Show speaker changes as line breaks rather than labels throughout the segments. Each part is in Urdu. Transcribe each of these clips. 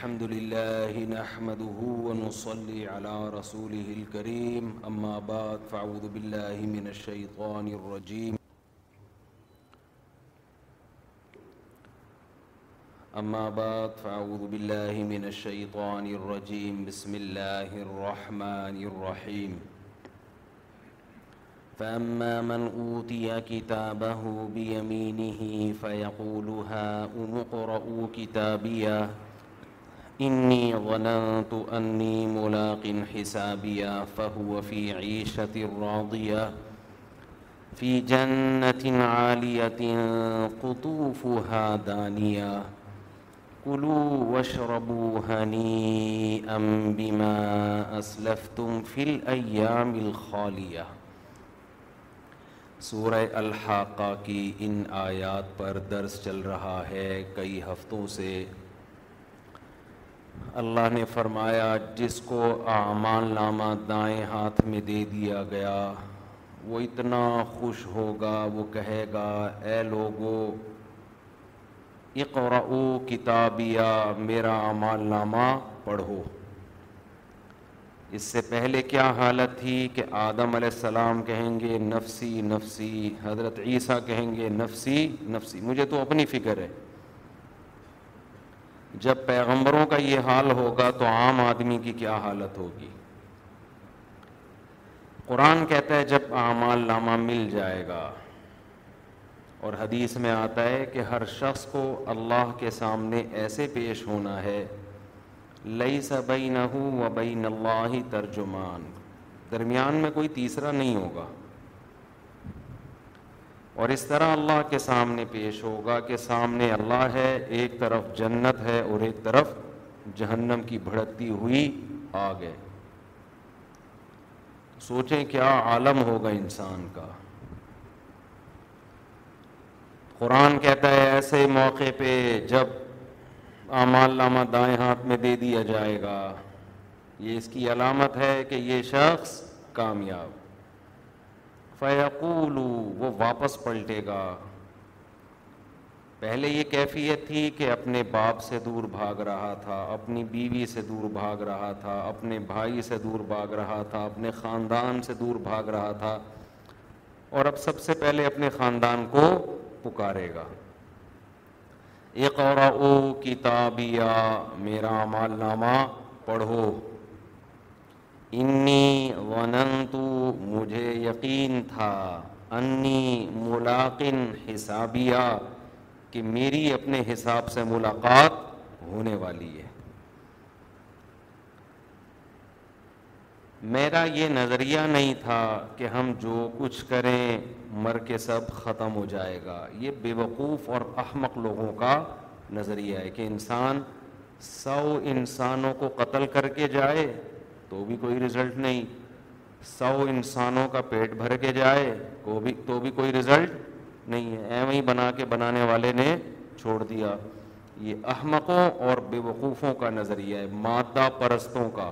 الحمد لله نحمده ونصلي على رسوله الكريم أما بعد فاعوذ بالله من الشيطان الرجيم أما بعد فاعوذ بالله من الشيطان الرجيم بسم الله الرحمن الرحيم فأما من أوتي كتابه بيمينه فيقول ها أم كتابيه انی ظننت انی ملاق حسابیا فہو فی عیشت راضیہ فی جنت عالیت قطوفها عالی قطوف ربونی امبا بما اسلفتم فلع مل الخالیہ سورہ الحاقہ کی ان آیات پر درس چل رہا ہے کئی ہفتوں سے اللہ نے فرمایا جس کو اعمال نامہ دائیں ہاتھ میں دے دیا گیا وہ اتنا خوش ہوگا وہ کہے گا اے لوگو اقرعو کتابیہ میرا اعمال نامہ پڑھو اس سے پہلے کیا حالت تھی کہ آدم علیہ السلام کہیں گے نفسی نفسی حضرت عیسیٰ کہیں گے نفسی نفسی مجھے تو اپنی فکر ہے جب پیغمبروں کا یہ حال ہوگا تو عام آدمی کی کیا حالت ہوگی قرآن کہتا ہے جب اعمال نامہ مل جائے گا اور حدیث میں آتا ہے کہ ہر شخص کو اللہ کے سامنے ایسے پیش ہونا ہے لئی سبئی ہوں و بئی اللہ ترجمان درمیان میں کوئی تیسرا نہیں ہوگا اور اس طرح اللہ کے سامنے پیش ہوگا کہ سامنے اللہ ہے ایک طرف جنت ہے اور ایک طرف جہنم کی بھڑکتی ہوئی آگ ہے سوچیں کیا عالم ہوگا انسان کا قرآن کہتا ہے ایسے موقع پہ جب عام علامہ دائیں ہاتھ میں دے دیا جائے گا یہ اس کی علامت ہے کہ یہ شخص کامیاب فیقول وہ واپس پلٹے گا پہلے یہ کیفیت تھی کہ اپنے باپ سے دور بھاگ رہا تھا اپنی بیوی سے دور بھاگ رہا تھا اپنے بھائی سے دور بھاگ رہا تھا اپنے خاندان سے دور بھاگ رہا تھا اور اب سب سے پہلے اپنے خاندان کو پکارے گا ایک اور او کتابیا میرا مال نامہ پڑھو انی وننتو مجھے یقین تھا انی ملاقن حسابیہ کہ میری اپنے حساب سے ملاقات ہونے والی ہے میرا یہ نظریہ نہیں تھا کہ ہم جو کچھ کریں مر کے سب ختم ہو جائے گا یہ بے وقوف اور احمق لوگوں کا نظریہ ہے کہ انسان سو انسانوں کو قتل کر کے جائے تو بھی کوئی رزلٹ نہیں سو انسانوں کا پیٹ بھر کے جائے کو بھی تو بھی کوئی رزلٹ نہیں ہے ایم ہی بنا کے بنانے والے نے چھوڑ دیا یہ احمقوں اور بے وقوفوں کا نظریہ ہے مادہ پرستوں کا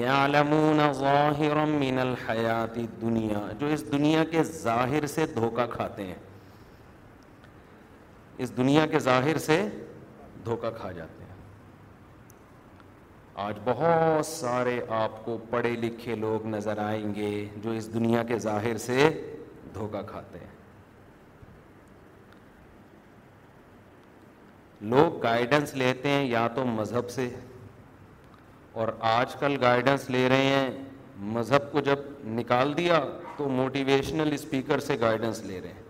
یعلمون ظاہرا من الحیات دنیا جو اس دنیا کے ظاہر سے دھوکہ کھاتے ہیں اس دنیا کے ظاہر سے دھوکہ کھا جاتے ہیں آج بہت سارے آپ کو پڑھے لکھے لوگ نظر آئیں گے جو اس دنیا کے ظاہر سے دھوکہ کھاتے ہیں لوگ گائیڈنس لیتے ہیں یا تو مذہب سے اور آج کل گائیڈنس لے رہے ہیں مذہب کو جب نکال دیا تو موٹیویشنل اسپیکر سے گائیڈنس لے رہے ہیں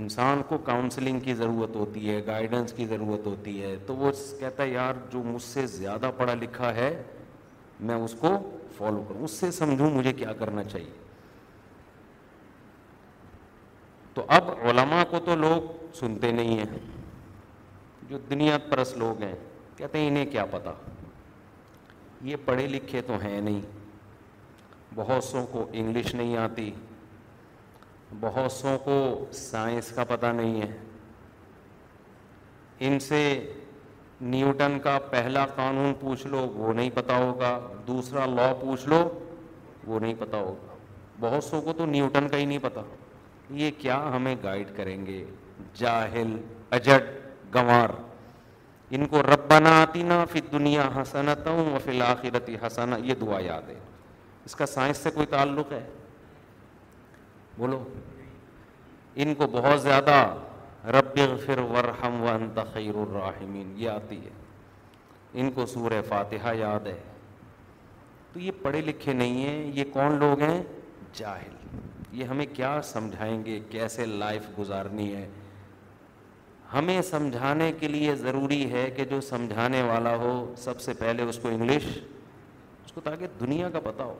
انسان کو کاؤنسلنگ کی ضرورت ہوتی ہے گائیڈنس کی ضرورت ہوتی ہے تو وہ کہتا ہے یار جو مجھ سے زیادہ پڑھا لکھا ہے میں اس کو فالو کروں اس سے سمجھوں مجھے کیا کرنا چاہیے تو اب علماء کو تو لوگ سنتے نہیں ہیں جو دنیا پرست لوگ ہیں کہتے ہیں انہیں کیا پتا یہ پڑھے لکھے تو ہیں نہیں بہت سو کو انگلش نہیں آتی بہت سو کو سائنس کا پتہ نہیں ہے ان سے نیوٹن کا پہلا قانون پوچھ لو وہ نہیں پتہ ہوگا دوسرا لا پوچھ لو وہ نہیں پتہ ہوگا بہت سوں کو تو نیوٹن کا ہی نہیں پتہ یہ کیا ہمیں گائیڈ کریں گے جاہل اجڈ گنوار ان کو ربنا آتینا آتی نہ پھر دنیا حسنتوں و فی الآخرتی حسنا یہ دعا یاد ہے اس کا سائنس سے کوئی تعلق ہے بولو ان کو بہت زیادہ رب ورحم وانت خیر الرحمین یہ آتی ہے ان کو سور فاتحہ یاد ہے تو یہ پڑھے لکھے نہیں ہیں یہ کون لوگ ہیں جاہل یہ ہمیں کیا سمجھائیں گے کیسے لائف گزارنی ہے ہمیں سمجھانے کے لیے ضروری ہے کہ جو سمجھانے والا ہو سب سے پہلے اس کو انگلش اس کو تاکہ دنیا کا پتہ ہو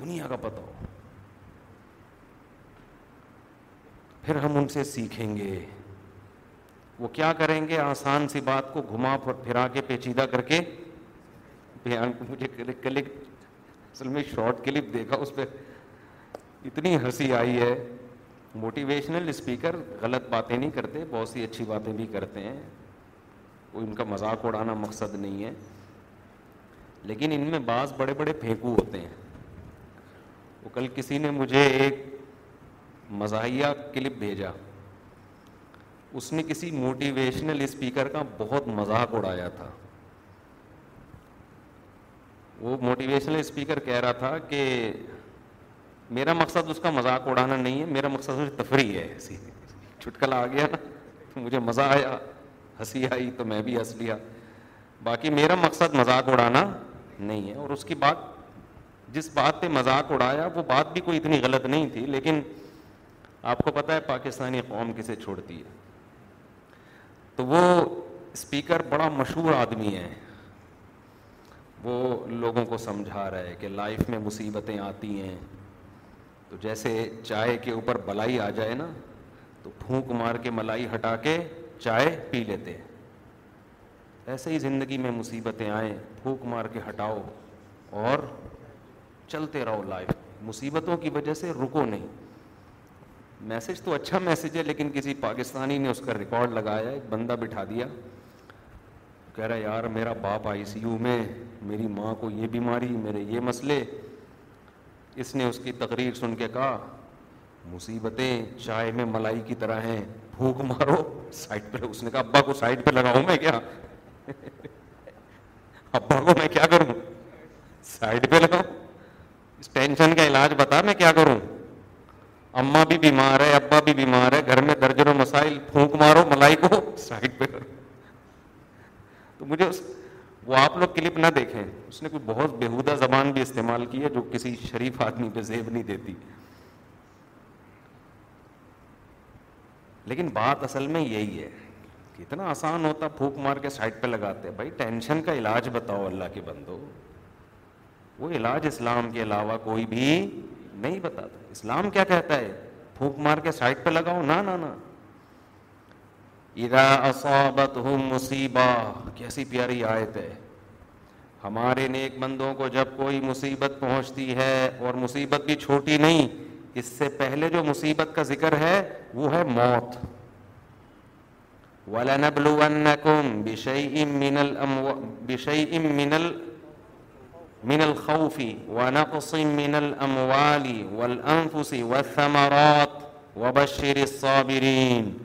دنیا کا پتہ ہو پھر ہم ان سے سیکھیں گے وہ کیا کریں گے آسان سی بات کو گھما پھر پھرا کے پیچیدہ کر کے بیان مجھے کلک اصل میں شارٹ کلپ دیکھا اس پہ اتنی ہنسی آئی ہے موٹیویشنل اسپیکر غلط باتیں نہیں کرتے بہت سی اچھی باتیں بھی کرتے ہیں کوئی ان کا مذاق اڑانا مقصد نہیں ہے لیکن ان میں بعض بڑے بڑے پھینکو ہوتے ہیں تو کل کسی نے مجھے ایک مزاحیہ کلپ بھیجا اس نے کسی موٹیویشنل اسپیکر کا بہت مذاق اڑایا تھا وہ موٹیویشنل اسپیکر کہہ رہا تھا کہ میرا مقصد اس کا مذاق اڑانا نہیں ہے میرا مقصد تفریح ہے چھٹکلا آ گیا نا مجھے مزہ آیا ہنسی آئی تو میں بھی ہنس لیا باقی میرا مقصد مذاق اڑانا نہیں ہے اور اس کی بات جس بات پہ مذاق اڑایا وہ بات بھی کوئی اتنی غلط نہیں تھی لیکن آپ کو پتہ ہے پاکستانی قوم کسے چھوڑتی ہے تو وہ اسپیکر بڑا مشہور آدمی ہے وہ لوگوں کو سمجھا رہا ہے کہ لائف میں مصیبتیں آتی ہیں تو جیسے چائے کے اوپر بلائی آ جائے نا تو پھونک مار کے ملائی ہٹا کے چائے پی لیتے ایسے ہی زندگی میں مصیبتیں آئیں پھونک مار کے ہٹاؤ اور چلتے رہو لائف مصیبتوں کی وجہ سے رکو نہیں میسج تو اچھا میسج ہے لیکن کسی پاکستانی نے اس کا ریکارڈ لگایا ایک بندہ بٹھا دیا کہہ رہا یار میرا باپ آئی سی یو میں میری ماں کو یہ بیماری میرے یہ مسئلے اس نے اس کی تقریر سن کے کہا مصیبتیں چائے میں ملائی کی طرح ہیں بھوک مارو سائڈ پہ اس نے کہا ابا کو سائڈ پہ لگاؤں میں کیا ابا کو میں کیا کروں سائڈ پہ لگاؤں اس ٹینشن کا علاج بتا میں کیا کروں اما بھی بیمار ہے ابا بھی بیمار ہے گھر میں درجنوں مسائل پھونک مارو ملائی کو سائڈ پہ تو مجھے اس وہ آپ لوگ کلپ نہ دیکھیں اس نے کوئی بہت بےحودہ زبان بھی استعمال کی ہے جو کسی شریف آدمی پہ زیب نہیں دیتی لیکن بات اصل میں یہی ہے کہ اتنا آسان ہوتا پھونک مار کے سائڈ پہ لگاتے بھائی ٹینشن کا علاج بتاؤ اللہ کے بندو وہ علاج اسلام کے علاوہ کوئی بھی نہیں بتاتا اسلام کیا کہتا ہے پھونک مار کے سائڈ پہ لگاؤ نہ نہ نہ اذا اصابت ہوں مصیبہ کیسی پیاری آیت ہے ہمارے نیک بندوں کو جب کوئی مصیبت پہنچتی ہے اور مصیبت بھی چھوٹی نہیں اس سے پہلے جو مصیبت کا ذکر ہے وہ ہے موت وَلَنَبْلُوَنَّكُمْ بِشَيْءٍ مِّنَ الْأَمْوَ بِشَيْءٍ مِّنَ من الخوف ونقص من الأموال والأنفس والثمرات وبشر الصابرين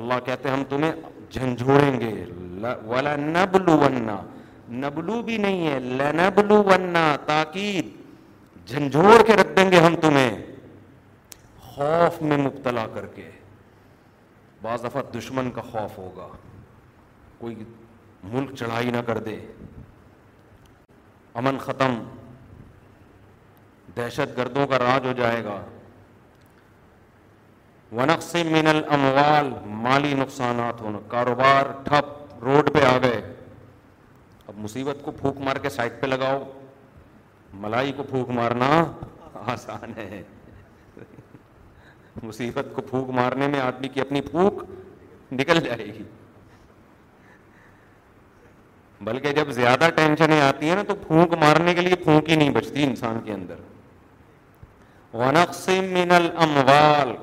اللہ کہتے ہیں ہم تمہیں جھنجھوڑیں گے ولا نبلو نبلو بھی نہیں ہے لنبلو تاکید جھنجھوڑ کے رکھ دیں گے ہم تمہیں خوف میں مبتلا کر کے بعض دفعہ دشمن کا خوف ہوگا کوئی ملک چڑھائی نہ کر دے امن ختم دہشت گردوں کا راج ہو جائے گا ونق سے الاموال مالی نقصانات ہونا کاروبار ٹھپ روڈ پہ آ گئے اب مصیبت کو پھونک مار کے سائڈ پہ لگاؤ ملائی کو پھونک مارنا آسان ہے مصیبت کو پھونک مارنے میں آدمی کی اپنی پھونک نکل جائے گی بلکہ جب زیادہ ٹینشنیں آتی ہیں نا تو پھونک مارنے کے لیے پھونک ہی نہیں بچتی انسان کے اندر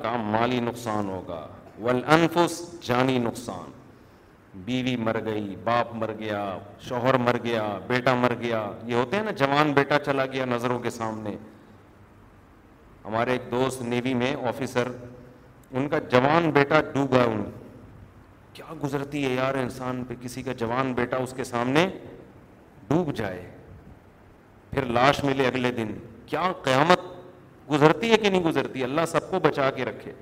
کا مالی نقصان ہوگا والانفس جانی نقصان بیوی مر گئی باپ مر گیا شوہر مر گیا بیٹا مر گیا یہ ہوتے ہیں نا جوان بیٹا چلا گیا نظروں کے سامنے ہمارے ایک دوست نیوی میں آفیسر ان کا جوان بیٹا ڈوبا ان کیا گزرتی ہے یار انسان پہ کسی کا جوان بیٹا اس کے سامنے ڈوب جائے پھر لاش ملے اگلے دن کیا قیامت گزرتی ہے کہ نہیں گزرتی اللہ سب کو بچا کے رکھے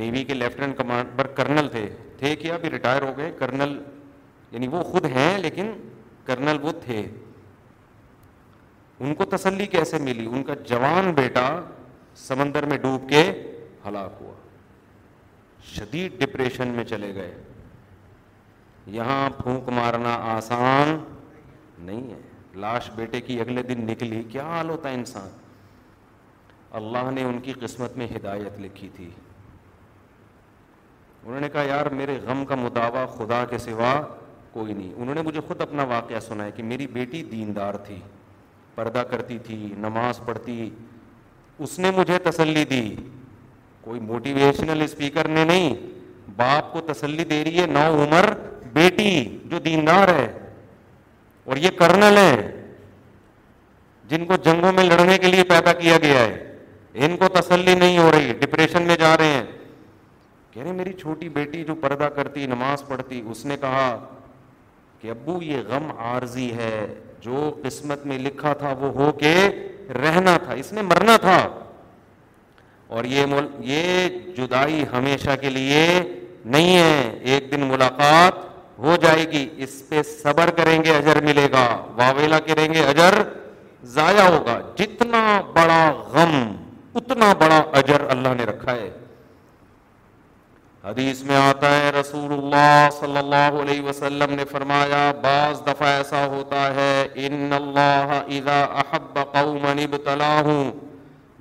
نیوی کے لیفٹنٹ کمانڈر کرنل تھے تھے کیا بھی ریٹائر ہو گئے کرنل یعنی وہ خود ہیں لیکن کرنل وہ تھے ان کو تسلی کیسے ملی ان کا جوان بیٹا سمندر میں ڈوب کے ہلاک ہوا شدید ڈپریشن میں چلے گئے یہاں پھونک مارنا آسان نہیں ہے لاش بیٹے کی اگلے دن نکلی کیا حال ہوتا ہے انسان اللہ نے ان کی قسمت میں ہدایت لکھی تھی انہوں نے کہا یار میرے غم کا مداوع خدا کے سوا کوئی نہیں انہوں نے مجھے خود اپنا واقعہ سنا ہے کہ میری بیٹی دیندار تھی پردہ کرتی تھی نماز پڑھتی اس نے مجھے تسلی دی کوئی موٹیویشنل اسپیکر نے نہیں باپ کو تسلی دے رہی ہے نو عمر بیٹی جو دیندار ہے اور یہ کرنل ہے جن کو جنگوں میں لڑنے کے لیے پیدا کیا گیا ہے ان کو تسلی نہیں ہو رہی ڈپریشن میں جا رہے ہیں کہہ رہے میری چھوٹی بیٹی جو پردہ کرتی نماز پڑھتی اس نے کہا کہ ابو یہ غم عارضی ہے جو قسمت میں لکھا تھا وہ ہو کے رہنا تھا اس نے مرنا تھا اور یہ مل یہ جدائی ہمیشہ کے لیے نہیں ہے ایک دن ملاقات ہو جائے گی اس پہ صبر کریں گے اجر ملے گا واویلا کریں گے اجر ضائع ہوگا جتنا بڑا غم اتنا بڑا اجر اللہ نے رکھا ہے حدیث میں آتا ہے رسول اللہ صلی اللہ علیہ وسلم نے فرمایا بعض دفعہ ایسا ہوتا ہے ان اللہ اذا احب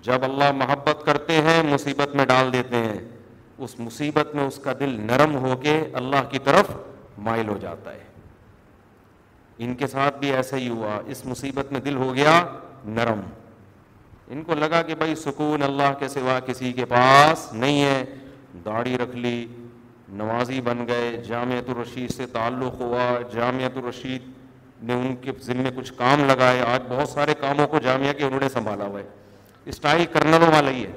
جب اللہ محبت کرتے ہیں مصیبت میں ڈال دیتے ہیں اس مصیبت میں اس کا دل نرم ہو کے اللہ کی طرف مائل ہو جاتا ہے ان کے ساتھ بھی ایسا ہی ہوا اس مصیبت میں دل ہو گیا نرم ان کو لگا کہ بھائی سکون اللہ کے سوا کسی کے پاس نہیں ہے داڑھی رکھ لی نوازی بن گئے جامعۃ الرشید سے تعلق ہوا جامعۃ الرشید نے ان کے ذمے کچھ کام لگائے آج بہت سارے کاموں کو جامعہ کے انہوں نے سنبھالا ہوا ہے اسٹائل کرنلوں والا ہی ہے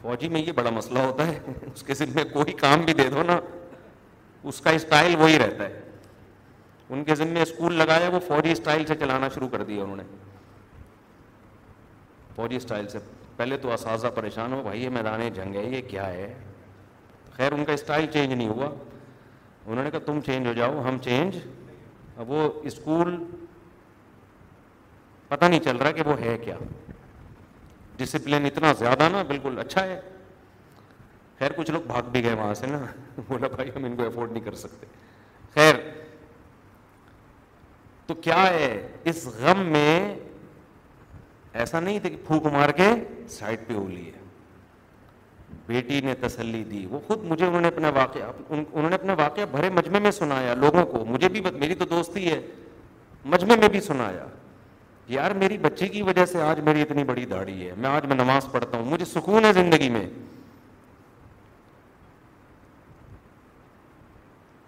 فوجی میں یہ بڑا مسئلہ ہوتا ہے اس کے ذمے کوئی کام بھی دے دو نا اس کا اسٹائل وہی رہتا ہے ان کے ذمے اسکول لگایا وہ فوجی اسٹائل سے چلانا شروع کر دیا انہوں نے فوجی اسٹائل سے پہلے تو اساتذہ پریشان ہو بھائی یہ میدان جنگ ہے یہ کیا ہے خیر ان کا اسٹائل چینج نہیں ہوا انہوں نے کہا تم چینج ہو جاؤ ہم چینج اب وہ اسکول پتہ نہیں چل رہا کہ وہ ہے کیا ڈسپلن اتنا زیادہ نا بالکل اچھا ہے خیر کچھ لوگ بھاگ بھی گئے وہاں سے نا بولا بھائی ہم ان کو افورڈ نہیں کر سکتے خیر تو کیا ہے اس غم میں ایسا نہیں تھا کہ پھوک مار کے سائڈ پہ ہو لیے بیٹی نے تسلی دی وہ خود مجھے انہوں نے اپنا واقعہ انہوں نے اپنا واقعہ بھرے مجمے میں سنایا لوگوں کو مجھے بھی میری تو دوستی ہے مجمے میں بھی سنایا یار میری بچی کی وجہ سے آج میری اتنی بڑی داڑھی ہے میں آج میں نماز پڑھتا ہوں مجھے سکون ہے زندگی میں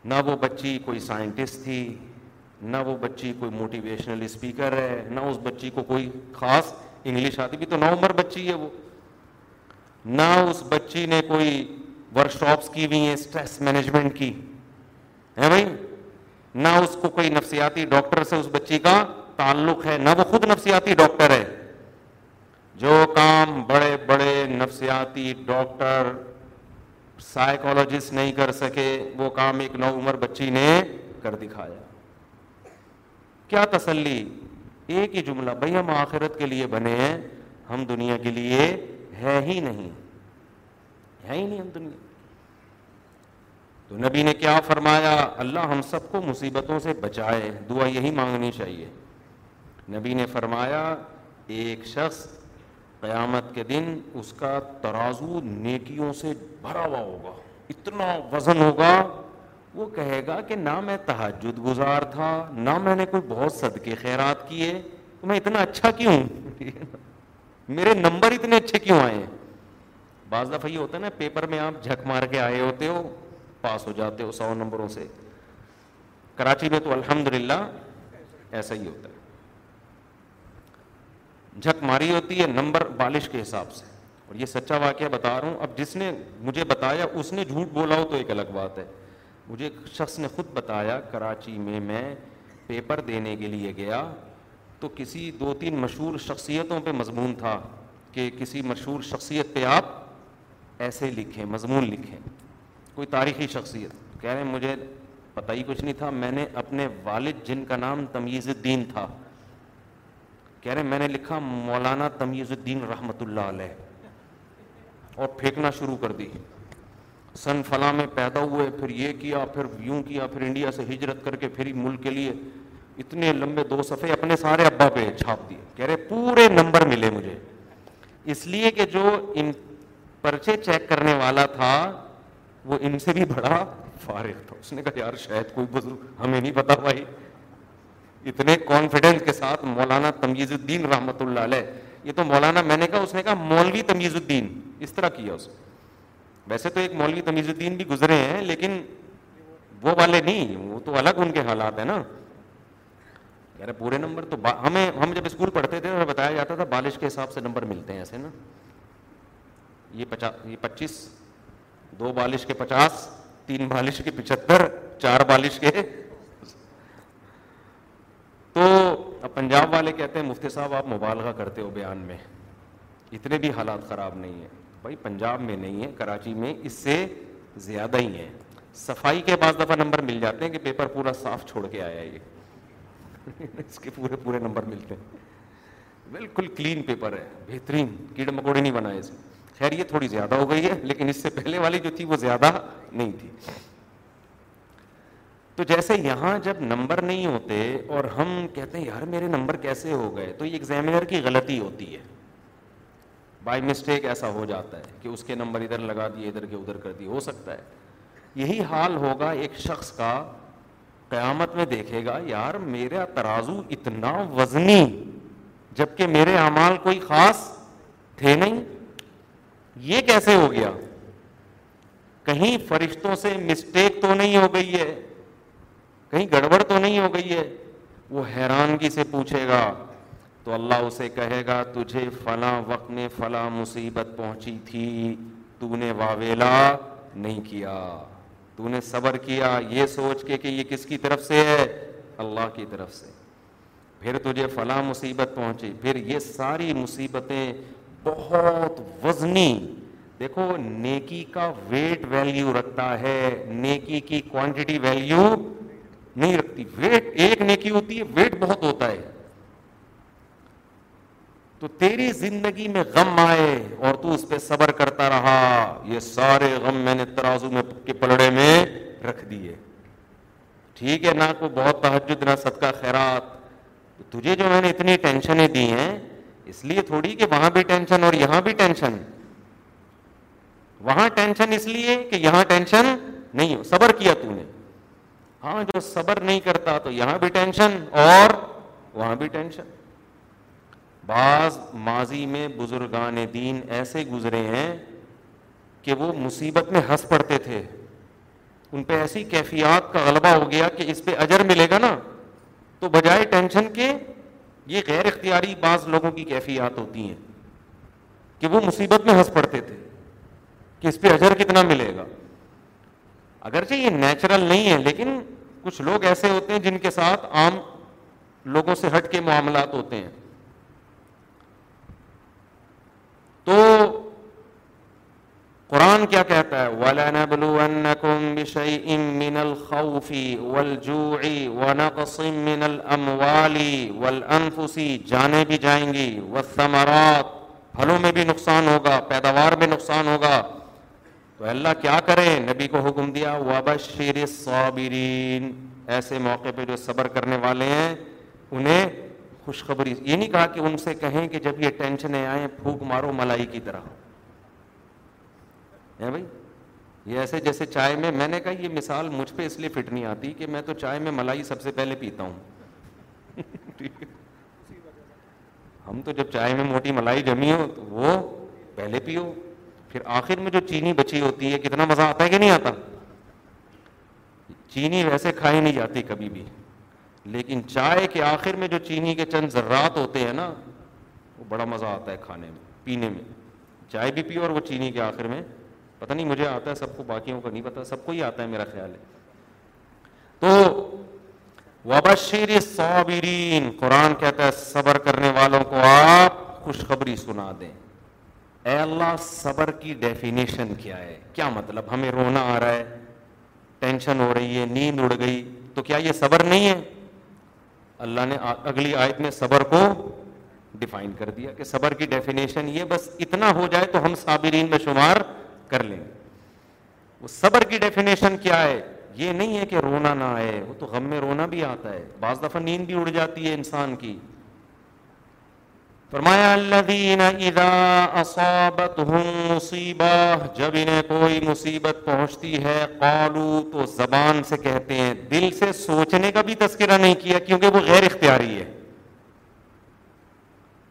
نہ وہ بچی کوئی سائنٹسٹ تھی نہ وہ بچی کوئی موٹیویشنل اسپیکر ہے نہ اس بچی کو کوئی خاص انگلش آتی بھی تو نو عمر بچی ہے وہ نہ اس بچی نے کوئی ورک شاپس کی ہوئی ہیں اسٹریس مینجمنٹ کی ہے بھائی نہ اس کو کوئی نفسیاتی ڈاکٹر سے اس بچی کا تعلق ہے نہ وہ خود نفسیاتی ڈاکٹر ہے جو کام بڑے بڑے نفسیاتی ڈاکٹر سائیکولوجسٹ نہیں کر سکے وہ کام ایک نو عمر بچی نے کر دکھایا کیا تسلی ایک ہی جملہ بھائی ہم آخرت کے لیے بنے ہیں ہم دنیا کے لیے ہے ہی نہیں ہے ہی نہیں ہم دنیا تو نبی نے کیا فرمایا اللہ ہم سب کو مصیبتوں سے بچائے دعا یہی مانگنی چاہیے نبی نے فرمایا ایک شخص قیامت کے دن اس کا ترازو نیکیوں سے بھرا ہوا ہوگا اتنا وزن ہوگا وہ کہے گا کہ نہ میں تحجد گزار تھا نہ میں نے کوئی بہت صدقے خیرات کیے تو میں اتنا اچھا کیوں میرے نمبر اتنے اچھے کیوں آئے بعض دفعہ یہ ہوتا ہے نا پیپر میں آپ جھک مار کے آئے ہوتے ہو پاس ہو جاتے ہو سو نمبروں سے کراچی میں تو الحمد ایسا ہی ہوتا ہے جھک ماری ہوتی ہے نمبر بالش کے حساب سے اور یہ سچا واقعہ بتا رہا ہوں اب جس نے مجھے بتایا اس نے جھوٹ بولا ہو تو ایک الگ بات ہے مجھے ایک شخص نے خود بتایا کراچی میں میں پیپر دینے کے لیے گیا تو کسی دو تین مشہور شخصیتوں پہ مضمون تھا کہ کسی مشہور شخصیت پہ آپ ایسے لکھیں مضمون لکھیں کوئی تاریخی شخصیت کہہ رہے ہیں مجھے پتہ ہی کچھ نہیں تھا میں نے اپنے والد جن کا نام تمیز الدین تھا کہہ رہے ہیں میں نے لکھا مولانا تمیز الدین رحمت اللہ علیہ اور پھینکنا شروع کر دی سن میں پیدا ہوئے پھر یہ کیا پھر یوں کیا پھر انڈیا سے ہجرت کر کے پھر ملک کے لیے اتنے لمبے دو صفحے اپنے سارے ابا پہ چھاپ دیے کہہ رہے پورے نمبر ملے مجھے اس لیے کہ جو ان پرچے چیک کرنے والا تھا وہ ان سے بھی بڑا فارغ تھا اس نے کہا یار شاید کوئی بزرگ ہمیں نہیں پتا بھائی اتنے کانفیڈنس کے ساتھ مولانا تمیز الدین رحمۃ اللہ علیہ یہ تو مولانا میں نے کہا اس نے کہا مولوی تمیز الدین اس طرح کیا اس ویسے تو ایک مولوی تمیز الدین بھی گزرے ہیں لیکن وہ والے نہیں وہ تو الگ ان کے حالات ہیں نا یار پورے نمبر تو با... ہمیں ہم جب اسکول پڑھتے تھے ہمیں بتایا جاتا تھا بالش کے حساب سے نمبر ملتے ہیں ایسے نا یہ پچا... یہ پچیس دو بالش کے پچاس تین بالش کے پچہتر چار بالش کے تو پنجاب والے کہتے ہیں مفتی صاحب آپ مبالغہ کرتے ہو بیان میں اتنے بھی حالات خراب نہیں ہیں بھائی پنجاب میں نہیں ہے کراچی میں اس سے زیادہ ہی ہیں صفائی کے بعض دفعہ نمبر مل جاتے ہیں کہ پیپر پورا صاف چھوڑ کے آیا یہ اس کے پورے پورے نمبر ملتے ہیں بالکل کلین پیپر ہے بہترین کیڑے مکوڑے نہیں بنائے اس خیر یہ تھوڑی زیادہ ہو گئی ہے لیکن اس سے پہلے والی جو تھی وہ زیادہ نہیں تھی تو جیسے یہاں جب نمبر نہیں ہوتے اور ہم کہتے ہیں یار میرے نمبر کیسے ہو گئے تو یہ ایگزامینر کی غلطی ہوتی ہے بائی مسٹیک ایسا ہو جاتا ہے کہ اس کے نمبر ادھر لگا دیے ادھر کے ادھر کر دیے ہو سکتا ہے یہی حال ہوگا ایک شخص کا قیامت میں دیکھے گا یار میرا ترازو اتنا وزنی جب کہ میرے اعمال کوئی خاص تھے نہیں یہ کیسے ہو گیا کہیں فرشتوں سے مسٹیک تو نہیں ہو گئی ہے کہیں گڑبڑ تو نہیں ہو گئی ہے وہ حیرانگی سے پوچھے گا تو اللہ اسے کہے گا تجھے فلاں وقت میں فلاں مصیبت پہنچی تھی تو نے واویلا نہیں کیا تو نے صبر کیا یہ سوچ کے کہ یہ کس کی طرف سے ہے اللہ کی طرف سے پھر تجھے فلاں مصیبت پہنچی پھر یہ ساری مصیبتیں بہت وزنی دیکھو نیکی کا ویٹ ویلیو رکھتا ہے نیکی کی کوانٹیٹی ویلیو نہیں رکھتی ویٹ ایک نیکی ہوتی ہے ویٹ بہت ہوتا ہے تو تیری زندگی میں غم آئے اور تو اس پہ صبر کرتا رہا یہ سارے غم میں نے ترازو میں کے پلڑے میں رکھ دیے ٹھیک ہے نہ کو بہت تحجد نہ سب کا خیرات تجھے جو میں نے اتنی ٹینشنیں دی ہیں اس لیے تھوڑی کہ وہاں بھی ٹینشن اور یہاں بھی ٹینشن وہاں ٹینشن اس لیے کہ یہاں ٹینشن نہیں ہو صبر کیا تو نے ہاں جو صبر نہیں کرتا تو یہاں بھی ٹینشن اور وہاں بھی ٹینشن بعض ماضی میں بزرگان دین ایسے گزرے ہیں کہ وہ مصیبت میں ہنس پڑتے تھے ان پہ ایسی کیفیات کا غلبہ ہو گیا کہ اس پہ اجر ملے گا نا تو بجائے ٹینشن کے یہ غیر اختیاری بعض لوگوں کی کیفیات ہوتی ہیں کہ وہ مصیبت میں ہنس پڑتے تھے کہ اس پہ اجر کتنا ملے گا اگرچہ یہ نیچرل نہیں ہے لیکن کچھ لوگ ایسے ہوتے ہیں جن کے ساتھ عام لوگوں سے ہٹ کے معاملات ہوتے ہیں تو قرآن کیا کہتا ہے جانے بھی جائیں گی وہرات پھلوں میں بھی نقصان ہوگا پیداوار میں نقصان ہوگا تو اللہ کیا کریں نبی کو حکم دیا وبشر شیر ایسے موقع پہ جو صبر کرنے والے ہیں انہیں خوشخبری یہ نہیں کہا کہ ان سے کہیں کہ جب یہ ٹینشنیں آئیں پھوک مارو ملائی کی طرح ہے بھائی یہ ایسے جیسے چائے میں نے کہا یہ مثال مجھ پہ اس لیے فٹ نہیں آتی کہ میں تو چائے میں ملائی سب سے پہلے پیتا ہوں ہم تو جب چائے میں موٹی ملائی جمی ہو تو وہ پہلے پیو پھر آخر میں جو چینی بچی ہوتی ہے کتنا مزہ آتا ہے کہ نہیں آتا چینی ویسے کھائی نہیں جاتی کبھی بھی لیکن چائے کے آخر میں جو چینی کے چند ذرات ہوتے ہیں نا وہ بڑا مزہ آتا ہے کھانے میں پینے میں چائے بھی پیو اور وہ چینی کے آخر میں پتہ نہیں مجھے آتا ہے سب کو باقیوں کو نہیں پتا سب کو ہی آتا ہے میرا خیال ہے تو قرآن کہتا ہے صبر کرنے والوں کو آپ خوشخبری سنا دیں اے اللہ صبر کی ڈیفینیشن کیا ہے کیا مطلب ہمیں رونا آ رہا ہے ٹینشن ہو رہی ہے نیند اڑ گئی تو کیا یہ صبر نہیں ہے اللہ نے اگلی آیت میں صبر کو ڈیفائن کر دیا کہ صبر کی ڈیفینیشن یہ بس اتنا ہو جائے تو ہم صابرین میں شمار کر لیں وہ صبر کی ڈیفینیشن کیا ہے یہ نہیں ہے کہ رونا نہ آئے وہ تو غم میں رونا بھی آتا ہے بعض دفعہ نیند بھی اڑ جاتی ہے انسان کی فرمایا الذین اذا اصابتهم مصیبہ جب انہیں کوئی مصیبت پہنچتی ہے قالو تو زبان سے کہتے ہیں دل سے سوچنے کا بھی تذکرہ نہیں کیا کیونکہ وہ غیر اختیاری ہے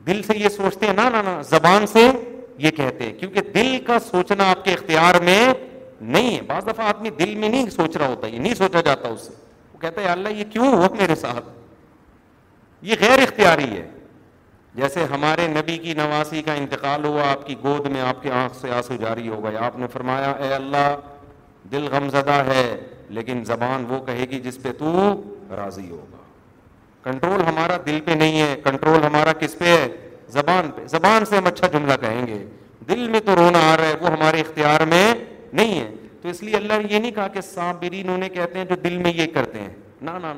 دل سے یہ سوچتے ہیں نا نا زبان سے یہ کہتے ہیں کیونکہ دل کا سوچنا آپ کے اختیار میں نہیں ہے بعض دفعہ آدمی دل میں نہیں سوچ رہا ہوتا یہ نہیں سوچا جاتا اس سے وہ کہتا ہے اللہ یہ کیوں ہو میرے ساتھ یہ غیر اختیاری ہے جیسے ہمارے نبی کی نواسی کا انتقال ہوا آپ کی گود میں آپ کے آنکھ سے آنسو جاری ہو گئے آپ نے فرمایا اے اللہ دل غمزدہ ہے لیکن زبان وہ کہے گی جس پہ تو راضی ہوگا کنٹرول ہمارا دل پہ نہیں ہے کنٹرول ہمارا کس پہ ہے زبان پہ زبان سے ہم اچھا جملہ کہیں گے دل میں تو رونا آ رہا ہے وہ ہمارے اختیار میں نہیں ہے تو اس لیے اللہ نے یہ نہیں کہا کہ صابرین انہیں کہتے ہیں جو دل میں یہ کرتے ہیں نہ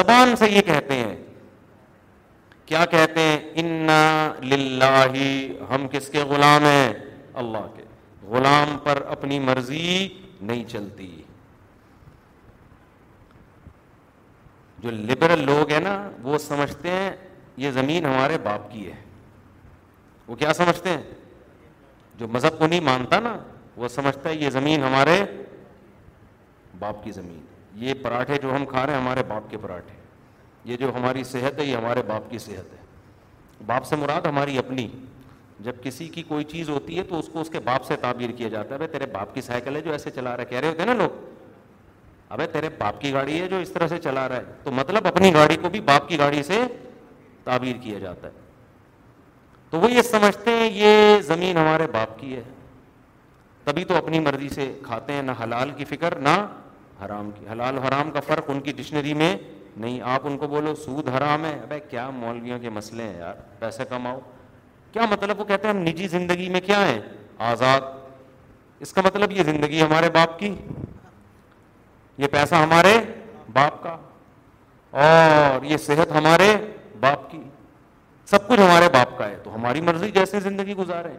زبان سے یہ کہتے ہیں کیا کہتے ہیں انا للہ ہم کس کے غلام ہیں اللہ کے غلام پر اپنی مرضی نہیں چلتی جو لبرل لوگ ہیں نا وہ سمجھتے ہیں یہ زمین ہمارے باپ کی ہے وہ کیا سمجھتے ہیں جو مذہب کو نہیں مانتا نا وہ سمجھتا ہے یہ زمین ہمارے باپ کی زمین یہ پراٹھے جو ہم کھا رہے ہیں ہمارے باپ کے پراٹھے یہ جو ہماری صحت ہے یہ ہمارے باپ کی صحت ہے باپ سے مراد ہماری اپنی جب کسی کی کوئی چیز ہوتی ہے تو اس کو اس کے باپ سے تعبیر کیا جاتا ہے بھائی تیرے باپ کی سائیکل ہے جو ایسے چلا رہا ہے کہہ رہے ہوتے ہیں نا لوگ ابھی تیرے باپ کی گاڑی ہے جو اس طرح سے چلا رہا ہے تو مطلب اپنی گاڑی کو بھی باپ کی گاڑی سے تعبیر کیا جاتا ہے تو وہ یہ سمجھتے ہیں یہ زمین ہمارے باپ کی ہے تبھی تو اپنی مرضی سے کھاتے ہیں نہ حلال کی فکر نہ حرام کی حلال حرام کا فرق ان کی ڈکشنری میں نہیں آپ ان کو بولو سود حرام ہے بھائی کیا مولویوں کے مسئلے ہیں یار پیسے کماؤ کیا مطلب وہ کہتے ہیں ہم نجی زندگی میں کیا ہیں آزاد اس کا مطلب یہ زندگی ہمارے باپ کی یہ پیسہ ہمارے باپ کا اور یہ صحت ہمارے باپ کی سب کچھ ہمارے باپ کا ہے تو ہماری مرضی جیسے زندگی گزارے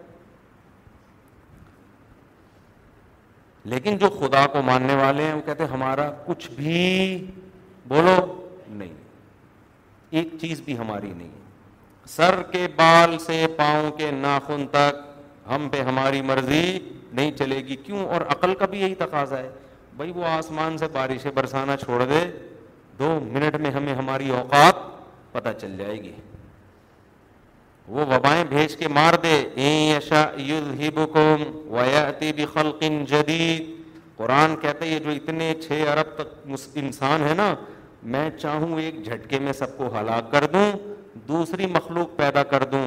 لیکن جو خدا کو ماننے والے ہیں وہ کہتے ہیں ہمارا کچھ بھی بولو نہیں ایک چیز بھی ہماری نہیں سر کے بال سے پاؤں کے ناخن تک ہم پہ ہماری مرضی نہیں چلے گی کیوں اور عقل کا بھی یہی تقاضا ہے بھائی وہ آسمان سے بارشیں برسانا چھوڑ دے دو منٹ میں ہمیں ہماری اوقات پتہ چل جائے گی وہ وبائیں بھیج کے مار دے بک جدید قرآن کہتے یہ جو اتنے چھ ارب تک انسان ہے نا میں چاہوں ایک جھٹکے میں سب کو ہلاک کر دوں دوسری مخلوق پیدا کر دوں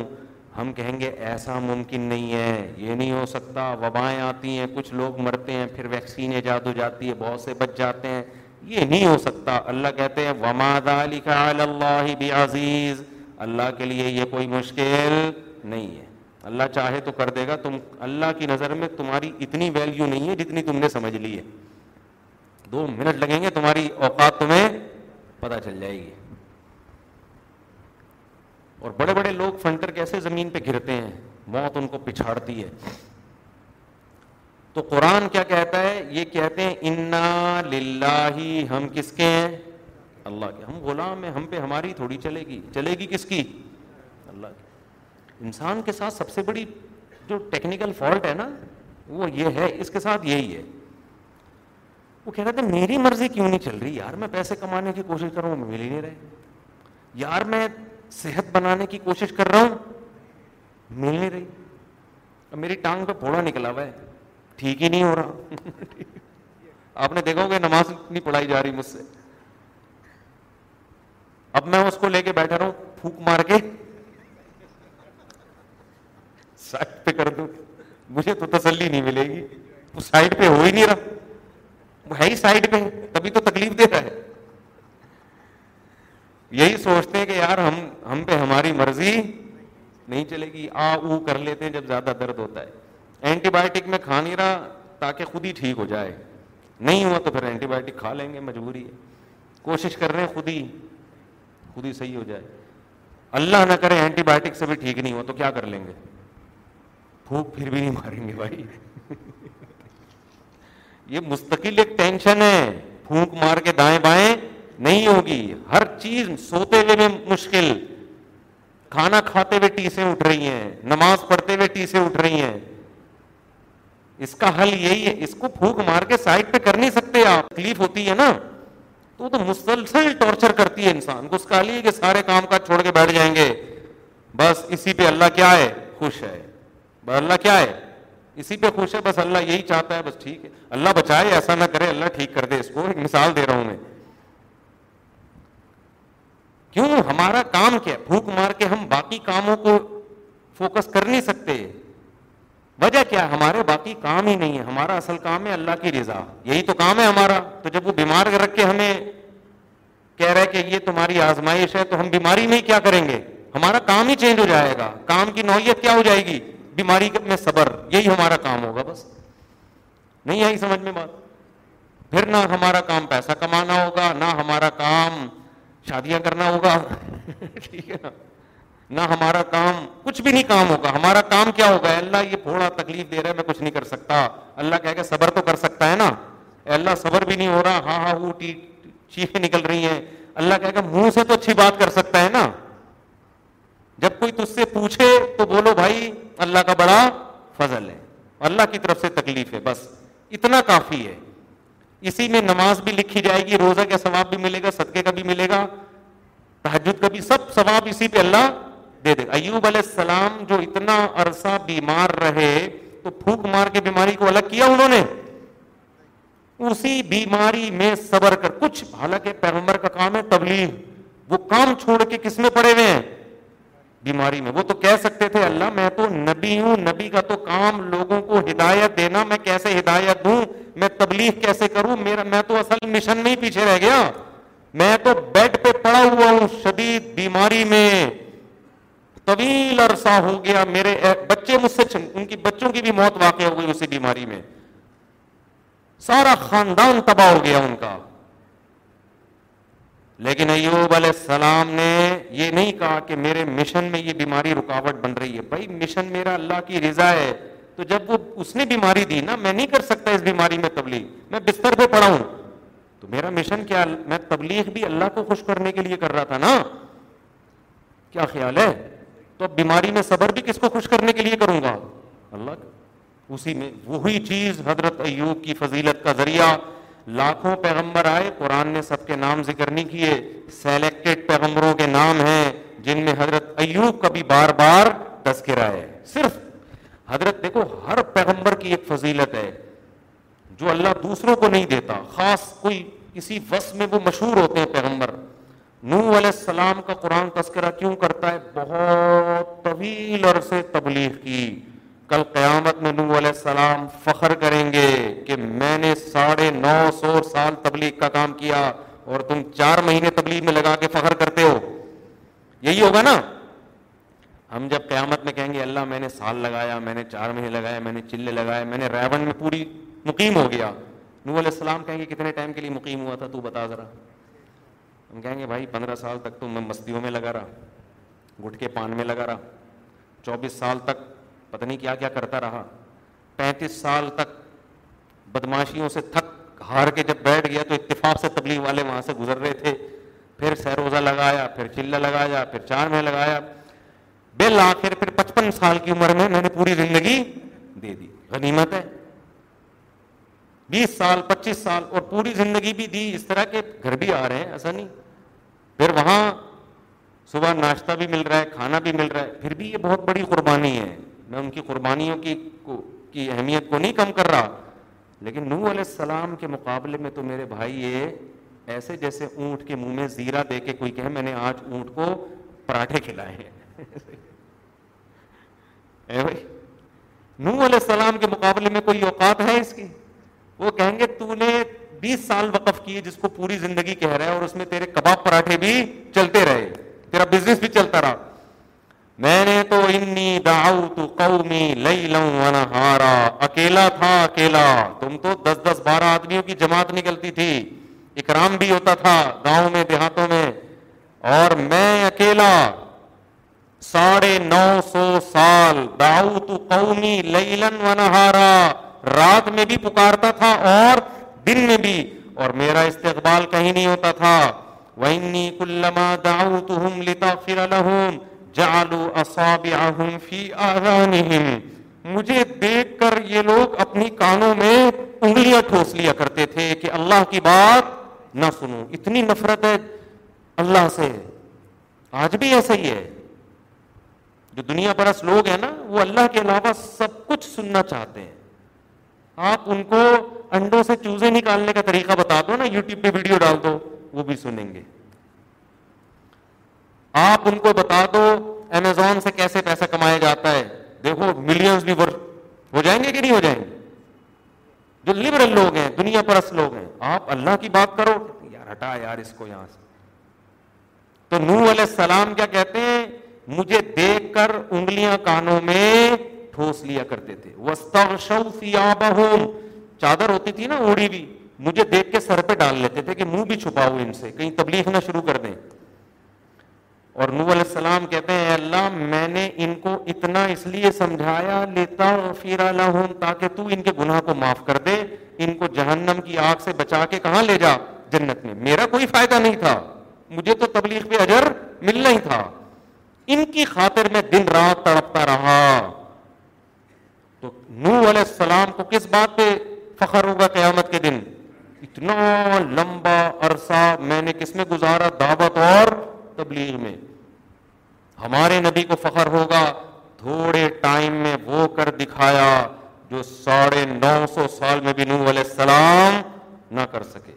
ہم کہیں گے ایسا ممکن نہیں ہے یہ نہیں ہو سکتا وبائیں آتی ہیں کچھ لوگ مرتے ہیں پھر ویکسین ایجاد ہو جاتی ہے بہت سے بچ جاتے ہیں یہ نہیں ہو سکتا اللہ کہتے ہیں وما ذالک علی اللہ بعزیز اللہ کے لیے یہ کوئی مشکل نہیں ہے اللہ چاہے تو کر دے گا تم اللہ کی نظر میں تمہاری اتنی ویلیو نہیں ہے جتنی تم نے سمجھ لی ہے دو منٹ لگیں گے تمہاری اوقات تمہیں پتا چل جائے گی اور بڑے بڑے لوگ فنٹر کیسے زمین پہ گرتے ہیں موت ان کو پچھاڑتی ہے تو قرآن کیا کہتا ہے یہ کہتے ہیں انا ہم کس کے ہیں اللہ کے ہم غلام ہیں ہم پہ ہماری تھوڑی چلے گی چلے گی کس کی اللہ کی انسان کے ساتھ سب سے بڑی جو ٹیکنیکل فالٹ ہے نا وہ یہ ہے اس کے ساتھ یہی ہے وہ کہہ رہے تھے میری مرضی کیوں نہیں چل رہی یار میں پیسے کمانے کی کوشش کر رہا ہوں مل ہی نہیں رہے یار میں صحت بنانے کی کوشش کر رہا ہوں مل نہیں رہی اب میری ٹانگ پہ پھوڑا نکلا ہوا ہے ٹھیک ہی نہیں ہو رہا آپ نے دیکھا کہ نماز اتنی پڑھائی جا رہی مجھ سے اب میں اس کو لے کے بیٹھا رہا ہوں پھوک مار کے سائڈ پہ کر دوں مجھے تو تسلی نہیں ملے گی وہ سائڈ پہ ہو ہی نہیں رہا ہی سائڈ پہ تبھی تو تکلیف دیتا ہے یہی سوچتے ہیں کہ یار ہم ہم پہ ہماری مرضی نہیں چلے گی آ او کر لیتے ہیں جب زیادہ درد ہوتا ہے اینٹی بایوٹک میں کھا نہیں رہا تاکہ خود ہی ٹھیک ہو جائے نہیں ہوا تو پھر اینٹی بایوٹک کھا لیں گے مجبوری ہے کوشش کر رہے ہیں خود ہی خود ہی صحیح ہو جائے اللہ نہ کرے اینٹی بایوٹک سے بھی ٹھیک نہیں ہوا تو کیا کر لیں گے پھوک پھر بھی نہیں ماریں گے بھائی یہ مستقل ایک ٹینشن ہے پھونک مار کے دائیں بائیں نہیں ہوگی ہر چیز سوتے ہوئے میں مشکل کھانا کھاتے ہوئے ٹیسیں اٹھ رہی ہیں نماز پڑھتے ہوئے ٹیسے اٹھ رہی ہیں اس کا حل یہی ہے اس کو پھونک مار کے سائڈ پہ کر نہیں سکتے آپ تکلیف ہوتی ہے نا تو تو مسلسل ٹارچر کرتی ہے انسان کو اس کا یہ کہ سارے کام کاج چھوڑ کے بیٹھ جائیں گے بس اسی پہ اللہ کیا ہے خوش ہے اللہ کیا ہے اسی پہ خوش ہے بس اللہ یہی چاہتا ہے بس ٹھیک ہے اللہ بچائے ایسا نہ کرے اللہ ٹھیک کر دے اس کو ایک مثال دے رہا ہوں میں کیوں ہمارا کام کیا بھوک مار کے ہم باقی کاموں کو فوکس کر نہیں سکتے وجہ کیا ہمارے باقی کام ہی نہیں ہے ہمارا اصل کام ہے اللہ کی رضا یہی تو کام ہے ہمارا تو جب وہ بیمار رکھ کے ہمیں کہہ رہے کہ یہ تمہاری آزمائش ہے تو ہم بیماری میں کیا کریں گے ہمارا کام ہی چینج ہو جائے گا کام کی نوعیت کیا ہو جائے گی بیماری کے میں صبر یہی ہمارا کام ہوگا بس نہیں آئی سمجھ میں بات پھر نہ ہمارا کام پیسہ کمانا ہوگا نہ ہمارا کام شادیاں کرنا ہوگا ٹھیک ہے نا نہ ہمارا کام کچھ بھی نہیں کام ہوگا ہمارا کام کیا ہوگا اللہ یہ تھوڑا تکلیف دے رہا ہے میں کچھ نہیں کر سکتا اللہ کہہ کے صبر تو کر سکتا ہے نا اللہ صبر بھی نہیں ہو رہا ہاں ہاں وہ چیخیں نکل رہی ہیں اللہ کہہ کے منہ سے تو اچھی بات کر سکتا ہے نا جب کوئی تج سے پوچھے تو بولو بھائی اللہ کا بڑا فضل ہے اللہ کی طرف سے تکلیف ہے بس اتنا کافی ہے اسی میں نماز بھی لکھی جائے گی روزہ کا ثواب بھی ملے گا صدقے کا بھی ملے گا تحجد کا بھی سب ثواب اسی پہ اللہ دے دے گا ایوب علیہ السلام جو اتنا عرصہ بیمار رہے تو پھوک مار کے بیماری کو الگ کیا انہوں نے اسی بیماری میں صبر کر کچھ حالانکہ پیغمبر کا کام ہے تبلیغ وہ کام چھوڑ کے کس میں پڑے ہوئے ہیں بیماری میں وہ تو کہہ سکتے تھے اللہ میں تو نبی ہوں نبی کا تو کام لوگوں کو ہدایت دینا میں کیسے ہدایت دوں میں تبلیغ کیسے کروں میرا میں تو اصل مشن پیچھے رہ گیا میں تو بیڈ پہ پڑا ہوا ہوں شدید بیماری میں طویل عرصہ ہو گیا میرے بچے مجھ سے ان کی بچوں کی بھی موت واقع ہو گئی اسی بیماری میں سارا خاندان تباہ ہو گیا ان کا لیکن ایوب علیہ السلام نے یہ نہیں کہا کہ میرے مشن میں یہ بیماری رکاوٹ بن رہی ہے بھائی مشن میرا اللہ کی رضا ہے تو جب وہ اس نے بیماری دی نا میں نہیں کر سکتا اس بیماری میں تبلیغ میں بستر پہ پڑا ہوں تو میرا مشن کیا میں تبلیغ بھی اللہ کو خوش کرنے کے لیے کر رہا تھا نا کیا خیال ہے تو اب بیماری میں صبر بھی کس کو خوش کرنے کے لیے کروں گا اللہ اسی میں وہی چیز حضرت ایوب کی فضیلت کا ذریعہ لاکھوں پیغمبر آئے قرآن نے سب کے نام ذکر نہیں کیے سیلیکٹڈ پیغمبروں کے نام ہیں جن میں حضرت ایوب کا بھی بار بار تذکرہ ہے صرف حضرت دیکھو ہر پیغمبر کی ایک فضیلت ہے جو اللہ دوسروں کو نہیں دیتا خاص کوئی اسی وس میں وہ مشہور ہوتے ہیں پیغمبر نو علیہ السلام کا قرآن تذکرہ کیوں کرتا ہے بہت طویل عرصے تبلیغ کی کل قیامت میں نوح علیہ السلام فخر کریں گے کہ میں نے ساڑھے نو سو سال تبلیغ کا کام کیا اور تم چار مہینے تبلیغ میں لگا کے فخر کرتے ہو یہی ہوگا نا ہم جب قیامت میں کہیں گے اللہ میں نے سال لگایا میں نے چار مہینے لگائے میں نے چلے لگائے میں نے ریون میں پوری مقیم ہو گیا نور علیہ السلام کہیں گے کتنے ٹائم کے لیے مقیم ہوا تھا تو بتا ذرا ہم کہیں گے بھائی پندرہ سال تک تو میں مستیوں میں لگا رہا گٹکے پان میں لگا رہا چوبیس سال تک پتہ نہیں کیا کیا کرتا رہا پینتیس سال تک بدماشیوں سے تھک ہار کے جب بیٹھ گیا تو اتفاق سے تبلیغ والے وہاں سے گزر رہے تھے پھر سہروزہ لگایا پھر چلہ لگایا پھر چار میں لگایا بل آخر پھر پچپن سال کی عمر میں میں نے پوری زندگی دے دی غنیمت ہے بیس سال پچیس سال اور پوری زندگی بھی دی اس طرح کے گھر بھی آ رہے ہیں ایسا نہیں پھر وہاں صبح ناشتہ بھی مل رہا ہے کھانا بھی مل رہا ہے پھر بھی یہ بہت بڑی قربانی ہے میں ان کی قربانیوں کی کی اہمیت کو نہیں کم کر رہا لیکن نو علیہ السلام کے مقابلے میں تو میرے بھائی یہ ایسے جیسے اونٹ کے منہ میں زیرہ دے کے کوئی کہے میں نے آج اونٹ کو پراٹھے کھلائے ہیں نو علیہ السلام کے مقابلے میں کوئی اوقات ہے اس کی وہ کہیں گے تو نے بیس سال وقف کی جس کو پوری زندگی کہہ رہا ہے اور اس میں تیرے کباب پراٹھے بھی چلتے رہے تیرا بزنس بھی چلتا رہا میں نے تو دعوت قومی لیلوں و نہارا اکیلا تھا اکیلا تم تو دس دس بارہ آدمیوں کی جماعت نکلتی تھی اکرام بھی ہوتا تھا گاؤں میں دیہاتوں میں اور میں اکیلا ساڑھے نو سو سال دعوت قومی لیلن و نہارا رات میں بھی پکارتا تھا اور دن میں بھی اور میرا استقبال کہیں نہیں ہوتا تھا وَإِنِّي كُلَّمَا دَعُوتُهُمْ لِتَغْفِرَ لَهُمْ فی مجھے دیکھ کر یہ لوگ اپنی کانوں میں انگلیاں ٹھوس لیا کرتے تھے کہ اللہ کی بات نہ سنو اتنی نفرت ہے اللہ سے آج بھی ایسا ہی ہے جو دنیا پرس لوگ ہیں نا وہ اللہ کے علاوہ سب کچھ سننا چاہتے ہیں آپ ان کو انڈوں سے چوزے نکالنے کا طریقہ بتا دو نا یوٹیوب پہ ویڈیو ڈال دو وہ بھی سنیں گے آپ ان کو بتا دو امیزون سے کیسے پیسہ کمایا جاتا ہے دیکھو ورک ہو جائیں گے کہ نہیں ہو جائیں گے جو لبرل لوگ ہیں دنیا پرست لوگ ہیں آپ اللہ کی بات کرو یار ہٹا یار اس کو یہاں سے تو نور علیہ السلام کیا کہتے ہیں مجھے دیکھ کر انگلیاں کانوں میں ٹھوس لیا کرتے تھے وسطی بہ چادر ہوتی تھی نا اوڑی بھی مجھے دیکھ کے سر پہ ڈال لیتے تھے کہ منہ بھی چھپا ہو ان سے کہیں تبلیغ نہ شروع کر دیں اور نو علیہ السلام کہتے ہیں اللہ میں نے ان کو اتنا اس لیے سمجھایا لیتا لہم تاکہ تو ان کے گناہ کو معاف کر دے ان کو جہنم کی آگ سے بچا کے کہاں لے جا جنت میں میرا کوئی فائدہ نہیں تھا مجھے تو تبلیغ پہ اجر ملنا ہی تھا ان کی خاطر میں دن رات تڑپتا رہا تو نو علیہ السلام کو کس بات پہ فخر ہوگا قیامت کے دن اتنا لمبا عرصہ میں نے کس میں گزارا دعوت اور تبلیغ میں ہمارے نبی کو فخر ہوگا تھوڑے ٹائم میں وہ کر دکھایا جو ساڑھے نو سو سال میں بھی علیہ السلام نہ کر سکے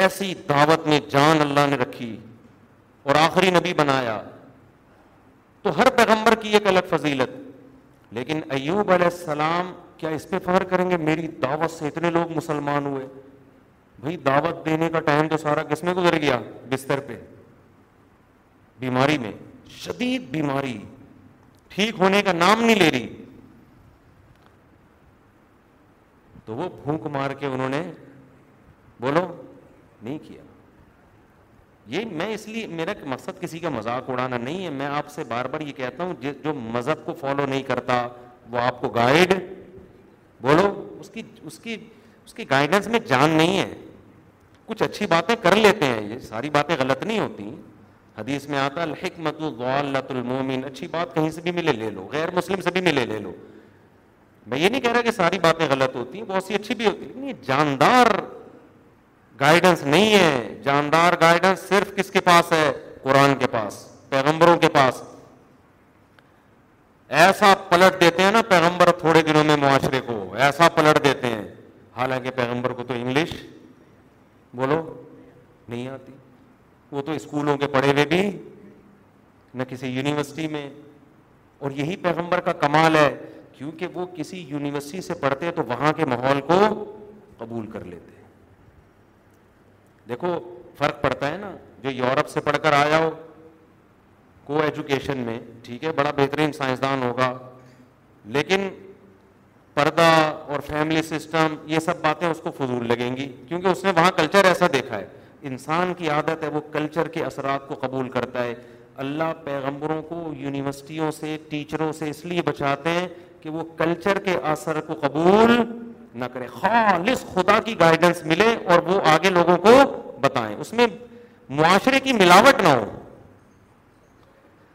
ایسی دعوت میں جان اللہ نے رکھی اور آخری نبی بنایا تو ہر پیغمبر کی ایک الگ فضیلت لیکن ایوب علیہ السلام کیا اس پہ فخر کریں گے میری دعوت سے اتنے لوگ مسلمان ہوئے دعوت دینے کا ٹائم تو سارا کس میں گزر گیا بستر پہ بیماری میں شدید بیماری ٹھیک ہونے کا نام نہیں لے رہی تو وہ بھوک مار کے انہوں نے بولو نہیں کیا یہ میں اس لیے میرا مقصد کسی کا مذاق اڑانا نہیں ہے میں آپ سے بار بار یہ کہتا ہوں جو مذہب کو فالو نہیں کرتا وہ آپ کو گائیڈ بولو اس کی اس کی اس کی گائیڈنس میں جان نہیں ہے کچھ اچھی باتیں کر لیتے ہیں یہ ساری باتیں غلط نہیں ہوتی حدیث میں آتا الحکمت غوالۃۃ المومن اچھی بات کہیں سے بھی ملے لے لو غیر مسلم سے بھی ملے لے لو میں یہ نہیں کہہ رہا کہ ساری باتیں غلط ہوتی ہیں بہت سی اچھی بھی ہوتی یہ جاندار گائیڈنس نہیں ہے جاندار گائیڈنس صرف کس کے پاس ہے قرآن کے پاس پیغمبروں کے پاس ایسا پلٹ دیتے ہیں نا پیغمبر تھوڑے دنوں میں معاشرے کو ایسا پلٹ دیتے ہیں حالانکہ پیغمبر کو تو انگلش بولو نہیں آتی وہ تو اسکولوں کے پڑھے ہوئے بھی نہ کسی یونیورسٹی میں اور یہی پیغمبر کا کمال ہے کیونکہ وہ کسی یونیورسٹی سے پڑھتے تو وہاں کے ماحول کو قبول کر لیتے دیکھو فرق پڑتا ہے نا جو یورپ سے پڑھ کر آیا ہو کو ایجوکیشن میں ٹھیک ہے بڑا بہترین سائنسدان ہوگا لیکن پردہ اور فیملی سسٹم یہ سب باتیں اس کو فضول لگیں گی کیونکہ اس نے وہاں کلچر ایسا دیکھا ہے انسان کی عادت ہے وہ کلچر کے اثرات کو قبول کرتا ہے اللہ پیغمبروں کو یونیورسٹیوں سے ٹیچروں سے اس لیے بچاتے ہیں کہ وہ کلچر کے اثر کو قبول نہ کرے خالص خدا کی گائیڈنس ملے اور وہ آگے لوگوں کو بتائیں اس میں معاشرے کی ملاوٹ نہ ہو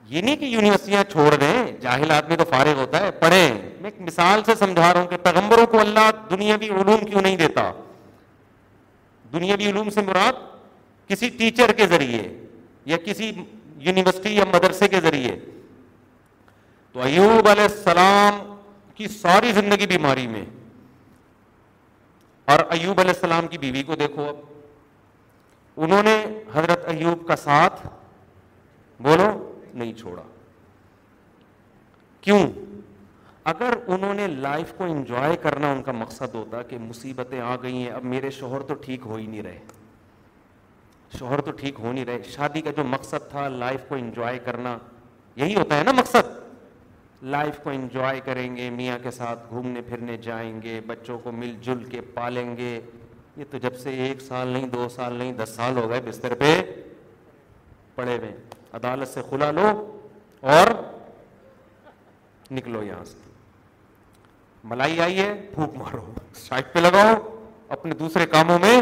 یہ نہیں کہ یونیورسٹیاں چھوڑ دیں جاہل آدمی تو فارغ ہوتا ہے پڑھیں میں ایک مثال سے سمجھا رہا ہوں کہ پیغمبروں کو اللہ دنیاوی علوم کیوں نہیں دیتا دنیاوی علوم سے مراد کسی ٹیچر کے ذریعے یا کسی یونیورسٹی یا مدرسے کے ذریعے تو ایوب علیہ السلام کی ساری زندگی بیماری میں اور ایوب علیہ السلام کی بیوی کو دیکھو اب انہوں نے حضرت ایوب کا ساتھ بولو نہیں چھوڑا کیوں اگر انہوں نے لائف کو انجوائے کرنا ان کا مقصد ہوتا کہ مصیبتیں آ گئی ہیں اب میرے شوہر تو ٹھیک ہو ہی نہیں رہے شوہر تو ٹھیک ہو نہیں رہے شادی کا جو مقصد تھا لائف کو انجوائے کرنا یہی ہوتا ہے نا مقصد لائف کو انجوائے کریں گے میاں کے ساتھ گھومنے پھرنے جائیں گے بچوں کو مل جل کے پالیں گے یہ تو جب سے ایک سال نہیں دو سال نہیں دس سال ہو گئے بستر پہ پڑے ہوئے عدالت سے کھلا لو اور نکلو یہاں سے ملائی آئی ہے پھوک مارو سائٹ پہ لگاؤ اپنے دوسرے کاموں میں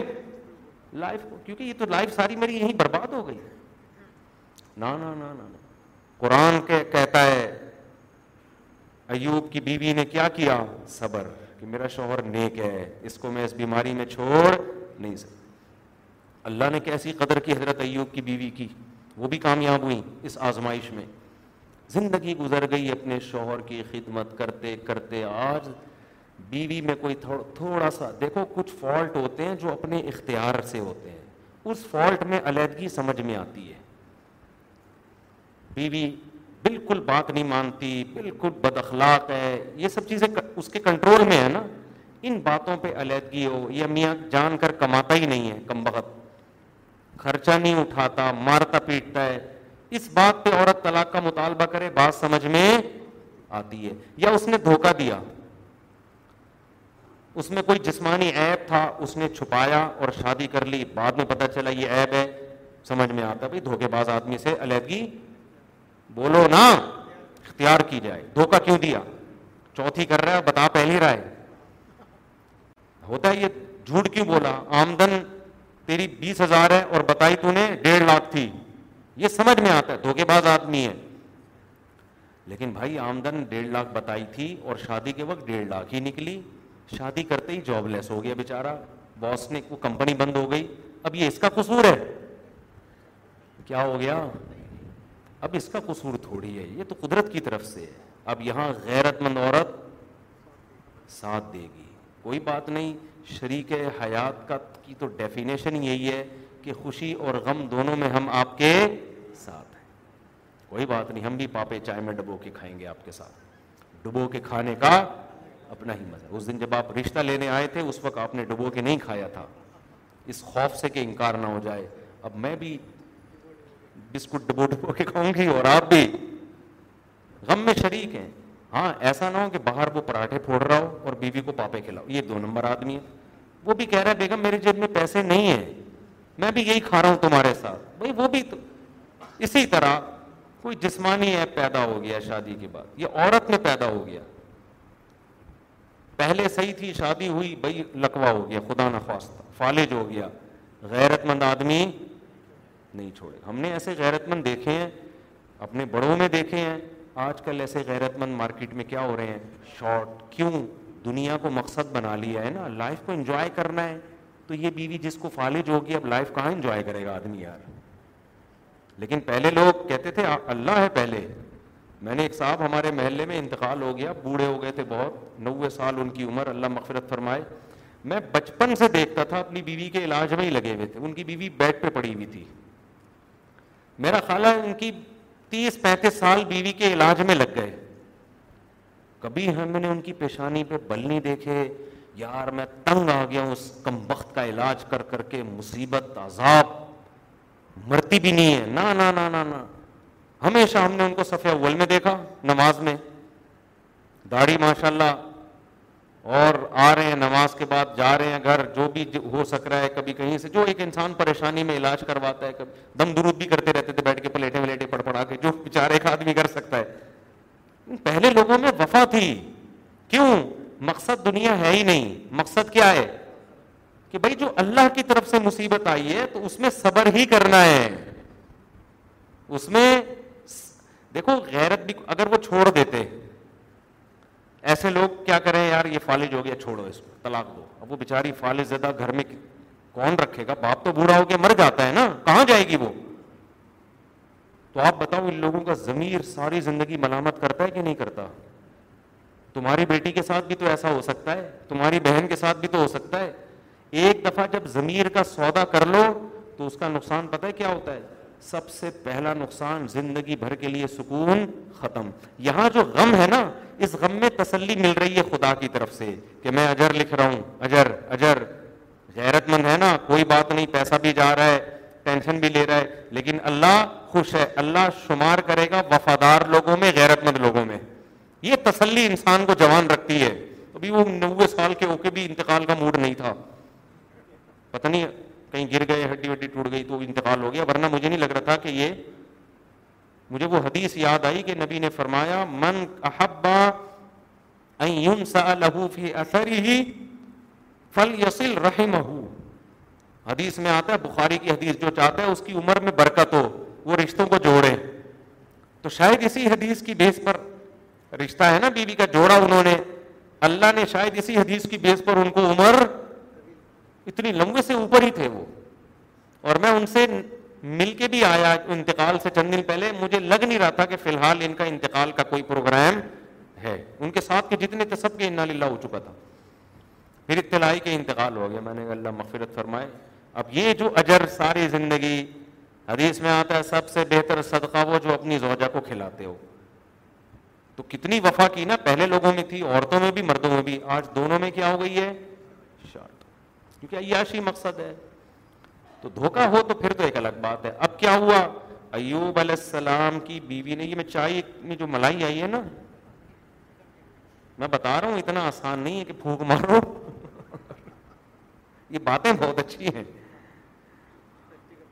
لائف کو کیونکہ یہ تو لائف ساری میری یہیں برباد ہو گئی نا نا نا نا قرآن کے کہتا ہے ایوب کی بیوی نے کیا کیا صبر کہ میرا شوہر نیک ہے اس کو میں اس بیماری میں چھوڑ نہیں سکتا اللہ نے کیسی قدر کی حضرت ایوب کی بیوی کی وہ بھی کامیاب ہوئیں اس آزمائش میں زندگی گزر گئی اپنے شوہر کی خدمت کرتے کرتے آج بیوی میں کوئی تھوڑا سا دیکھو کچھ فالٹ ہوتے ہیں جو اپنے اختیار سے ہوتے ہیں اس فالٹ میں علیحدگی سمجھ میں آتی ہے بیوی بالکل بات نہیں مانتی بالکل بد اخلاق ہے یہ سب چیزیں اس کے کنٹرول میں ہے نا ان باتوں پہ علیحدگی ہو یہ میاں جان کر کماتا ہی نہیں ہے کم بخت خرچہ نہیں اٹھاتا مارتا پیٹتا ہے اس بات پہ عورت طلاق کا مطالبہ کرے بات سمجھ میں آتی ہے یا اس نے دھوکہ دیا اس میں کوئی جسمانی عیب تھا اس نے چھپایا اور شادی کر لی بعد میں پتا چلا یہ عیب ہے سمجھ میں آتا بھائی دھوکے باز آدمی سے علیحدگی بولو نا اختیار کی جائے دھوکا کیوں دیا چوتھی کر رہا ہے بتا پہلی رائے ہوتا ہے یہ جھوٹ کیوں بولا آمدن تیری بیس ہزار ہے اور بتائی تو نے ڈیڑھ لاکھ تھی یہ سمجھ میں آتا ہے دھوکے باز آدمی ہے لیکن بھائی آمدن ڈیڑھ لاکھ بتائی تھی اور شادی کے وقت ڈیڑھ لاکھ ہی نکلی شادی کرتے ہی جاب لیس ہو گیا بےچارا باس نے وہ کمپنی بند ہو گئی اب یہ اس کا قصور ہے کیا ہو گیا اب اس کا قصور تھوڑی ہے یہ تو قدرت کی طرف سے ہے اب یہاں غیرت مند عورت ساتھ دے گی کوئی بات نہیں شریک حیات کا کی تو ڈیفینیشن یہی ہے کہ خوشی اور غم دونوں میں ہم آپ کے ساتھ ہیں کوئی بات نہیں ہم بھی پاپے چائے میں ڈبو کے کھائیں گے آپ کے ساتھ ڈبو کے کھانے کا اپنا ہی مزہ اس دن جب آپ رشتہ لینے آئے تھے اس وقت آپ نے ڈبو کے نہیں کھایا تھا اس خوف سے کہ انکار نہ ہو جائے اب میں بھی بسکٹ ڈبو ڈبو کے کھاؤں گی اور آپ بھی غم میں شریک ہیں ہاں ایسا نہ ہو کہ باہر وہ پراٹھے پھوڑ رہا ہو اور بیوی کو پاپے کھلاؤ یہ دو نمبر آدمی ہے وہ بھی کہہ رہا ہے بیگم میرے جیب میں پیسے نہیں ہیں میں بھی یہی کھا رہا ہوں تمہارے ساتھ بھائی وہ بھی اسی طرح کوئی جسمانی ایپ پیدا ہو گیا شادی کے بعد یہ عورت میں پیدا ہو گیا پہلے صحیح تھی شادی ہوئی بھائی لکوا ہو گیا خدا نخواستہ فالج ہو گیا غیرت مند آدمی نہیں چھوڑے ہم نے ایسے غیرت مند دیکھے ہیں اپنے بڑوں میں دیکھے ہیں آج کل ایسے غیرت مند مارکیٹ میں کیا ہو رہے ہیں شارٹ کیوں دنیا کو مقصد بنا لیا ہے نا لائف کو انجوائے کرنا ہے تو یہ بیوی جس کو فالج ہوگی اب لائف کہاں انجوائے کرے گا آدمی یار لیکن پہلے لوگ کہتے تھے اللہ ہے پہلے میں نے ایک صاحب ہمارے محلے میں انتقال ہو گیا بوڑھے ہو گئے تھے بہت نوے سال ان کی عمر اللہ مغفرت فرمائے میں بچپن سے دیکھتا تھا اپنی بیوی کے علاج میں ہی لگے ہوئے تھے ان کی بیوی بیڈ پہ پڑی ہوئی تھی میرا خیال ہے ان کی تیس پینتیس سال بیوی کے علاج میں لگ گئے کبھی ہم نے ان کی پیشانی پہ بل نہیں دیکھے یار میں تنگ آ گیا ہوں اس کم وقت کا علاج کر کر کے مصیبت عذاب مرتی بھی نہیں ہے نہ نہ ہمیشہ ہم نے ان کو صفحہ اول میں دیکھا نماز میں داڑھی ماشاء اللہ اور آ رہے ہیں نماز کے بعد جا رہے ہیں گھر جو بھی ہو سک رہا ہے کبھی کہیں سے جو ایک انسان پریشانی میں علاج کرواتا ہے کبھی دم درود بھی کرتے رہتے تھے بیٹھ کے پلیٹیں ولیٹیں پڑ پڑا کے جو بےچارے ایک آدمی کر سکتا ہے پہلے لوگوں میں وفا تھی کیوں مقصد دنیا ہے ہی نہیں مقصد کیا ہے کہ بھائی جو اللہ کی طرف سے مصیبت آئی ہے تو اس میں صبر ہی کرنا ہے اس میں دیکھو غیرت بھی اگر وہ چھوڑ دیتے ایسے لوگ کیا کریں یار یہ فالج ہو گیا چھوڑو اس کو طلاق دو اب وہ بےچاری فالج زدہ گھر میں کون رکھے گا باپ تو بوڑھا ہو کے مر جاتا ہے نا کہاں جائے گی وہ تو آپ بتاؤ ان لوگوں کا ضمیر ساری زندگی ملامت کرتا ہے کہ نہیں کرتا تمہاری بیٹی کے ساتھ بھی تو ایسا ہو سکتا ہے تمہاری بہن کے ساتھ بھی تو ہو سکتا ہے ایک دفعہ جب ضمیر کا سودا کر لو تو اس کا نقصان پتہ ہے کیا ہوتا ہے سب سے پہلا نقصان زندگی بھر کے لیے سکون ختم یہاں جو غم ہے نا اس غم میں تسلی مل رہی ہے خدا کی طرف سے کہ میں اجر لکھ رہا ہوں اجر اجر غیرت مند ہے نا کوئی بات نہیں پیسہ بھی جا رہا ہے ٹینشن بھی لے رہا ہے لیکن اللہ خوش ہے اللہ شمار کرے گا وفادار لوگوں میں غیرت مند لوگوں میں یہ تسلی انسان کو جوان رکھتی ہے ابھی وہ نوے سال کے ہو کے بھی انتقال کا موڈ نہیں تھا پتہ نہیں کہیں گر گئے ہڈی وڈی ٹوٹ گئی تو انتقال ہو گیا ورنہ مجھے نہیں لگ رہا تھا کہ یہ مجھے وہ حدیث یاد آئی کہ نبی نے فرمایا من احبا لہو فی ہی فل یسل رحم حدیث میں آتا ہے بخاری کی حدیث جو چاہتا ہے اس کی عمر میں برکت ہو وہ رشتوں کو جوڑے تو شاید اسی حدیث کی بیس پر رشتہ ہے نا بیوی بی کا جوڑا انہوں نے اللہ نے شاید اسی حدیث کی بیس پر ان کو عمر اتنی لمبے سے اوپر ہی تھے وہ اور میں ان سے مل کے بھی آیا انتقال سے چند دن پہلے مجھے لگ نہیں رہا تھا کہ فی الحال ان کا انتقال کا کوئی پروگرام ہے ان کے ساتھ کے جتنے تھے سب کے ہو چکا تھا پھر اطلاعی کے انتقال ہو گیا میں نے اللہ مغفرت فرمائے اب یہ جو اجر ساری زندگی حدیث میں آتا ہے سب سے بہتر صدقہ وہ جو اپنی زوجہ کو کھلاتے ہو تو کتنی وفا کی نا پہلے لوگوں میں تھی عورتوں میں بھی مردوں میں بھی آج دونوں میں کیا ہو گئی ہے کیونکہ عیاشی مقصد ہے تو دھوکہ ہو تو پھر تو ایک الگ بات ہے اب کیا ہوا ایوب علیہ السلام کی بیوی نے یہ میں چائے میں جو ملائی آئی ہے نا میں بتا رہا ہوں اتنا آسان نہیں ہے کہ پھونک مارو یہ باتیں بہت اچھی ہیں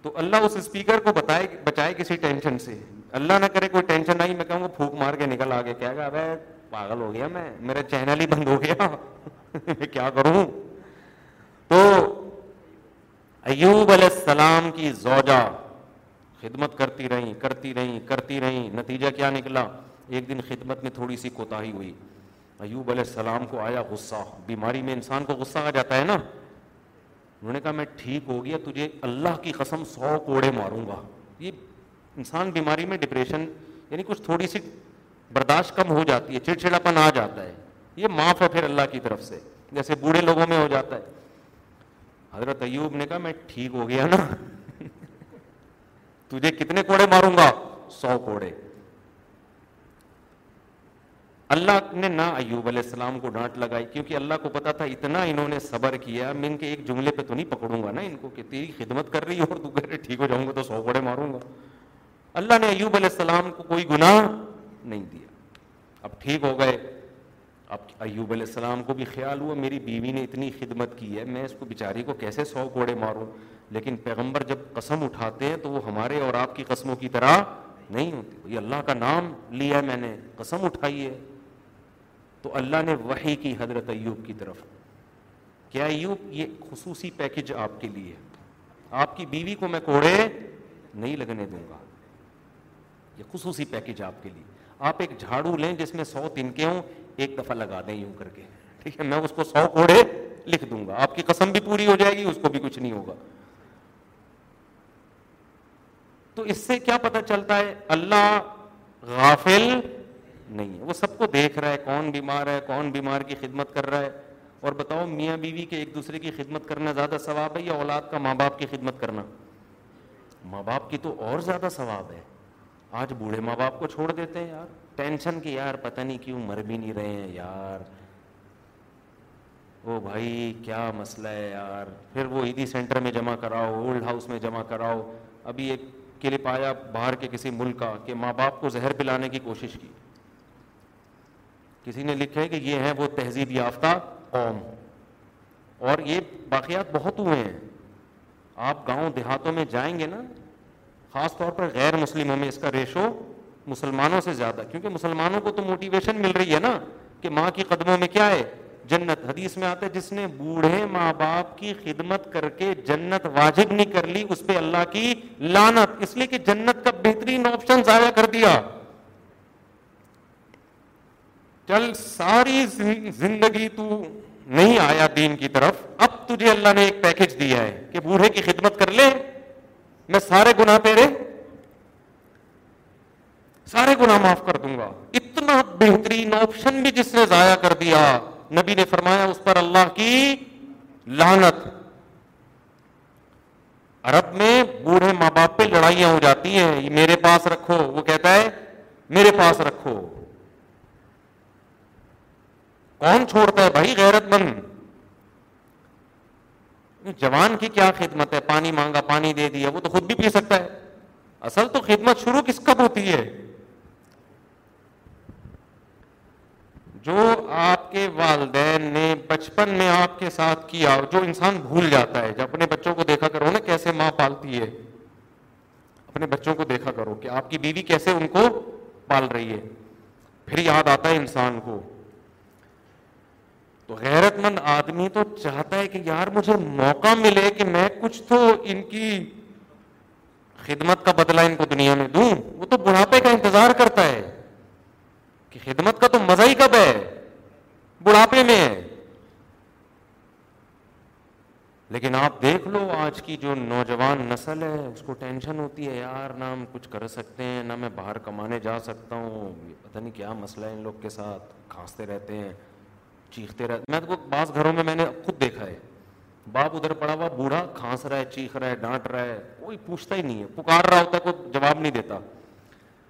تو اللہ اس اسپیکر کو بتائے بچائے کسی ٹینشن سے اللہ نہ کرے کوئی ٹینشن آئی میں کہوں گا پھونک مار کے نکل آگے کہ پاگل ہو گیا میں میرا چینل ہی بند ہو گیا میں کیا کروں تو ایوب علیہ السلام کی زوجہ خدمت کرتی رہی کرتی رہی کرتی رہی نتیجہ کیا نکلا ایک دن خدمت میں تھوڑی سی کوتا ہی ہوئی ایوب علیہ السلام کو آیا غصہ بیماری میں انسان کو غصہ آ جاتا ہے نا انہوں نے کہا میں ٹھیک ہو گیا تجھے اللہ کی قسم سو کوڑے ماروں گا یہ انسان بیماری میں ڈپریشن یعنی کچھ تھوڑی سی برداشت کم ہو جاتی ہے چڑچڑاپن آ جاتا ہے یہ معاف ہے پھر اللہ کی طرف سے جیسے بوڑھے لوگوں میں ہو جاتا ہے حضرت ایوب نے کہا میں ٹھیک ہو گیا نا تجھے کتنے کوڑے ماروں گا سو کوڑے اللہ نے نہ ایوب علیہ السلام کو ڈانٹ لگائی کیونکہ اللہ کو پتا تھا اتنا انہوں نے صبر کیا میں ان کے ایک جملے پہ تو نہیں پکڑوں گا نا ان کو کہ تیری خدمت کر رہی اور تو کہہ رہے ٹھیک ہو جاؤں گا تو سو کوڑے ماروں گا اللہ نے ایوب علیہ السلام کو کوئی گناہ نہیں دیا اب ٹھیک ہو گئے اب ایوب علیہ السلام کو بھی خیال ہوا میری بیوی نے اتنی خدمت کی ہے میں اس کو بیچاری کو کیسے سو کوڑے ماروں لیکن پیغمبر جب قسم اٹھاتے ہیں تو وہ ہمارے اور آپ کی قسموں کی طرح نہیں ہوتی یہ اللہ کا نام لیا میں نے قسم اٹھائی ہے تو اللہ نے وہی کی حضرت ایوب کی طرف کیا ایوب یہ خصوصی پیکج آپ کے لیے آپ کی بیوی کو میں کوڑے نہیں لگنے دوں گا یہ خصوصی پیکج آپ کے لیے آپ ایک جھاڑو لیں جس میں سو تنکے ہوں ایک دفعہ لگا دیں یوں کر کے ٹھیک ہے میں اس کو سو کوڑے لکھ دوں گا آپ کی قسم بھی پوری ہو جائے گی اس کو بھی کچھ نہیں ہوگا تو اس سے کیا پتا چلتا ہے اللہ غافل نہیں ہے وہ سب کو دیکھ رہا ہے کون بیمار ہے کون بیمار کی خدمت کر رہا ہے اور بتاؤ میاں بیوی کے ایک دوسرے کی خدمت کرنا زیادہ ثواب ہے یا اولاد کا ماں باپ کی خدمت کرنا ماں باپ کی تو اور زیادہ ثواب ہے آج بوڑھے ماں باپ کو چھوڑ دیتے ہیں یار ٹینشن کی یار پتہ نہیں کیوں مر بھی نہیں رہے ہیں یار او بھائی کیا مسئلہ ہے یار پھر وہ عیدی سینٹر میں جمع کراؤ اولڈ ہاؤس میں جمع کراؤ ابھی ایک کلپ آیا باہر کے کسی ملک کا کہ ماں باپ کو زہر پلانے کی کوشش کی کسی نے لکھا ہے کہ یہ ہیں وہ تہذیب یافتہ قوم اور یہ باقیات بہت ہوئے ہیں آپ گاؤں دیہاتوں میں جائیں گے نا خاص طور پر غیر مسلموں میں اس کا ریشو مسلمانوں سے زیادہ کیونکہ مسلمانوں کو تو موٹیویشن مل رہی ہے نا کہ ماں کی قدموں میں کیا ہے جنت حدیث میں آتا ہے جس نے بوڑھے ماں باپ کی خدمت کر کے جنت واجب نہیں کر لی اس پہ اللہ کی لانت اس لیے کہ جنت کا بہترین آپشن ضائع کر دیا چل ساری زندگی تو نہیں آیا دین کی طرف اب تجھے اللہ نے ایک پیکج دیا ہے کہ بوڑھے کی خدمت کر لے میں سارے گناہ تیرے سارے گنا معاف کر دوں گا اتنا بہترین آپشن بھی جس نے ضائع کر دیا نبی نے فرمایا اس پر اللہ کی لانت عرب میں بوڑھے ماں باپ پہ لڑائیاں ہو جاتی ہیں یہ میرے پاس رکھو وہ کہتا ہے میرے پاس رکھو کون چھوڑتا ہے بھائی غیرت مند جوان کی کیا خدمت ہے پانی مانگا پانی دے دیا وہ تو خود بھی پی سکتا ہے اصل تو خدمت شروع کس کب ہوتی ہے جو آپ کے والدین نے بچپن میں آپ کے ساتھ کیا جو انسان بھول جاتا ہے جب اپنے بچوں کو دیکھا کرو نا کیسے ماں پالتی ہے اپنے بچوں کو دیکھا کرو کہ آپ کی بیوی کیسے ان کو پال رہی ہے پھر یاد آتا ہے انسان کو تو غیرت مند آدمی تو چاہتا ہے کہ یار مجھے موقع ملے کہ میں کچھ تو ان کی خدمت کا بدلہ ان کو دنیا میں دوں وہ تو بڑھاپے کا انتظار کرتا ہے خدمت کا تو مزہ ہی کب ہے بڑھاپے میں ہے لیکن آپ دیکھ لو آج کی جو نوجوان نسل ہے اس کو ٹینشن ہوتی ہے یار نہ ہم کچھ کر سکتے ہیں نہ میں باہر کمانے جا سکتا ہوں پتہ نہیں کیا مسئلہ ہے ان لوگ کے ساتھ کھانستے رہتے ہیں چیختے رہتے میں تو بعض گھروں میں میں نے خود دیکھا ہے باپ ادھر پڑا ہوا بوڑھا کھانس رہا ہے چیخ رہا ہے ڈانٹ رہا ہے کوئی پوچھتا ہی نہیں ہے پکار رہا ہوتا ہے کوئی جواب نہیں دیتا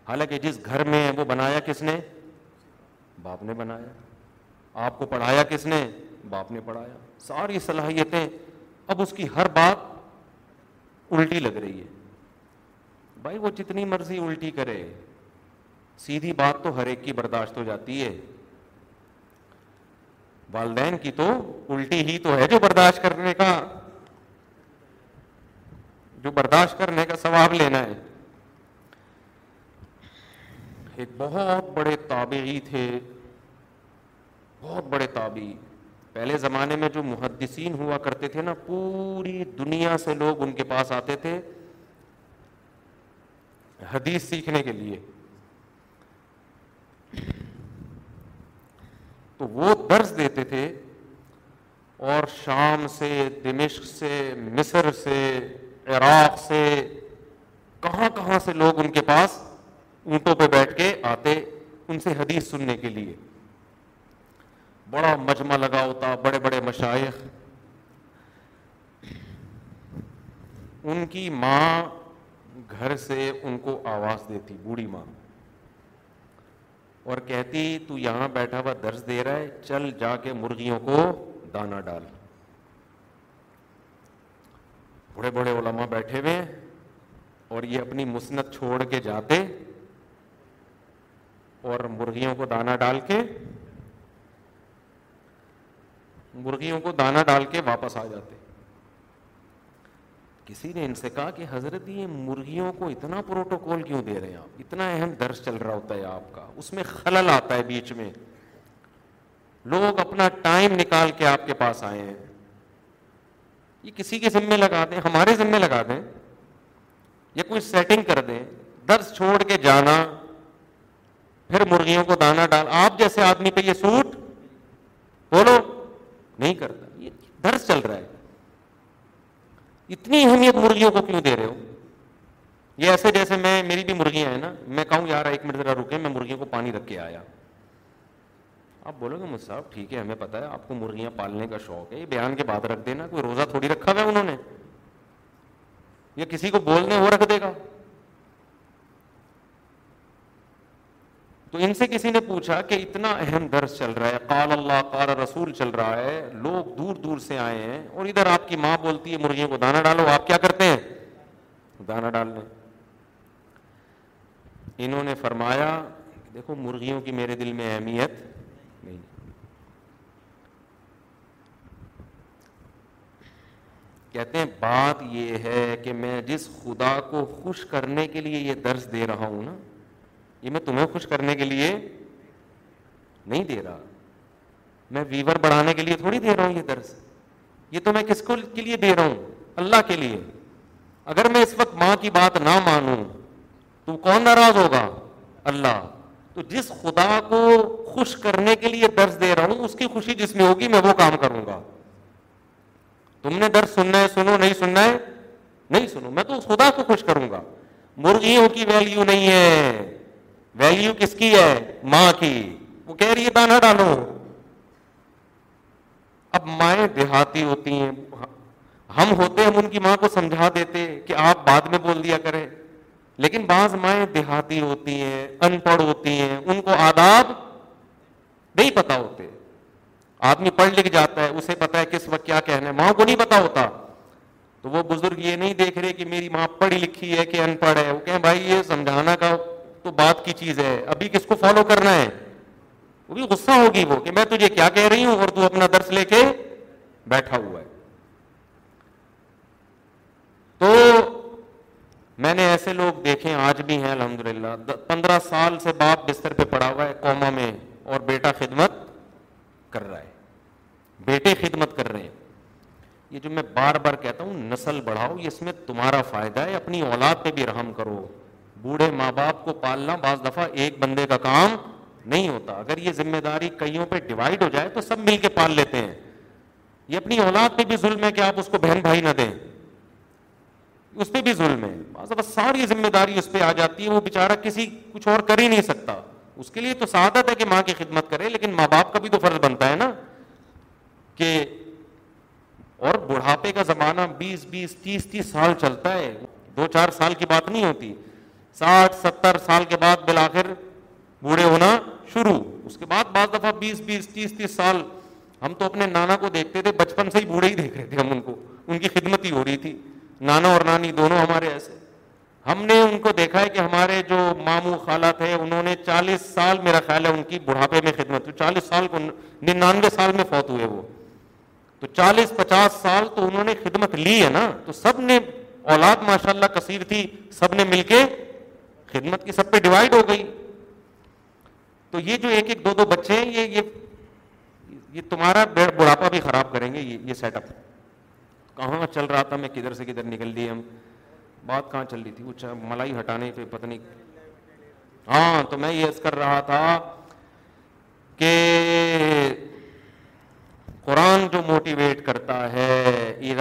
حالانکہ جس گھر میں وہ بنایا کس نے باپ نے بنایا آپ کو پڑھایا کس نے باپ نے پڑھایا ساری صلاحیتیں اب اس کی ہر بات الٹی لگ رہی ہے بھائی وہ جتنی مرضی الٹی کرے سیدھی بات تو ہر ایک کی برداشت ہو جاتی ہے والدین کی تو الٹی ہی تو ہے جو برداشت کرنے کا جو برداشت کرنے کا ثواب لینا ہے ایک بہت بڑے تابعی تھے بہت بڑے تابعی پہلے زمانے میں جو محدثین ہوا کرتے تھے نا پوری دنیا سے لوگ ان کے پاس آتے تھے حدیث سیکھنے کے لیے تو وہ درس دیتے تھے اور شام سے دمشق سے مصر سے عراق سے کہاں کہاں سے لوگ ان کے پاس اونٹوں پہ بیٹھ کے آتے ان سے حدیث سننے کے لیے بڑا مجمع لگا ہوتا بڑے بڑے مشائق ان کی ماں گھر سے ان کو آواز دیتی بوڑھی ماں اور کہتی تو یہاں بیٹھا ہوا درس دے رہا ہے چل جا کے مرغیوں کو دانا ڈال بڑے بڑے علماء بیٹھے ہوئے اور یہ اپنی مسنت چھوڑ کے جاتے اور مرغیوں کو دانہ ڈال کے مرغیوں کو دانہ ڈال کے واپس آ جاتے کسی نے ان سے کہا کہ حضرت یہ مرغیوں کو اتنا پروٹوکول کیوں دے رہے ہیں آپ اتنا اہم درس چل رہا ہوتا ہے آپ کا اس میں خلل آتا ہے بیچ میں لوگ اپنا ٹائم نکال کے آپ کے پاس آئے ہیں یہ کسی کے ذمے لگا دیں ہمارے ذمے لگا دیں یا کوئی سیٹنگ کر دیں درس چھوڑ کے جانا پھر مرغیوں کو دانا ڈال آپ جیسے آدمی پہ یہ سوٹ بولو نہیں کرتا یہ درس چل رہا ہے اتنی اہمیت مرغیوں کو کیوں دے رہے ہو یہ ایسے جیسے میں میری بھی مرغیاں ہیں نا میں کہوں یار ایک منٹ ذرا رکے میں مرغیوں کو پانی رکھ کے آیا آپ بولو گے مجھ صاحب ٹھیک ہے ہمیں پتا ہے آپ کو مرغیاں پالنے کا شوق ہے یہ بیان کے بعد رکھ دینا کوئی روزہ تھوڑی رکھا ہوا انہوں نے یا کسی کو بولنے وہ رکھ دے گا تو ان سے کسی نے پوچھا کہ اتنا اہم درس چل رہا ہے قال اللہ قال رسول چل رہا ہے لوگ دور دور سے آئے ہیں اور ادھر آپ کی ماں بولتی ہے مرغیوں کو دانا ڈالو آپ کیا کرتے ہیں دانا ڈالنے انہوں نے فرمایا دیکھو مرغیوں کی میرے دل میں اہمیت نہیں کہتے ہیں بات یہ ہے کہ میں جس خدا کو خوش کرنے کے لیے یہ درس دے رہا ہوں نا یہ میں تمہیں خوش کرنے کے لیے نہیں دے رہا میں ویور بڑھانے کے لیے تھوڑی دے رہا ہوں یہ درس یہ تو میں کس کو کے لیے دے رہا ہوں اللہ کے لیے اگر میں اس وقت ماں کی بات نہ مانوں تو کون ناراض ہوگا اللہ تو جس خدا کو خوش کرنے کے لیے درس دے رہا ہوں اس کی خوشی جس میں ہوگی میں وہ کام کروں گا تم نے درس سننا ہے سنو نہیں سننا ہے نہیں سنو میں تو اس خدا کو خوش کروں گا مرغیوں کی ویلیو نہیں ہے ویلیو کس کی ہے ماں کی وہ کہہ رہی ہے دانا ڈالو اب مائیں دیہاتی ہوتی ہیں ہم ہوتے ہم ان کی ماں کو سمجھا دیتے کہ آپ بعد میں بول دیا کریں لیکن بعض مائیں دیہاتی ہوتی ہیں ان پڑھ ہوتی ہیں ان کو آداب نہیں پتا ہوتے آدمی پڑھ لکھ جاتا ہے اسے پتا ہے کس وقت کیا کہنا ہے ماں کو نہیں پتا ہوتا تو وہ بزرگ یہ نہیں دیکھ رہے کہ میری ماں پڑھی لکھی ہے کہ ان پڑھ ہے وہ کہیں بھائی یہ سمجھانا کا تو بات کی چیز ہے ابھی کس کو فالو کرنا ہے وہ بھی غصہ ہوگی وہ کہ میں تجھے کیا کہہ رہی ہوں اور تو اپنا درس لے کے بیٹھا ہوا ہے تو میں نے ایسے لوگ دیکھے آج بھی ہیں الحمد للہ پندرہ سال سے باپ بستر پہ پڑا ہوا ہے کوما میں اور بیٹا خدمت کر رہا ہے بیٹے خدمت کر رہے ہیں یہ جو میں بار بار کہتا ہوں نسل بڑھاؤ اس میں تمہارا فائدہ ہے اپنی اولاد پہ بھی رحم کرو بوڑھے ماں باپ کو پالنا بعض دفعہ ایک بندے کا کام نہیں ہوتا اگر یہ ذمہ داری کئیوں پہ ڈیوائڈ ہو جائے تو سب مل کے پال لیتے ہیں یہ اپنی اولاد پہ بھی ظلم ہے کہ آپ اس کو بہن بھائی نہ دیں اس پہ بھی ظلم ہے بعض دفعہ ساری ذمہ داری اس پہ آ جاتی ہے وہ بےچارہ کسی کچھ اور کر ہی نہیں سکتا اس کے لیے تو سعادت ہے کہ ماں کی خدمت کرے لیکن ماں باپ کا بھی تو فرض بنتا ہے نا کہ اور بڑھاپے کا زمانہ بیس بیس تیس تیس سال چلتا ہے دو چار سال کی بات نہیں ہوتی ساٹھ ستر سال کے بعد بالآخر بوڑھے ہونا شروع اس کے بعد بعض دفعہ بیس بیس تیس تیس سال ہم تو اپنے نانا کو دیکھتے تھے بچپن سے ہی بوڑھے ہی دیکھ رہے تھے ہم ان کو ان کی خدمت ہی ہو رہی تھی نانا اور نانی دونوں ہمارے ایسے ہم نے ان کو دیکھا ہے کہ ہمارے جو ماموں خالہ تھے انہوں نے چالیس سال میرا خیال ہے ان کی بڑھاپے میں خدمت ہوئی چالیس سال کو ننانوے سال میں فوت ہوئے وہ تو چالیس پچاس سال تو انہوں نے خدمت لی ہے نا تو سب نے اولاد ماشاء اللہ کثیر تھی سب نے مل کے خدمت کی سب پہ ڈیوائڈ ہو گئی تو یہ جو ایک ایک دو دو بچے ہیں یہ یہ یہ تمہارا بڑھاپا بھی خراب کریں گے یہ سیٹ اپ کہاں چل رہا تھا میں کدھر سے کدھر نکل دی ہم بات کہاں چل رہی تھی وہ ملائی ہٹانے پہ پتہ نہیں ہاں تو میں یہ کر رہا تھا کہ قرآن جو موٹیویٹ کرتا ہے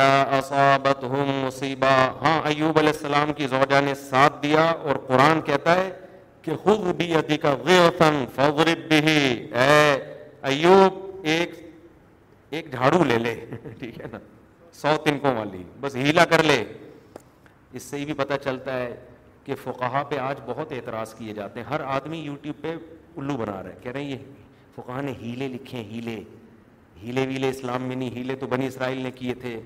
مصیبہ ہاں ایوب علیہ السلام کی زوجہ نے ساتھ دیا اور قرآن کہتا ہے کہ خود بھی بھی کا اے ایوب ایک ایک جھاڑو لے لے ٹھیک ہے نا سو تنکوں والی بس ہیلا کر لے اس سے یہ بھی پتہ چلتا ہے کہ فقہ پہ آج بہت اعتراض کیے جاتے ہیں ہر آدمی یوٹیوب پہ الو بنا رہا ہے کہہ رہے ہیں یہ فقہ نے ہیلے لکھے ہیں ہیلے ہیلے ویلے اسلام میں نہیں ہیلے تو بنی اسرائیل نے کیے تھے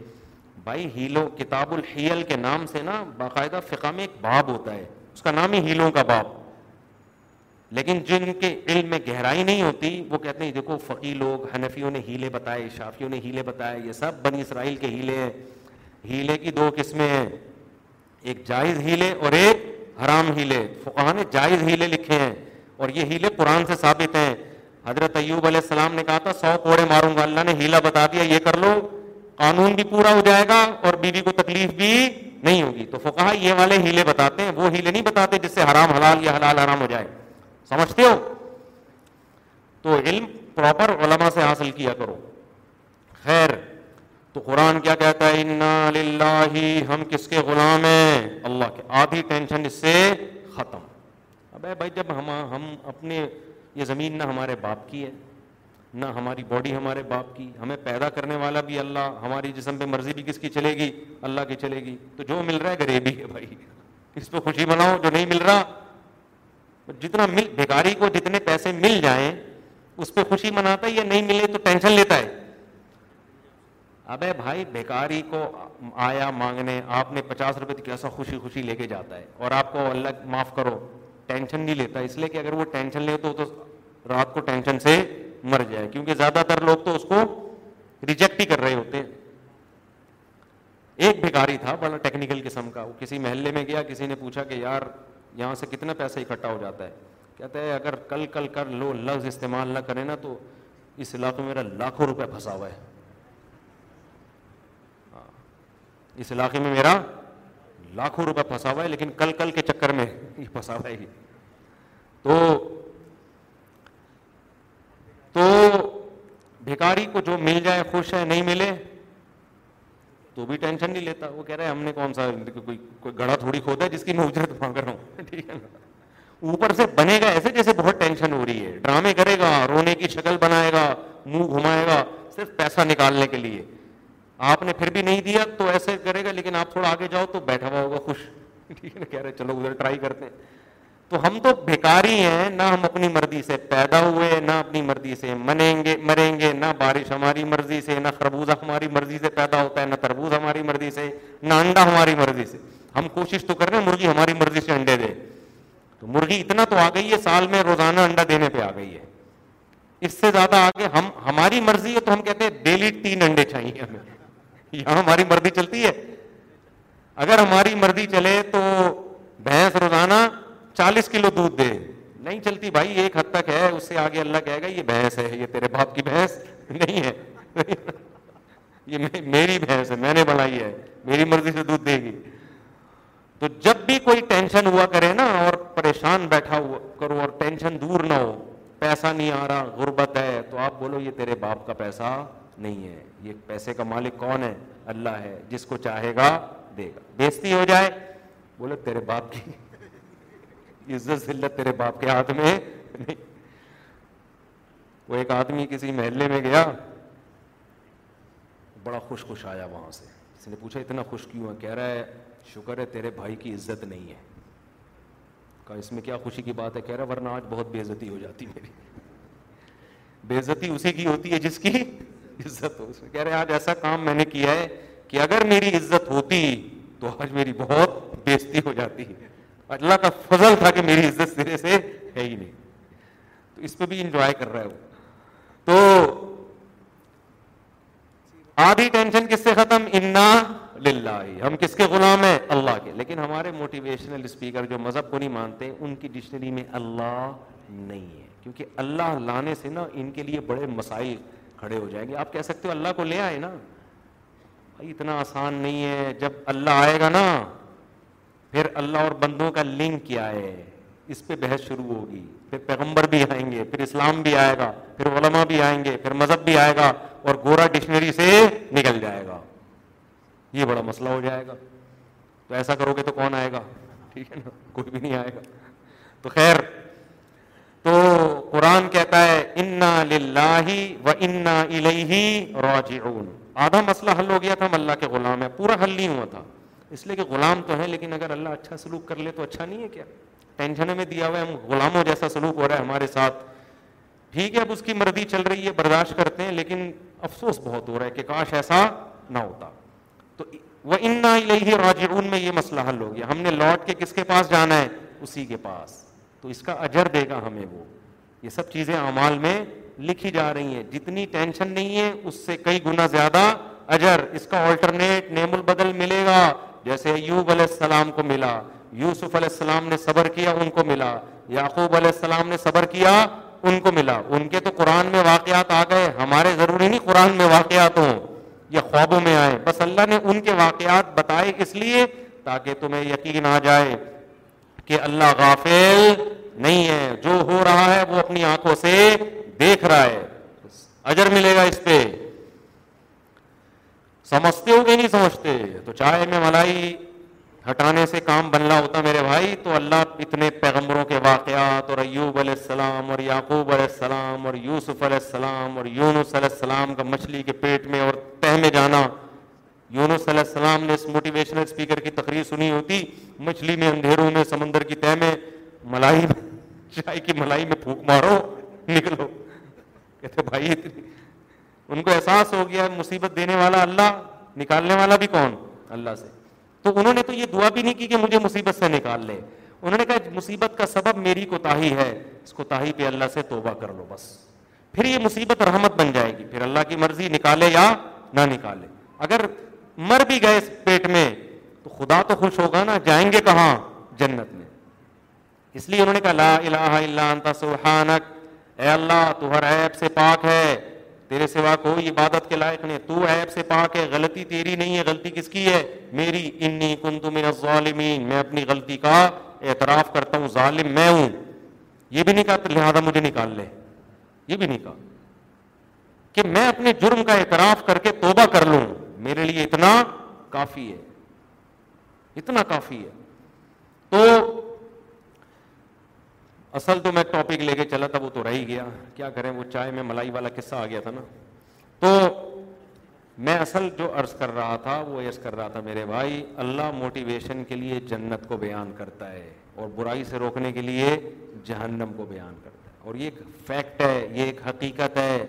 بھائی ہیلو کتاب الحیل کے نام سے نا باقاعدہ فقہ میں ایک باب ہوتا ہے اس کا نام ہی ہیلوں کا باب لیکن جن کے علم میں گہرائی نہیں ہوتی وہ کہتے ہیں دیکھو فقی لوگ حنفیوں نے ہیلے بتائے شافیوں نے ہیلے بتائے یہ سب بنی اسرائیل کے ہیلے ہیں ہیلے کی دو قسمیں ہیں ایک جائز ہیلے اور ایک حرام ہیلے فقہ نے جائز ہیلے لکھے ہیں اور یہ ہیلے قرآن سے ثابت ہیں حضرت ایوب علیہ السلام نے کہا تھا سو کوڑے ماروں گا اللہ نے ہیلا بتا دیا یہ کر لو قانون بھی پورا ہو جائے گا اور بیوی بی کو تکلیف بھی نہیں ہوگی تو فقہ یہ والے ہیلے بتاتے ہیں وہ ہیلے نہیں بتاتے جس سے حرام حلال یا حلال حرام ہو جائے سمجھتے ہو تو علم پراپر علماء سے حاصل کیا کرو خیر تو قرآن کیا کہتا ہے انا للہ ہم کس کے غلام ہیں اللہ کے آدھی ٹینشن اس سے ختم ابے بھائی جب ہم ہم اپنے یہ زمین نہ ہمارے باپ کی ہے نہ ہماری باڈی ہمارے باپ کی ہمیں پیدا کرنے والا بھی اللہ ہماری جسم پہ مرضی بھی کس کی چلے گی اللہ کی چلے گی تو جو مل رہا ہے غریبی ہے بھائی اس پہ خوشی بناؤ جو نہیں مل رہا جتنا مل بھیکاری کو جتنے پیسے مل جائیں اس پہ خوشی مناتا ہے یا نہیں ملے تو ٹینشن لیتا ہے ابے بھائی بھیکاری کو آیا مانگنے آپ نے پچاس روپے تو کیسا خوشی خوشی لے کے جاتا ہے اور آپ کو اللہ معاف کرو ٹینشن نہیں لیتا اس لیے کہ اگر وہ ٹینشن لے تو رات کو ٹینشن سے مر جائے کیونکہ زیادہ تر لوگ تو اس کو ریجیکٹ ہی کر رہے ہوتے ایک بھکاری تھا بڑا ٹیکنیکل قسم کا وہ کسی محلے میں گیا کسی نے پوچھا کہ یار یہاں سے کتنا پیسہ اکٹھا ہو جاتا ہے کہتا ہے اگر کل کل کر لو لفظ استعمال نہ نا تو اس علاقے میں میرا لاکھوں روپے پھنسا ہوا ہے ہاں، اس علاقے میں میرا لاکھوں روپے پھنسا ہوا ہے لیکن کل کل کے چکر میں یہ پھنسا ہوا ہے تو تو بھیکاری کو جو مل جائے خوش ہے نہیں ملے تو بھی ٹینشن نہیں لیتا وہ کہہ رہا ہے ہم نے کون سا کوئی گڑا تھوڑی کھودا ہے جس کی میں اجرت مانگ رہا ہوں اوپر سے بنے گا ایسے جیسے بہت ٹینشن ہو رہی ہے ڈرامے کرے گا رونے کی شکل بنائے گا منہ گھمائے گا صرف پیسہ نکالنے کے لیے آپ نے پھر بھی نہیں دیا تو ایسے کرے گا لیکن آپ تھوڑا آگے جاؤ تو بیٹھا ہوا ہوگا خوش ٹھیک ہے نا کہہ رہے چلو ادھر ٹرائی کرتے ہیں تو ہم تو بےکاری ہیں نہ ہم اپنی مرضی سے پیدا ہوئے نہ اپنی مرضی سے منیں گے مریں گے نہ بارش ہماری مرضی سے نہ خربوزہ ہماری مرضی سے پیدا ہوتا ہے نہ تربوز ہماری مرضی سے نہ انڈا ہماری مرضی سے ہم کوشش تو کر رہے ہیں مرغی ہماری مرضی سے انڈے دے تو مرغی اتنا تو آ گئی ہے سال میں روزانہ انڈا دینے پہ آ گئی ہے اس سے زیادہ آگے ہم ہماری مرضی ہے تو ہم کہتے ہیں ڈیلی تین انڈے چاہیے ہمیں یہاں ہماری مرضی چلتی ہے اگر ہماری مرضی چلے تو بھینس روزانہ چالیس کلو دودھ دے نہیں چلتی بھائی ایک حد تک ہے اس سے آگے اللہ کہے گا یہ بحث ہے یہ تیرے باپ کی بحث نہیں ہے یہ میری بحث ہے میں نے بنائی ہے میری مرضی سے دودھ دے گی تو جب بھی کوئی ٹینشن ہوا کرے نا اور پریشان بیٹھا ہوا کرو اور ٹینشن دور نہ ہو پیسہ نہیں آ رہا غربت ہے تو آپ بولو یہ تیرے باپ کا پیسہ نہیں ہے یہ پیسے کا مالک کون ہے اللہ ہے جس کو چاہے گا دے گا بیستی ہو جائے بولو تیرے باپ کی عزت ذلت تیرے باپ کے ہاتھ میں وہ ایک آدمی کسی محلے میں گیا بڑا خوش خوش آیا وہاں سے اس نے پوچھا اتنا خوش کیوں ہے کہہ رہا ہے شکر ہے تیرے بھائی کی عزت نہیں ہے کہا اس میں کیا خوشی کی بات ہے کہہ رہا ورنہ آج بہت بے عزتی ہو جاتی میری بے عزتی اسی کی ہوتی ہے جس کی عزت ہو اس میں کہہ رہے آج ایسا کام میں نے کیا ہے کہ اگر میری عزت ہوتی تو آج میری بہت بےزتی ہو جاتی ہے اللہ کا فضل تھا کہ میری عزت سرے سے ہے ہی نہیں تو اس پہ بھی انجوائے کر رہا ہے تو آدھی ٹینشن کس سے ختم انا للہ ہم کس کے غلام ہیں اللہ کے لیکن ہمارے موٹیویشنل اسپیکر جو مذہب کو نہیں مانتے ان کی ڈکشنری میں اللہ نہیں ہے کیونکہ اللہ لانے سے نا ان کے لیے بڑے مسائل کھڑے ہو جائیں گے آپ کہہ سکتے ہو اللہ کو لے آئے نا اتنا آسان نہیں ہے جب اللہ آئے گا نا پھر اللہ اور بندوں کا لنک کیا ہے اس پہ بحث شروع ہوگی پھر پیغمبر بھی آئیں گے پھر اسلام بھی آئے گا پھر علماء بھی آئیں گے پھر مذہب بھی آئے گا اور گورا ڈکشنری سے نکل جائے گا یہ بڑا مسئلہ ہو جائے گا تو ایسا کرو گے تو کون آئے گا ٹھیک ہے نا کوئی بھی نہیں آئے گا تو خیر تو قرآن کہتا ہے انا و انا ال راجعون آدھا مسئلہ حل ہو گیا تھا ہم اللہ کے غلام ہے پورا حل نہیں ہوا تھا اس لیے کہ غلام تو ہے لیکن اگر اللہ اچھا سلوک کر لے تو اچھا نہیں ہے کیا ٹینشن میں دیا ہوا ہے ہم غلاموں جیسا سلوک ہو رہا ہے ہمارے ساتھ ٹھیک ہے اب اس کی مرضی چل رہی ہے برداشت کرتے ہیں لیکن افسوس بہت ہو رہا ہے کہ کاش ایسا نہ ہوتا تو وہ ان نہ یہ مسئلہ حل ہو گیا ہم نے لوٹ کے کس کے پاس جانا ہے اسی کے پاس تو اس کا اجر دے گا ہمیں وہ یہ سب چیزیں اعمال میں لکھی جا رہی ہیں جتنی ٹینشن نہیں ہے اس سے کئی گنا زیادہ اجر اس کا آلٹرنیٹ نیم البدل ملے گا جیسے ایوب علیہ السلام کو ملا یوسف علیہ السلام نے صبر کیا ان کو ملا یعقوب علیہ السلام نے صبر کیا ان کو ملا ان کے تو قرآن میں واقعات آ گئے ہمارے ضروری نہیں قرآن میں واقعات ہوں یا خوابوں میں آئے بس اللہ نے ان کے واقعات بتائے اس لیے تاکہ تمہیں یقین آ جائے کہ اللہ غافل نہیں ہے جو ہو رہا ہے وہ اپنی آنکھوں سے دیکھ رہا ہے اجر ملے گا اس پہ سمجھتے ہو کہ نہیں سمجھتے تو چائے میں ملائی ہٹانے سے کام بن رہا ہوتا میرے بھائی تو اللہ اتنے پیغمبروں کے واقعات اور ایوب علیہ السلام اور یعقوب علیہ السلام اور یوسف علیہ السلام اور یونس علیہ السلام کا مچھلی کے پیٹ میں اور تہ میں جانا یونس علیہ السلام نے اس موٹیویشنل اسپیکر کی تقریر سنی ہوتی مچھلی میں اندھیروں میں سمندر کی تہ میں ملائی میں چائے کی ملائی میں پھوک مارو نکلو کہتے بھائی اتنی ان کو احساس ہو گیا مصیبت دینے والا اللہ نکالنے والا بھی کون اللہ سے تو انہوں نے تو یہ دعا بھی نہیں کی کہ مجھے مصیبت سے نکال لے انہوں نے کہا مصیبت کا سبب میری کوتا ہے اس کوتاہی پہ اللہ سے توبہ کر لو بس پھر یہ مصیبت رحمت بن جائے گی پھر اللہ کی مرضی نکالے یا نہ نکالے اگر مر بھی گئے اس پیٹ میں تو خدا تو خوش ہوگا نا جائیں گے کہاں جنت میں اس لیے انہوں نے کہا لا الہ الا انت سبحانک اے اللہ تو ہر عیب سے پاک ہے تیرے سوا کوئی عبادت کے لائق نہیں تو عیب سے پاک ہے غلطی تیری نہیں ہے غلطی کس کی ہے میری انی کنت من الظالمین میں اپنی غلطی کا اعتراف کرتا ہوں ظالم میں ہوں یہ بھی نہیں کہا لہذا مجھے نکال لے یہ بھی نہیں کہا کہ میں اپنے جرم کا اعتراف کر کے توبہ کر لوں میرے لیے اتنا کافی ہے اتنا کافی ہے تو اصل تو میں ٹاپک لے کے چلا تھا وہ تو رہی گیا کیا کریں وہ چائے میں ملائی والا قصہ آ گیا تھا نا تو میں اصل جو عرض کر رہا تھا وہ عرض کر رہا تھا میرے بھائی اللہ موٹیویشن کے لیے جنت کو بیان کرتا ہے اور برائی سے روکنے کے لیے جہنم کو بیان کرتا ہے اور یہ ایک فیکٹ ہے یہ ایک حقیقت ہے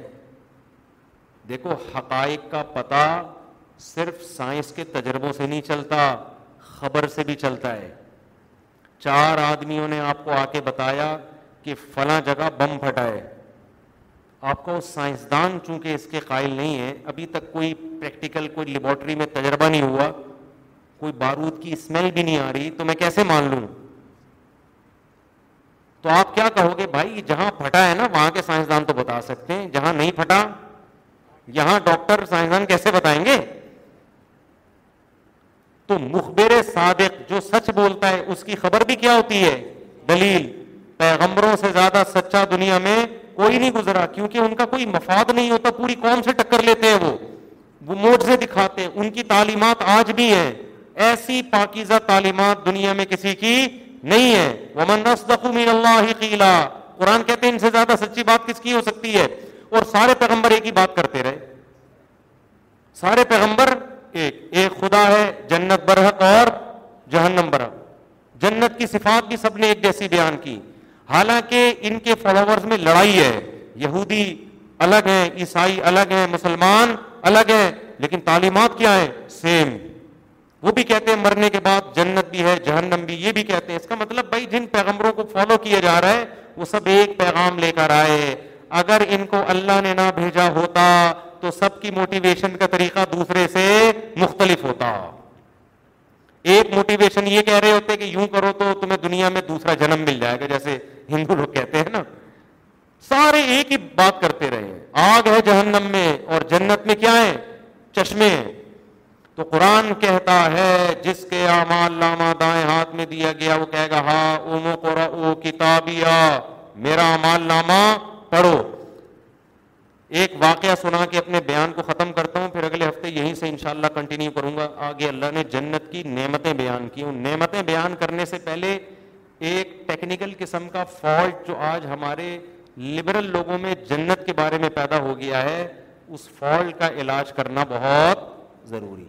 دیکھو حقائق کا پتہ صرف سائنس کے تجربوں سے نہیں چلتا خبر سے بھی چلتا ہے چار آدمیوں نے آپ کو آ کے بتایا کہ فلاں جگہ بم پھٹا ہے آپ کو سائنسدان چونکہ اس کے قائل نہیں ہے ابھی تک کوئی پریکٹیکل کوئی لیبورٹری میں تجربہ نہیں ہوا کوئی بارود کی اسمیل بھی نہیں آ رہی تو میں کیسے مان لوں تو آپ کیا کہو گے بھائی جہاں پھٹا ہے نا وہاں کے سائنسدان تو بتا سکتے ہیں جہاں نہیں پھٹا یہاں ڈاکٹر سائنسدان کیسے بتائیں گے تو مخبر صادق جو سچ بولتا ہے اس کی خبر بھی کیا ہوتی ہے دلیل پیغمبروں سے زیادہ سچا دنیا میں کوئی نہیں گزرا کیونکہ ان کا کوئی مفاد نہیں ہوتا پوری قوم سے ٹکر لیتے ہیں وہ وہ موٹے دکھاتے ہیں ان کی تعلیمات آج بھی ہیں ایسی پاکیزہ تعلیمات دنیا میں کسی کی نہیں ہے وہ من رسدی اللہ قلعہ قرآن کہتے ہیں ان سے زیادہ سچی بات کس کی ہو سکتی ہے اور سارے پیغمبر ایک ہی بات کرتے رہے سارے پیغمبر ایک ایک خدا ہے جنت برحق اور جہنم برحق جنت کی صفات بھی سب نے ایک جیسی بیان کی حالانکہ ان کے میں لڑائی ہے یہودی الگ ہیں عیسائی الگ ہیں مسلمان الگ ہیں لیکن تعلیمات کیا ہیں سیم وہ بھی کہتے ہیں مرنے کے بعد جنت بھی ہے جہنم بھی یہ بھی کہتے ہیں اس کا مطلب بھائی جن پیغمبروں کو فالو کیا جا رہا ہے وہ سب ایک پیغام لے کر آئے اگر ان کو اللہ نے نہ بھیجا ہوتا تو سب کی موٹیویشن کا طریقہ دوسرے سے مختلف ہوتا ایک موٹیویشن یہ کہہ رہے ہوتے کہ یوں کرو تو تمہیں دنیا میں دوسرا جنم مل جائے گا جیسے ہندو لوگ کہتے ہیں نا سارے ایک ہی بات کرتے رہے آگ ہے جہنم میں اور جنت میں کیا ہے چشمے ہیں تو قرآن کہتا ہے جس کے اعمال لامہ دائیں ہاتھ میں دیا گیا وہ کہے گا ہاں او مو کتابیا میرا مال ناما پڑھو ایک واقعہ سنا کے اپنے بیان کو ختم کرتا ہوں پھر اگلے ہفتے یہیں سے انشاءاللہ کنٹینیو کروں گا آگے اللہ نے جنت کی نعمتیں بیان کی ان نعمتیں بیان کرنے سے پہلے ایک ٹیکنیکل قسم کا فالٹ جو آج ہمارے لبرل لوگوں میں جنت کے بارے میں پیدا ہو گیا ہے اس فالٹ کا علاج کرنا بہت ضروری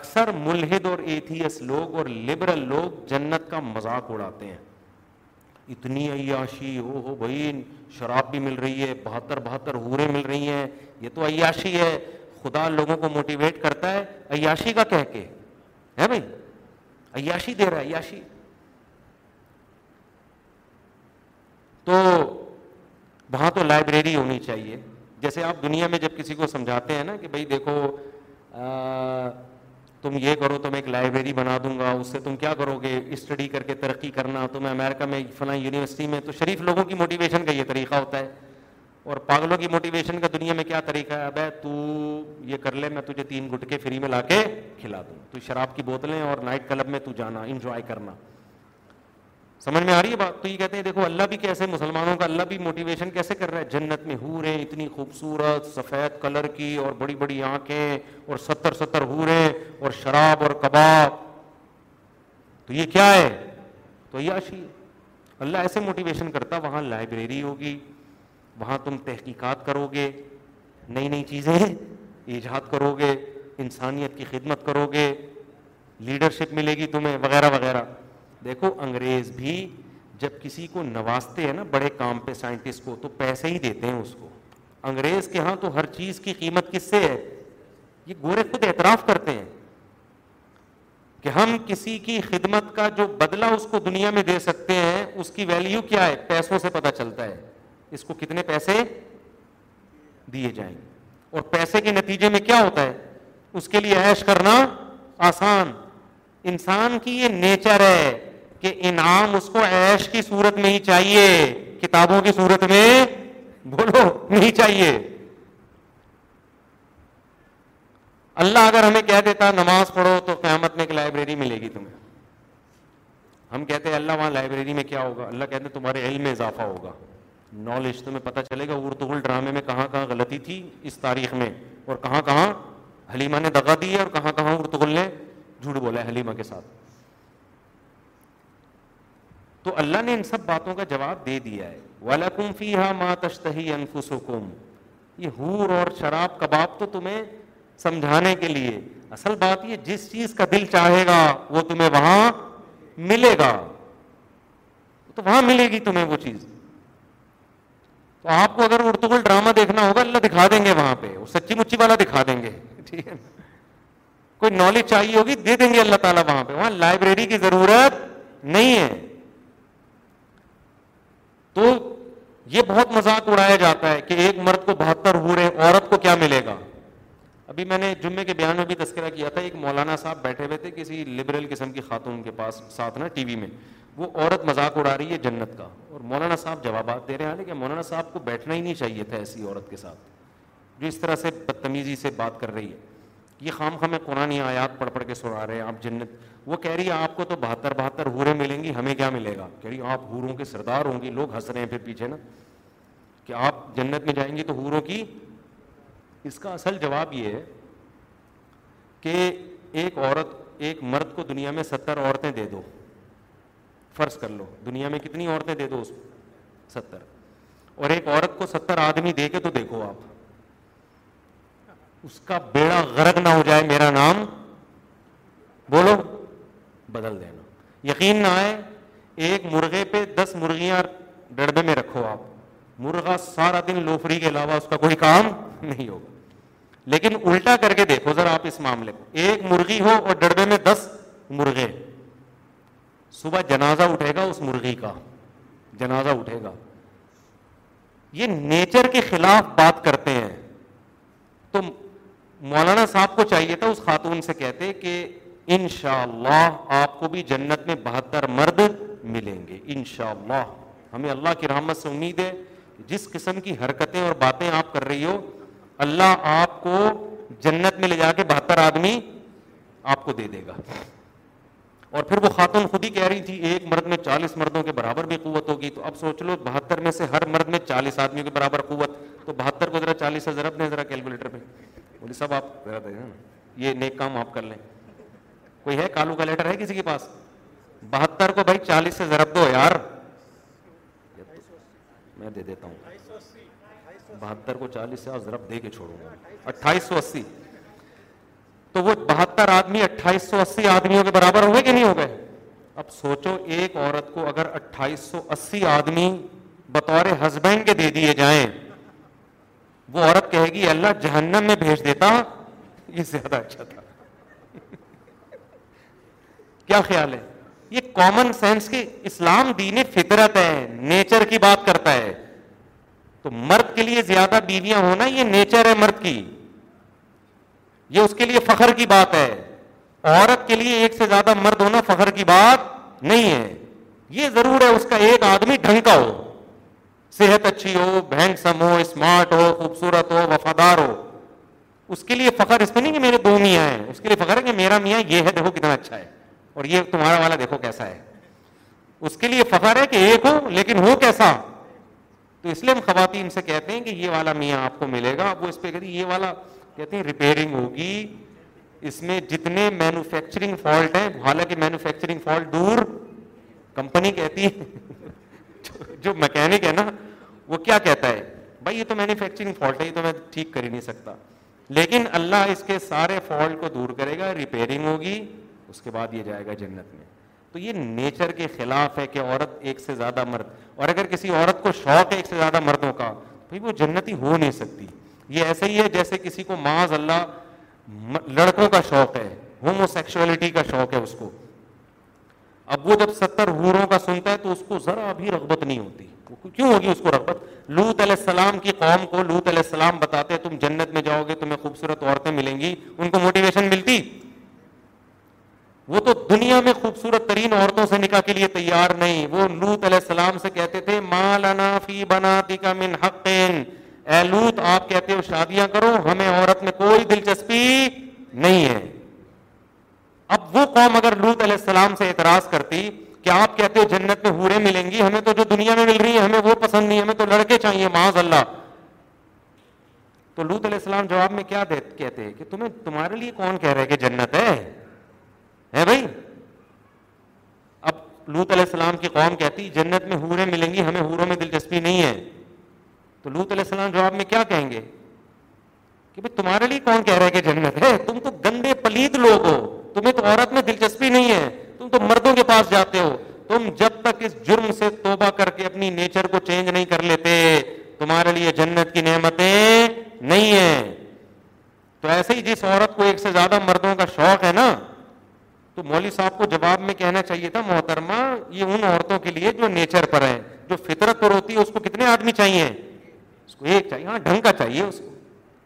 اکثر ملحد اور ایتھیس لوگ اور لبرل لوگ جنت کا مذاق اڑاتے ہیں اتنی عیاشی ہو ہو بھائی شراب بھی مل رہی ہے بہتر بہتر حوریں مل رہی ہیں یہ تو عیاشی ہے خدا لوگوں کو موٹیویٹ کرتا ہے عیاشی کا کہہ کے ہے بھائی عیاشی دے رہا ہے عیاشی تو وہاں تو لائبریری ہونی چاہیے جیسے آپ دنیا میں جب کسی کو سمجھاتے ہیں نا کہ بھائی دیکھو تم یہ کرو تو میں ایک لائبریری بنا دوں گا اس سے تم کیا کرو گے اسٹڈی کر کے ترقی کرنا تمہیں امریکہ میں فلاں یونیورسٹی میں تو شریف لوگوں کی موٹیویشن کا یہ طریقہ ہوتا ہے اور پاگلوں کی موٹیویشن کا دنیا میں کیا طریقہ ہے اب ہے تو یہ کر لے میں تجھے تین گٹکے فری میں لا کے کھلا دوں تو شراب کی بوتلیں اور نائٹ کلب میں تو جانا انجوائے کرنا سمجھ میں آ رہی ہے بات تو یہ کہتے ہیں دیکھو اللہ بھی کیسے مسلمانوں کا اللہ بھی موٹیویشن کیسے کر رہا ہے جنت میں ہور ہیں اتنی خوبصورت سفید کلر کی اور بڑی بڑی آنکھیں اور ستر ستر ہور ہیں اور شراب اور کباب تو یہ کیا ہے تو یا شی اللہ ایسے موٹیویشن کرتا وہاں لائبریری ہوگی وہاں تم تحقیقات کرو گے نئی نئی چیزیں ایجاد کرو گے انسانیت کی خدمت کرو گے لیڈرشپ ملے گی تمہیں وغیرہ وغیرہ دیکھو انگریز بھی جب کسی کو نوازتے ہیں نا بڑے کام پہ سائنٹسٹ کو تو پیسے ہی دیتے ہیں اس کو انگریز کے ہاں تو ہر چیز کی قیمت کس سے ہے یہ گورے خود اعتراف کرتے ہیں کہ ہم کسی کی خدمت کا جو بدلہ اس کو دنیا میں دے سکتے ہیں اس کی ویلیو کیا ہے پیسوں سے پتہ چلتا ہے اس کو کتنے پیسے دیے جائیں گے اور پیسے کے نتیجے میں کیا ہوتا ہے اس کے لیے عیش کرنا آسان انسان کی یہ نیچر ہے کہ انعام اس کو ایش کی صورت میں ہی چاہیے کتابوں کی صورت میں بولو نہیں چاہیے اللہ اگر ہمیں کہہ دیتا نماز پڑھو تو قیامت میں ایک لائبریری ملے گی تمہیں ہم کہتے ہیں اللہ وہاں لائبریری میں کیا ہوگا اللہ کہتے ہیں تمہارے علم میں اضافہ ہوگا نالج تمہیں پتا چلے گا اردغل ڈرامے میں کہاں کہاں غلطی تھی اس تاریخ میں اور کہاں کہاں حلیمہ نے دگا دی ہے اور کہاں کہاں اردگل نے جھوٹ بولا ہے حلیمہ کے ساتھ تو اللہ نے ان سب باتوں کا جواب دے دیا ہے یہ اور شراب کباب تو تمہیں سمجھانے کے لیے اصل بات یہ جس چیز کا دل چاہے گا وہ تمہیں وہاں ملے گا تو وہاں ملے گی تمہیں وہ چیز تو آپ کو اگر اردو کو ڈرامہ دیکھنا ہوگا اللہ دکھا دیں گے وہاں پہ وہ سچی مچی والا دکھا دیں گے ٹھیک ہے کوئی نالج چاہیے ہوگی دے دیں گے اللہ تعالیٰ وہاں پہ وہاں لائبریری کی ضرورت نہیں ہے تو یہ بہت مذاق اڑایا جاتا ہے کہ ایک مرد کو بہتر ہو رہے عورت کو کیا ملے گا ابھی میں نے جمعے کے بیان میں بھی تذکرہ کیا تھا ایک مولانا صاحب بیٹھے ہوئے تھے کسی لبرل قسم کی خاتون کے پاس ساتھ نا ٹی وی میں وہ عورت مذاق اڑا رہی ہے جنت کا اور مولانا صاحب جوابات دے رہے ہیں لیکن مولانا صاحب کو بیٹھنا ہی نہیں چاہیے تھا ایسی عورت کے ساتھ جو اس طرح سے بدتمیزی سے بات کر رہی ہے یہ خام خام قرآن آیات پڑھ پڑھ کے سنا رہے ہیں آپ جنت وہ کہہ رہی ہے آپ کو تو بہتر بہتر ہورے ملیں گی ہمیں کیا ملے گا کہہ رہی آپ ہوروں کے سردار ہوں گی لوگ ہنس رہے ہیں پھر پیچھے نا کہ آپ جنت میں جائیں گی تو ہوروں کی اس کا اصل جواب یہ ہے کہ ایک عورت ایک مرد کو دنیا میں ستر عورتیں دے دو فرض کر لو دنیا میں کتنی عورتیں دے دو اس ستر اور ایک عورت کو ستر آدمی دے کے تو دیکھو آپ اس کا بیڑا غرق نہ ہو جائے میرا نام بولو بدل دینا یقین نہ آئے ایک مرغے پہ دس مرغیاں میں رکھو آپ مرغا سارا دن لوفری کے علاوہ اس کا کوئی کام نہیں ہوگا لیکن الٹا کر کے دیکھو ذرا آپ اس معاملے کو ایک مرغی ہو اور ڈڑبے میں دس مرغے صبح جنازہ اٹھے گا اس مرغی کا جنازہ اٹھے گا یہ نیچر کے خلاف بات کرتے ہیں تو مولانا صاحب کو چاہیے تھا اس خاتون سے کہتے کہ انشاءاللہ شاء اللہ آپ کو بھی جنت میں بہتر مرد ملیں گے انشاءاللہ ہمیں اللہ کی رحمت سے امید ہے جس قسم کی حرکتیں اور باتیں آپ کر رہی ہو اللہ آپ کو جنت میں لے جا کے بہتر آدمی آپ کو دے دے گا اور پھر وہ خاتون خود ہی کہہ رہی تھی ایک مرد میں چالیس مردوں کے برابر بھی قوت ہوگی تو اب سوچ لو بہتر میں سے ہر مرد میں چالیس آدمیوں کے برابر قوت تو بہتر کو ذرا چالیس ہزار اپنے ذرا کیلکولیٹر پہ بولے سب آپ ذرا یہ نیک کام آپ کر لیں کوئی ہے کالو کا لیٹر ہے کسی کے پاس بہتر کو بھائی چالیس سے ضرب دو یار میں دے دیتا ہوں بہتر کو چالیس سے ضرب دے کے کے چھوڑوں گا اٹھائیس اٹھائیس سو سو اسی اسی تو وہ بہتر آدمی آدمیوں برابر ہوئے کہ نہیں ہو گئے اب سوچو ایک عورت کو اگر اٹھائیس سو اسی آدمی بطور ہسبینڈ کے دے دیے جائیں وہ عورت کہے گی اللہ جہنم میں بھیج دیتا یہ زیادہ اچھا تھا کیا خیال ہے یہ کامن سینس کے اسلام دین فطرت ہے نیچر کی بات کرتا ہے تو مرد کے لیے زیادہ بیویاں ہونا یہ نیچر ہے مرد کی یہ اس کے لیے فخر کی بات ہے عورت کے لیے ایک سے زیادہ مرد ہونا فخر کی بات نہیں ہے یہ ضرور ہے اس کا ایک آدمی ڈھنگ کا ہو صحت اچھی ہو بہنسم ہو اسمارٹ ہو خوبصورت ہو وفادار ہو اس کے لیے فخر اس میں نہیں کہ میرے دو میاں ہیں اس کے لیے فخر ہے کہ میرا میاں یہ ہے دیکھو کتنا اچھا ہے اور یہ تمہارا والا دیکھو کیسا ہے اس کے لیے فخر ہے کہ ایک ہو لیکن ہو کیسا تو اس لیے ہم خواتین سے کہتے ہیں کہ یہ والا میاں آپ کو ملے گا وہ اس پہ کہتے ہیں یہ والا کہتے ہیں ریپیئرنگ ہوگی اس میں جتنے مینوفیکچرنگ فالٹ ہیں حالانکہ مینوفیکچرنگ فالٹ دور کمپنی کہتی ہے جو مکینک ہے نا وہ کیا کہتا ہے بھائی یہ تو مینوفیکچرنگ فالٹ ہے یہ تو میں ٹھیک کر ہی نہیں سکتا لیکن اللہ اس کے سارے فالٹ کو دور کرے گا ریپیئرنگ ہوگی اس کے بعد یہ جائے گا جنت میں تو یہ نیچر کے خلاف ہے کہ عورت ایک سے زیادہ مرد اور اگر کسی عورت کو شوق ہے ایک سے زیادہ مردوں کا وہ جنتی ہو نہیں سکتی یہ ایسے ہی ہے جیسے کسی کو معاذ اللہ لڑکوں کا شوق ہے ہومو سیکشولیٹی کا شوق ہے اس کو اب وہ جب ستر ہوروں کا سنتا ہے تو اس کو ذرا بھی رغبت نہیں ہوتی کیوں ہوگی اس کو رغبت لوت علیہ السلام کی قوم کو لوت علیہ السلام بتاتے تم جنت میں جاؤ گے تمہیں خوبصورت عورتیں ملیں گی ان کو موٹیویشن ملتی وہ تو دنیا میں خوبصورت ترین عورتوں سے نکاح کے لیے تیار نہیں وہ لوت علیہ السلام سے کہتے تھے مالانا فی بنا کا من حقین اے لوت آپ کہتے ہو شادیاں کرو ہمیں عورت میں کوئی دلچسپی نہیں ہے اب وہ قوم اگر لوت علیہ السلام سے اعتراض کرتی کہ آپ کہتے ہو جنت میں ہورے ملیں گی ہمیں تو جو دنیا میں مل رہی ہے ہمیں وہ پسند نہیں ہمیں تو لڑکے چاہیے معاذ اللہ تو لوت علیہ السلام جواب میں کیا کہتے ہیں تمہارے لیے کون کہہ رہے کہ جنت ہے ہے بھائی اب لوت علیہ السلام کی قوم کہتی جنت میں حوریں ملیں گی ہمیں ہوروں میں دلچسپی نہیں ہے تو لوت علیہ السلام جواب میں کیا کہیں گے کہ بھائی تمہارے لیے کون کہہ رہا ہے کہ جنت ہے تم تو گندے پلیت لوگ ہو تمہیں تو عورت میں دلچسپی نہیں ہے تم تو مردوں کے پاس جاتے ہو تم جب تک اس جرم سے توبہ کر کے اپنی نیچر کو چینج نہیں کر لیتے تمہارے لیے جنت کی نعمتیں نہیں ہیں تو ایسے ہی جس عورت کو ایک سے زیادہ مردوں کا شوق ہے نا تو مولوی صاحب کو جواب میں کہنا چاہیے تھا محترمہ یہ ان عورتوں کے لیے جو نیچر پر ہیں جو فطرت پر ہوتی ہے اس کو کتنے آدمی چاہیے اس کو ایک چاہیے ہاں ڈھنگ کا چاہیے اس کو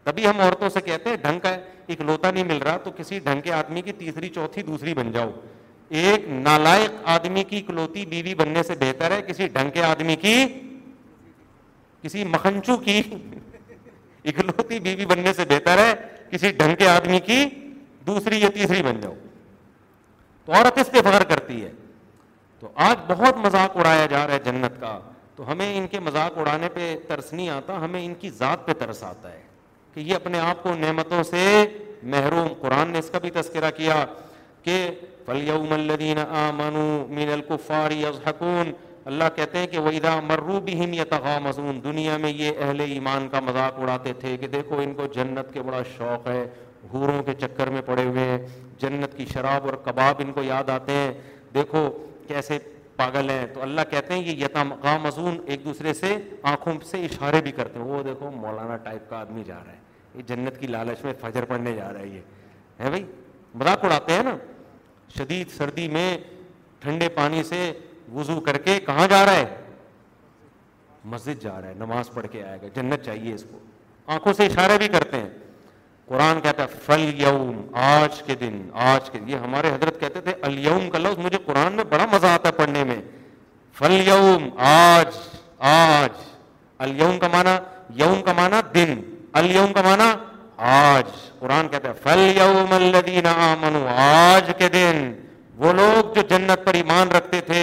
تبھی ہم عورتوں سے کہتے ہیں ڈھنگ کا ایک لوتا نہیں مل رہا تو کسی ڈھنگ کے آدمی کی تیسری چوتھی دوسری بن جاؤ ایک نالائق آدمی کی اکلوتی بیوی بننے سے بہتر ہے کسی ڈھنگ کے آدمی کی کسی مکھنچو کی اکلوتی بیوی بننے سے بہتر ہے کسی ڈھنگ کے آدمی کی دوسری یا تیسری بن جاؤ تو عورت اس پہ فخر کرتی ہے تو آج بہت مذاق اڑایا جا رہا ہے جنت کا تو ہمیں ان کے مذاق اڑانے پہ ترس نہیں آتا ہمیں ان کی ذات پہ ترس آتا ہے کہ یہ اپنے آپ کو نعمتوں سے محروم قرآن نے اس کا بھی تذکرہ کیا کہ فلیوم الدین آمنو من الکفار یضحکون اللہ کہتے ہیں کہ ویدا مرو بہم یتغامزون دنیا میں یہ اہل ایمان کا مذاق اڑاتے تھے کہ دیکھو ان کو جنت کے بڑا شوق ہے گھوروں کے چکر میں پڑے ہوئے ہیں جنت کی شراب اور کباب ان کو یاد آتے ہیں دیکھو کیسے پاگل ہیں تو اللہ کہتے ہیں کہ یتم آ مزون ایک دوسرے سے آنکھوں سے اشارے بھی کرتے ہیں وہ دیکھو مولانا ٹائپ کا آدمی جا رہا ہے یہ جنت کی لالچ میں فجر پڑھنے جا رہا ہے یہ ہے بھائی مذاق اڑاتے ہیں نا شدید سردی میں ٹھنڈے پانی سے وضو کر کے کہاں جا رہا ہے مسجد جا رہا ہے نماز پڑھ کے آئے گا جنت چاہیے اس کو آنکھوں سے اشارے بھی کرتے ہیں قرآن کہتا ہے فل یوم آج کے دن آج کے یہ ہمارے حضرت کہتے تھے کا لفظ مجھے قرآن میں بڑا مزہ آتا ہے پڑھنے میں فل یوم آج آج کا کا کا یوم یوم دن آج آج قرآن کہتا ہے فل کے دن وہ لوگ جو جنت پر ایمان رکھتے تھے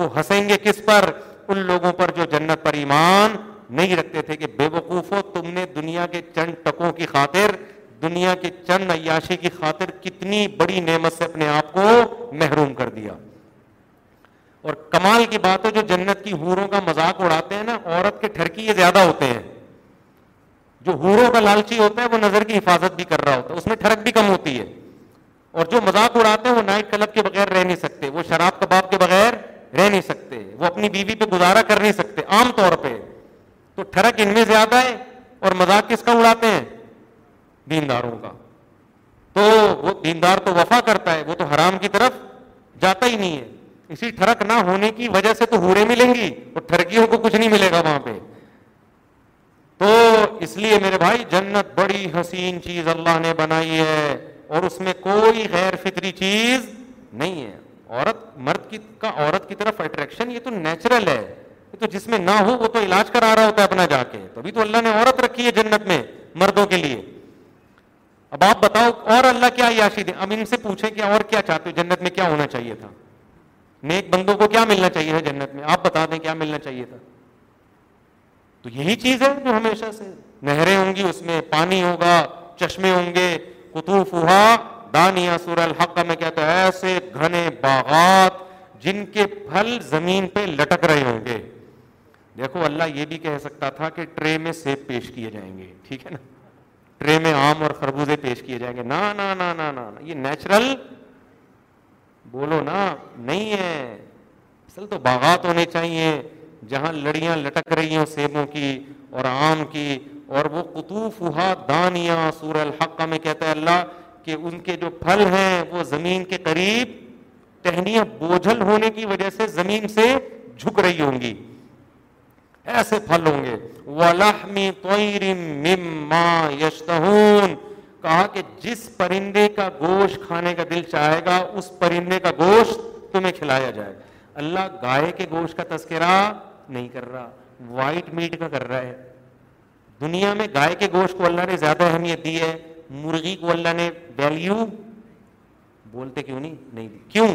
وہ ہنسیں گے کس پر ان لوگوں پر جو جنت پر ایمان نہیں رکھتے تھے کہ بے وقوفوں تم نے دنیا کے چند ٹکوں کی خاطر دنیا کے چند عیاشی کی خاطر کتنی بڑی نعمت سے اپنے آپ کو محروم کر دیا اور کمال کی بات ہے جو جنت کی ہوروں کا مذاق اڑاتے ہیں نا عورت کے ٹھرکی یہ زیادہ ہوتے ہیں جو ہوروں کا لالچی ہوتا ہے وہ نظر کی حفاظت بھی کر رہا ہوتا ہے اس میں ٹھڑک بھی کم ہوتی ہے اور جو مذاق اڑاتے ہیں وہ نائٹ کلب کے بغیر رہ نہیں سکتے وہ شراب کباب کے بغیر رہ نہیں سکتے وہ اپنی بیوی پہ گزارا کر نہیں سکتے عام طور پہ تو ٹھڑک ان میں زیادہ ہے اور مذاق کس کا اڑاتے ہیں دینداروں کا تو وہ دیندار تو وفا کرتا ہے وہ تو حرام کی طرف جاتا ہی نہیں ہے اسی ٹھڑک نہ ہونے کی وجہ سے تو ہورے ملیں گی اور ٹھڑکیوں کو کچھ نہیں ملے گا وہاں پہ تو اس لیے میرے بھائی جنت بڑی حسین چیز اللہ نے بنائی ہے اور اس میں کوئی غیر فطری چیز نہیں ہے عورت مرد کی کا عورت کی طرف اٹریکشن یہ تو نیچرل ہے تو جس میں نہ ہو وہ تو علاج کرا رہا ہوتا ہے اپنا جا کے تو اللہ نے عورت رکھی ہے جنت میں مردوں کے لیے اب آپ بتاؤ اور اللہ کیا عیاشی دے اب ان سے پوچھیں کہ اور کیا چاہتے ہو جنت میں کیا ہونا چاہیے تھا نیک بندوں کو کیا ملنا چاہیے تھا جنت میں آپ بتا دیں کیا ملنا چاہیے تھا تو یہی چیز ہے جو ہمیشہ سے نہریں ہوں گی اس میں پانی ہوگا چشمے ہوں گے ہوا فوہا سور الحق کا میں کہتا ہوں ایسے گھنے باغات جن کے پھل زمین پہ لٹک رہے ہوں گے دیکھو اللہ یہ بھی کہہ سکتا تھا کہ ٹرے میں سیب پیش کیے جائیں گے ٹھیک ہے نا ٹرے میں آم اور خربوزے پیش کیے جائیں گے نا نا نا نا نا یہ نیچرل بولو نا نہیں ہے اصل تو باغات ہونے چاہیے جہاں لڑیاں لٹک رہی ہیں سیبوں کی اور آم کی اور وہ قطوف ہوا دانیاں سور الحقہ میں کہتا ہے اللہ کہ ان کے جو پھل ہیں وہ زمین کے قریب ٹہنیاں بوجھل ہونے کی وجہ سے زمین سے جھک رہی ہوں گی ایسے پھل ہوں گے وَلَحْمِ يَشْتَهُونَ کہا کہ جس پرندے کا گوشت کھانے کا دل چاہے گا اس پرندے کا گوشت تمہیں کھلایا جائے گا اللہ گائے کے گوشت کا تذکرہ نہیں کر رہا وائٹ میٹ کا کر رہا ہے دنیا میں گائے کے گوشت کو اللہ نے زیادہ اہمیت دی ہے مرغی کو اللہ نے ویلیو بولتے کیوں نہیں دی کیوں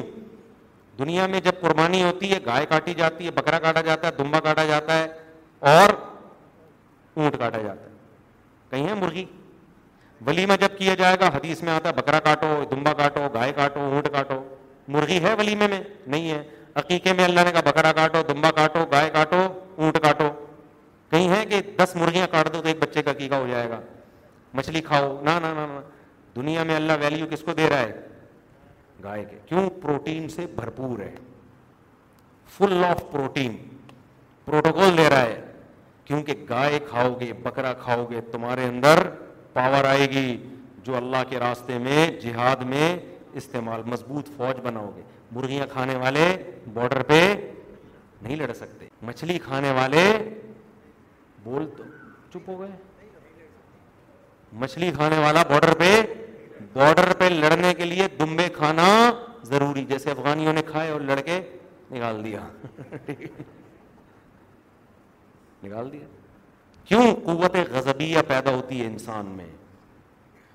دنیا میں جب قربانی ہوتی ہے گائے کاٹی جاتی ہے بکرا کاٹا جاتا ہے دمبا کاٹا جاتا ہے اور اونٹ کاٹا جاتا ہے کہیں ہیں مرغی ولیمہ جب کیا جائے گا حدیث میں آتا ہے بکرا کاٹو دمبا کاٹو گائے کاٹو اونٹ کاٹو مرغی ہے ولیمے میں نہیں ہے عقیقے میں اللہ نے کہا بکرا کاٹو دمبا کاٹو گائے کاٹو اونٹ کاٹو کہیں ہیں کہ دس مرغیاں کاٹ دو تو ایک بچے کا عقیقہ ہو جائے گا مچھلی کھاؤ نہ نہ نہ دنیا میں اللہ ویلیو کس کو دے رہا ہے گائے کے کیوں پروٹین سے بھرپور ہے فل آف پروٹین پروٹوکول دے رہا ہے کیونکہ گائے کھاؤ گے بکرا کھاؤ گے تمہارے اندر پاور آئے گی جو اللہ کے راستے میں جہاد میں استعمال مضبوط فوج بناؤ گے مرغیاں کھانے والے بارڈر پہ نہیں لڑ سکتے مچھلی کھانے والے بول تو چپ ہو گئے مچھلی کھانے والا بارڈر پہ بارڈر پہ لڑنے کے لیے دمبے کھانا ضروری جیسے افغانیوں نے کھائے اور لڑکے نکال دیا نکال دیا کیوں قوت غزبیہ پیدا ہوتی ہے انسان میں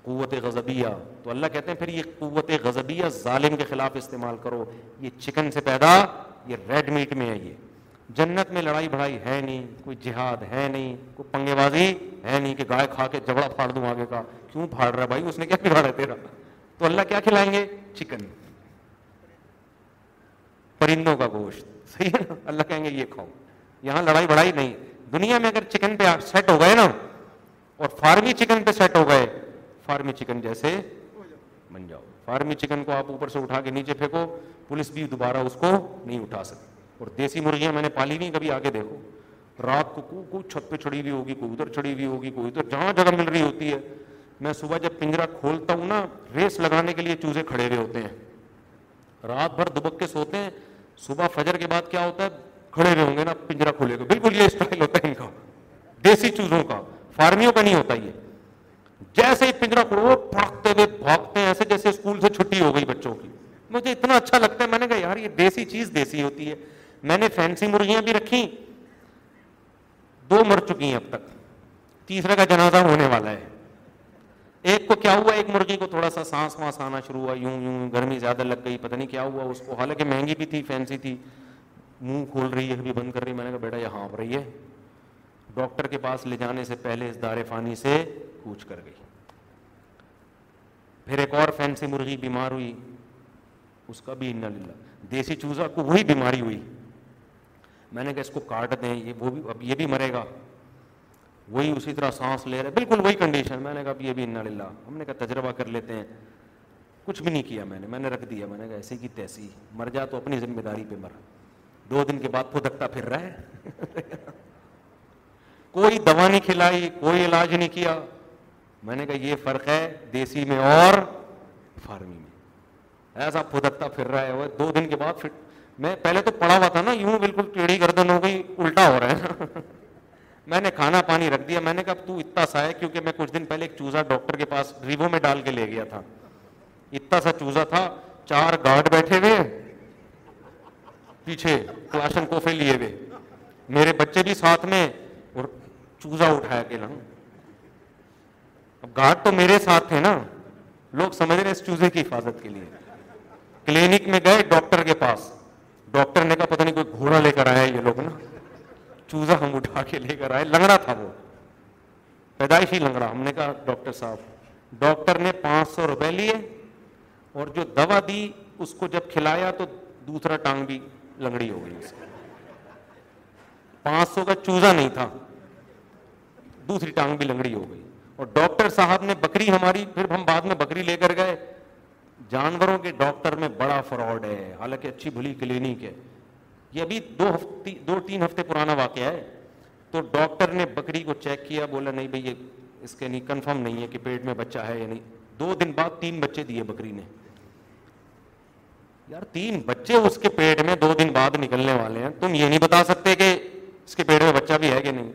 قوت غزبیہ تو اللہ کہتے ہیں پھر یہ قوت غزبیہ ظالم کے خلاف استعمال کرو یہ چکن سے پیدا یہ ریڈ میٹ میں ہے یہ جنت میں لڑائی بھڑائی ہے نہیں کوئی جہاد ہے نہیں کوئی پنگے بازی ہے نہیں کہ گائے کھا کے جبڑا پھاڑ دوں آگے کا کیوں پھاڑ رہا ہے بھائی اس نے کیا پھاڑا ہے تیرا تو اللہ کیا کھلائیں گے چکن پرندوں کا گوشت صحیح ہے اللہ کہیں گے یہ کھاؤ یہاں لڑائی بھڑائی نہیں دنیا میں اگر چکن پہ سیٹ ہو گئے نا اور فارمی چکن پہ سیٹ ہو گئے فارمی چکن جیسے بن جاؤ فارمی چکن کو آپ اوپر سے اٹھا کے نیچے پھینکو پولیس بھی دوبارہ اس کو نہیں اٹھا سکتی اور دیسی مرغیاں میں نے پالی نہیں کبھی آگے دیکھو رات کو کو کو چھت پہ چڑی ہوئی ہوگی کوئی ادھر چڑی ہوئی ہوگی کوئی ادھر جہاں جگہ مل رہی ہوتی ہے میں صبح جب پنجرا کھولتا ہوں نا ریس لگانے کے لیے چوزے کھڑے ہوئے ہوتے ہیں رات بھر دبک کے سوتے ہیں صبح فجر کے بعد کیا ہوتا ہے کھڑے گے نا پنجرا کھولے گا بالکل یہ اسٹائل ہوتا ہے ان کا دیسی چوزوں کا فارمیوں کا نہیں ہوتا یہ جیسے ہی پنجرا کھلو وہ چھٹی ہو گئی بچوں کی مجھے اتنا اچھا لگتا ہے میں نے کہا یار یہ دیسی چیز دیسی ہوتی ہے میں نے فینسی مرغیاں بھی رکھی دو مر چکی ہیں اب تک تیسرے کا جنازہ ہونے والا ہے ایک کو کیا ہوا ایک مرغی کو تھوڑا سا سانس وانس آنا شروع ہوا یوں یوں گرمی زیادہ لگ گئی پتہ نہیں کیا ہوا اس کو حالانکہ مہنگی بھی تھی فینسی تھی منہ کھول رہی ہے بند کر رہی ہے میں نے کہا بیٹا یہ ہانپ رہی ہے ڈاکٹر کے پاس لے جانے سے پہلے اس دار فانی سے کوچ کر گئی پھر ایک اور فینسی مرغی بیمار ہوئی اس کا بھی ان للہ دیسی چوزا کو وہی بیماری ہوئی میں نے کہا اس کو کاٹ دیں یہ وہ بھی اب یہ بھی مرے گا وہی اسی طرح سانس لے رہے بالکل وہی کنڈیشن میں نے کہا اب یہ بھی ان للہ ہم نے کہا تجربہ کر لیتے ہیں کچھ بھی نہیں کیا میں نے میں نے رکھ دیا میں نے کہا ایسے کی تیسی مر جا تو اپنی ذمہ داری پہ مر دو دن کے بعد پھدکتا پھر رہا ہے کوئی دوا نہیں کھلائی کوئی علاج نہیں کیا میں نے کہا یہ فرق ہے دیسی میں اور فارمی میں میں ایسا پھر پھر دو دن کے بعد پہلے تو پڑا ہوا تھا نا یوں بالکل ٹیڑھی گردن ہو گئی الٹا ہو رہا ہے میں نے کھانا پانی رکھ دیا میں نے کہا تو اتنا سا ہے کیونکہ میں کچھ دن پہلے ایک چوزا ڈاکٹر کے پاس ریوو میں ڈال کے لے گیا تھا اتنا سا چوزا تھا چار گارڈ بیٹھے ہوئے پیچھے کلاشن کوفے لیے ہوئے میرے بچے بھی ساتھ میں اور چوزا اٹھایا کے لنگ اب گارڈ تو میرے ساتھ تھے نا لوگ سمجھ رہے اس چوزے کی حفاظت کے لیے کلینک میں گئے ڈاکٹر کے پاس ڈاکٹر نے کہا پتہ نہیں کوئی گھوڑا لے کر آیا یہ لوگ نا چوزا ہم اٹھا کے لے کر آئے لنگڑا تھا وہ پیدائشی لنگڑا ہم نے کہا ڈاکٹر صاحب ڈاکٹر نے پانچ سو روپے لیے اور جو دوا دی اس کو جب کھلایا تو دوسرا ٹانگ بھی لنگڑی ہو گئی اس پانچ سو کا چوزا نہیں تھا دوسری ٹانگ بھی لنگڑی ہو گئی اور ڈاکٹر صاحب نے بکری ہماری پھر ہم بعد میں بکری لے کر گئے جانوروں کے ڈاکٹر میں بڑا فراڈ ہے حالانکہ اچھی بھلی کلینک ہے یہ ابھی دو دو تین ہفتے پرانا واقعہ ہے تو ڈاکٹر نے بکری کو چیک کیا بولا نہیں بھائی یہ اس کے نہیں کنفرم نہیں ہے کہ پیٹ میں بچہ ہے یا نہیں دو دن بعد تین بچے دیے بکری نے یار تین بچے اس کے پیٹ میں دو دن بعد نکلنے والے ہیں تم یہ نہیں بتا سکتے کہ اس کے پیٹ میں بچہ بھی ہے کہ نہیں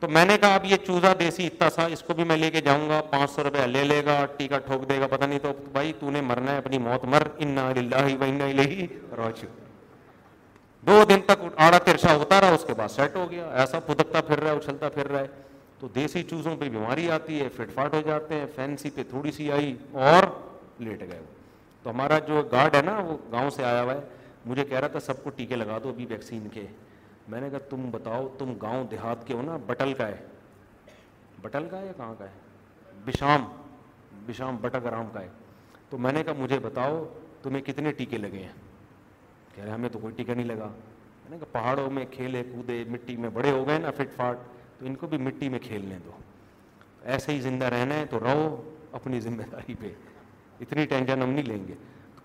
تو میں نے کہا اب یہ چوزا دیسی اتنا سا اس کو بھی میں لے کے جاؤں گا پانچ سو روپیہ لے لے گا ٹیکا ٹھوک دے گا پتا نہیں تو بھائی تو نے مرنا ہے اپنی موت مر انہ ولی روچی دو دن تک آڑا ترشا ہوتا رہا اس کے بعد سیٹ ہو گیا ایسا پھدکتا پھر رہا ہے اچھلتا پھر رہا ہے تو دیسی چوزوں پہ بیماری آتی ہے فٹ فاٹ ہو جاتے ہیں فینسی پہ تھوڑی سی آئی اور لیٹ گئے وہ تو ہمارا جو گارڈ ہے نا وہ گاؤں سے آیا ہوا ہے مجھے کہہ رہا تھا سب کو ٹیکے لگا دو ابھی ویکسین کے میں نے کہا تم بتاؤ تم گاؤں دیہات کے ہو نا بٹل کا ہے بٹل کا ہے یا کہاں کا ہے بشام بشام گرام کا ہے تو میں نے کہا مجھے بتاؤ تمہیں کتنے ٹیکے لگے ہیں کہہ رہے ہمیں تو کوئی ٹیکا نہیں لگا میں نے کہا پہاڑوں میں کھیلے کودے مٹی میں بڑے ہو گئے نا فٹ فاٹ تو ان کو بھی مٹی میں کھیلنے دو ایسے ہی زندہ رہنا ہے تو رہو اپنی ذمہ داری پہ اتنی ٹینشن ہم نہیں لیں گے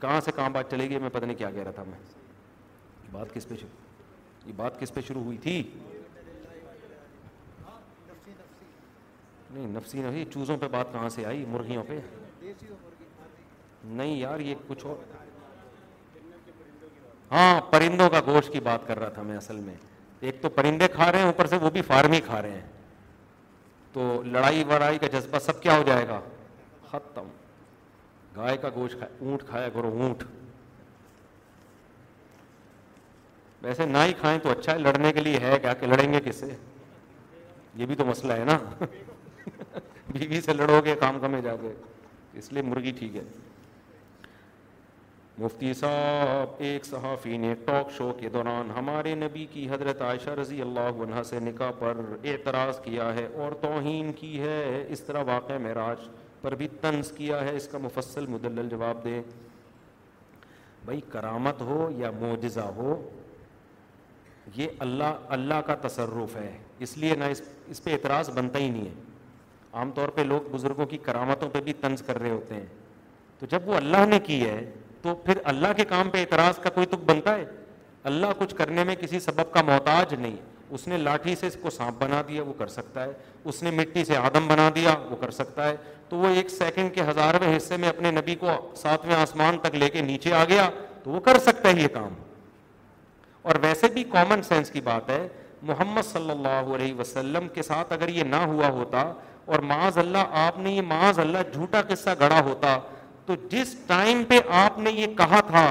کہاں سے کہاں بات چلے گی میں پتہ نہیں کیا کہہ رہا تھا میں بات کس پہ شروع یہ بات کس پہ شروع ہوئی تھی نہیں نفسی نفی چوزوں پہ بات کہاں سے آئی مرغیوں پہ نہیں یار یہ کچھ اور ہاں پرندوں کا گوشت کی بات کر رہا تھا میں اصل میں ایک تو پرندے کھا رہے ہیں اوپر سے وہ بھی فارمی کھا رہے ہیں تو لڑائی وڑائی کا جذبہ سب کیا ہو جائے گا ختم گائے کا گوشت اونٹ کھایا کرو اونٹ ویسے نہ ہی کھائیں تو اچھا ہے لڑنے کے لیے ہے کیا کہ لڑیں گے کس سے یہ بھی تو مسئلہ ہے نا بیوی سے لڑو گے کام کمے جا کے اس لیے مرغی ٹھیک ہے مفتی صاحب ایک صحافی نے ٹاک شو کے دوران ہمارے نبی کی حضرت عائشہ رضی اللہ عنہ سے نکاح پر اعتراض کیا ہے اور توہین کی ہے اس طرح واقع معراج پر بھی طنز کیا ہے اس کا مفصل مدلل جواب دیں بھائی کرامت ہو یا معجزہ ہو یہ اللہ اللہ کا تصرف ہے اس لیے نہ اس پہ اعتراض بنتا ہی نہیں ہے عام طور پہ لوگ بزرگوں کی کرامتوں پہ بھی طنز کر رہے ہوتے ہیں تو جب وہ اللہ نے کی ہے تو پھر اللہ کے کام پہ اعتراض کا کوئی تک بنتا ہے اللہ کچھ کرنے میں کسی سبب کا محتاج نہیں اس نے لاٹھی سے اس کو سانپ بنا دیا وہ کر سکتا ہے اس نے مٹی سے آدم بنا دیا وہ کر سکتا ہے تو وہ ایک سیکنڈ کے ہزارویں حصے میں اپنے نبی کو ساتویں آسمان تک لے کے نیچے آ گیا تو وہ کر سکتا ہے یہ کام اور ویسے بھی کامن سینس کی بات ہے محمد صلی اللہ علیہ وسلم کے ساتھ اگر یہ نہ ہوا ہوتا اور معاذ اللہ آپ نے یہ معاذ اللہ جھوٹا قصہ گڑا ہوتا تو جس ٹائم پہ آپ نے یہ کہا تھا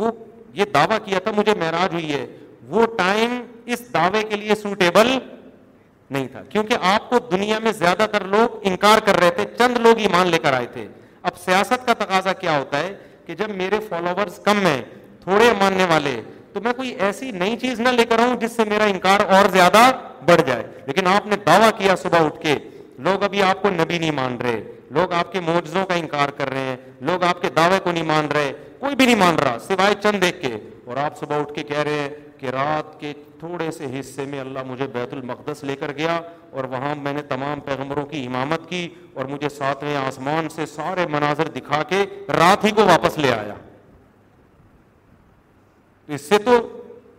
وہ یہ دعویٰ کیا تھا مجھے معراج ہوئی ہے وہ ٹائم اس دعوے کے لیے سوٹیبل نہیں تھا کیونکہ آپ کو دنیا میں زیادہ تر لوگ انکار کر رہے تھے چند لوگ لے کر آئے تھے اب سیاست کا تقاضا کیا ہوتا ہے کہ جب میرے کم ہیں تھوڑے ماننے والے تو میں کوئی ایسی نئی چیز نہ لے کر آؤں جس سے میرا انکار اور زیادہ بڑھ جائے لیکن آپ نے دعویٰ کیا صبح اٹھ کے لوگ ابھی آپ کو نبی نہیں مان رہے لوگ آپ کے موجزوں کا انکار کر رہے ہیں لوگ آپ کے دعوے کو نہیں مان رہے کوئی بھی نہیں مان رہا سوائے چند دیکھ کے اور آپ صبح اٹھ کے کہہ رہے ہیں رات کے تھوڑے سے حصے میں اللہ مجھے بیت المقدس لے کر گیا اور وہاں میں نے تمام پیغمبروں کی امامت کی اور مجھے ساتویں آسمان سے سارے مناظر دکھا کے رات ہی کو واپس لے آیا اس سے تو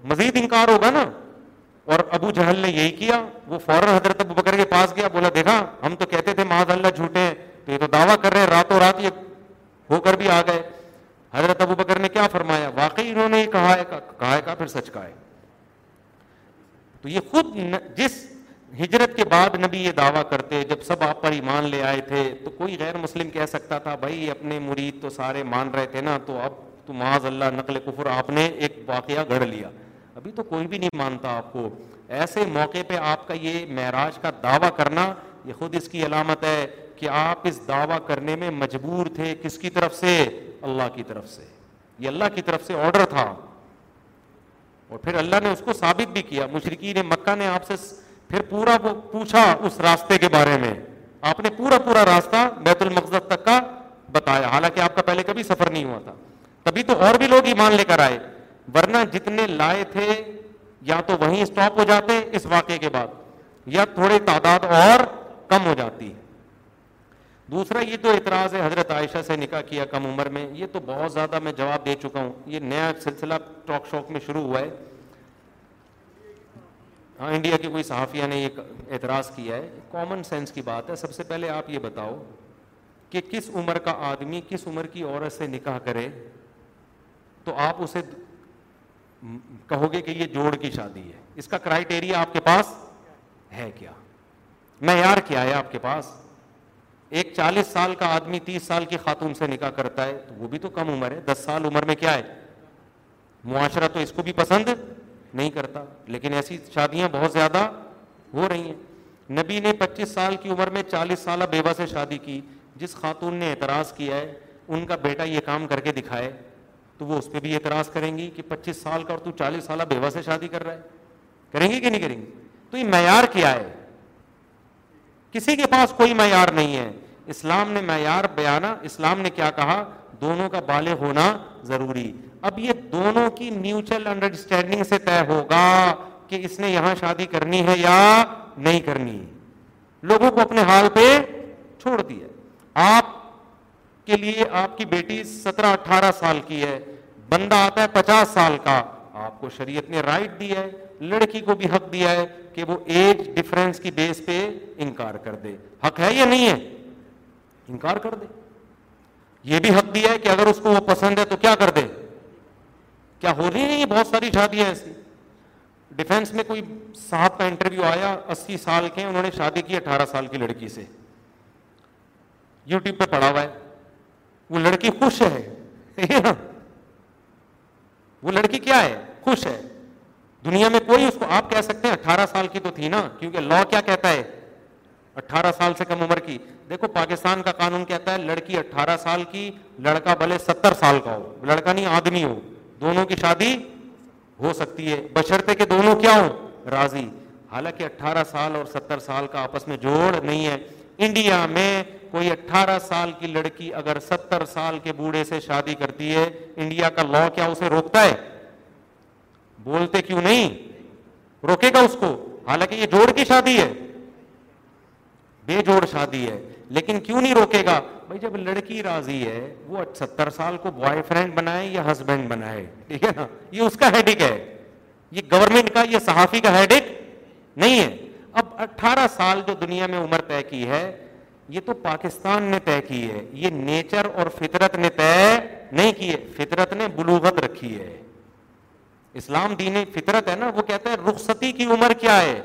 مزید انکار ہوگا نا اور ابو جہل نے یہی کیا وہ فوراً حضرت ابو بکر کے پاس گیا بولا دیکھا ہم تو کہتے تھے معاذ اللہ جھوٹے ہیں تو یہ تو دعویٰ کر رہے ہیں راتوں رات یہ ہو کر بھی آ گئے حضرت ابو بکر نے کیا فرمایا واقعی انہوں نے کہا ہے کہا ہے کہا پھر سچ کہا ہے تو یہ خود جس ہجرت کے بعد نبی یہ دعویٰ کرتے جب سب آپ پر ایمان لے آئے تھے تو کوئی غیر مسلم کہہ سکتا تھا بھائی اپنے مرید تو سارے مان رہے تھے نا تو اب تو معاذ اللہ نقل کفر آپ نے ایک واقعہ گھڑ لیا ابھی تو کوئی بھی نہیں مانتا آپ کو ایسے موقع پہ آپ کا یہ معراج کا دعویٰ کرنا یہ خود اس کی علامت ہے کہ آپ اس دعویٰ کرنے میں مجبور تھے کس کی طرف سے اللہ کی طرف سے یہ اللہ کی طرف سے آرڈر تھا اور پھر اللہ نے اس کو ثابت بھی کیا مشرقی نے مکہ نے پھر پورا پوچھا اس راستے کے بارے میں آپ نے پورا پورا راستہ بیت المقصد تک کا بتایا حالانکہ آپ کا پہلے کبھی سفر نہیں ہوا تھا تبھی تو اور بھی لوگ ہی مان لے کر آئے ورنہ جتنے لائے تھے یا تو وہیں اسٹاپ ہو جاتے اس واقعے کے بعد یا تھوڑی تعداد اور کم ہو جاتی دوسرا یہ جو اعتراض ہے حضرت عائشہ سے نکاح کیا کم عمر میں یہ تو بہت زیادہ میں جواب دے چکا ہوں یہ نیا سلسلہ ٹاک شوک میں شروع ہوا ہے ہاں انڈیا کے کوئی صحافیہ نے یہ اعتراض کیا ہے کامن سینس کی بات ہے سب سے پہلے آپ یہ بتاؤ کہ کس عمر کا آدمی کس عمر کی عورت سے نکاح کرے تو آپ اسے کہو گے کہ یہ جوڑ کی شادی ہے اس کا کرائٹیریا آپ کے پاس ہے کیا معیار کیا ہے آپ کے پاس ایک چالیس سال کا آدمی تیس سال کی خاتون سے نکاح کرتا ہے تو وہ بھی تو کم عمر ہے دس سال عمر میں کیا ہے معاشرہ تو اس کو بھی پسند نہیں کرتا لیکن ایسی شادیاں بہت زیادہ ہو رہی ہیں نبی نے پچیس سال کی عمر میں چالیس سالہ بیوہ سے شادی کی جس خاتون نے اعتراض کیا ہے ان کا بیٹا یہ کام کر کے دکھائے تو وہ اس پہ بھی اعتراض کریں گی کہ پچیس سال کا اور تو چالیس سالہ بیوہ سے شادی کر رہا ہے کریں گی کہ نہیں کریں گی تو یہ معیار کیا ہے کسی کے پاس کوئی معیار نہیں ہے اسلام نے معیار بیانا اسلام نے کیا کہا دونوں کا بالے ہونا ضروری اب یہ دونوں کی میوچل سے طے ہوگا کہ اس نے یہاں شادی کرنی ہے یا نہیں کرنی لوگوں کو اپنے حال پہ چھوڑ دیا آپ کے لیے آپ کی بیٹی سترہ اٹھارہ سال کی ہے بندہ آتا ہے پچاس سال کا آپ کو شریعت نے رائٹ دی ہے لڑکی کو بھی حق دیا ہے کہ وہ ایج ڈفرینس کی بیس پہ انکار کر دے حق ہے یا نہیں ہے انکار کر دے یہ بھی حق دیا ہے کہ اگر اس کو وہ پسند ہے تو کیا کر دے کیا ہو رہی یہ بہت ساری شادیاں ایسی ڈیفینس میں کوئی صاحب کا انٹرویو آیا اسی سال کے انہوں نے شادی کی اٹھارہ سال کی لڑکی سے یو ٹیوب پہ پڑھا ہوا ہے وہ لڑکی خوش ہے وہ لڑکی کیا ہے خوش ہے دنیا میں کوئی اس کو آپ کہہ سکتے ہیں اٹھارہ سال کی تو تھی نا کیونکہ لا کیا کہتا ہے اٹھارہ سال سے کم عمر کی دیکھو پاکستان کا قانون کہتا ہے لڑکی اٹھارہ سال کی لڑکا بھلے ستر سال کا ہو لڑکا نہیں آدمی ہو دونوں کی شادی ہو سکتی ہے بشرتے کے دونوں کیا ہوں راضی حالانکہ اٹھارہ سال اور ستر سال کا آپس میں جوڑ نہیں ہے انڈیا میں کوئی اٹھارہ سال کی لڑکی اگر ستر سال کے بوڑھے سے شادی کرتی ہے انڈیا کا لا کیا اسے روکتا ہے بولتے کیوں نہیں روکے گا اس کو حالانکہ یہ جوڑ کی شادی ہے بے جوڑ شادی ہے لیکن کیوں نہیں روکے گا بھائی جب لڑکی راضی ہے وہ ستر سال کو بوائے فرینڈ بنائے یا ہسبینڈ بنائے ٹھیک ہے نا یہ اس کا ہیڈک ہے یہ گورنمنٹ کا یہ صحافی کا ہیڈک نہیں ہے اب اٹھارہ سال جو دنیا میں عمر طے کی ہے یہ تو پاکستان نے طے کی ہے یہ نیچر اور فطرت نے طے نہیں کی ہے فطرت نے بلوغت رکھی ہے اسلام دین فطرت ہے نا وہ کہتا ہے رخصتی کی عمر کیا ہے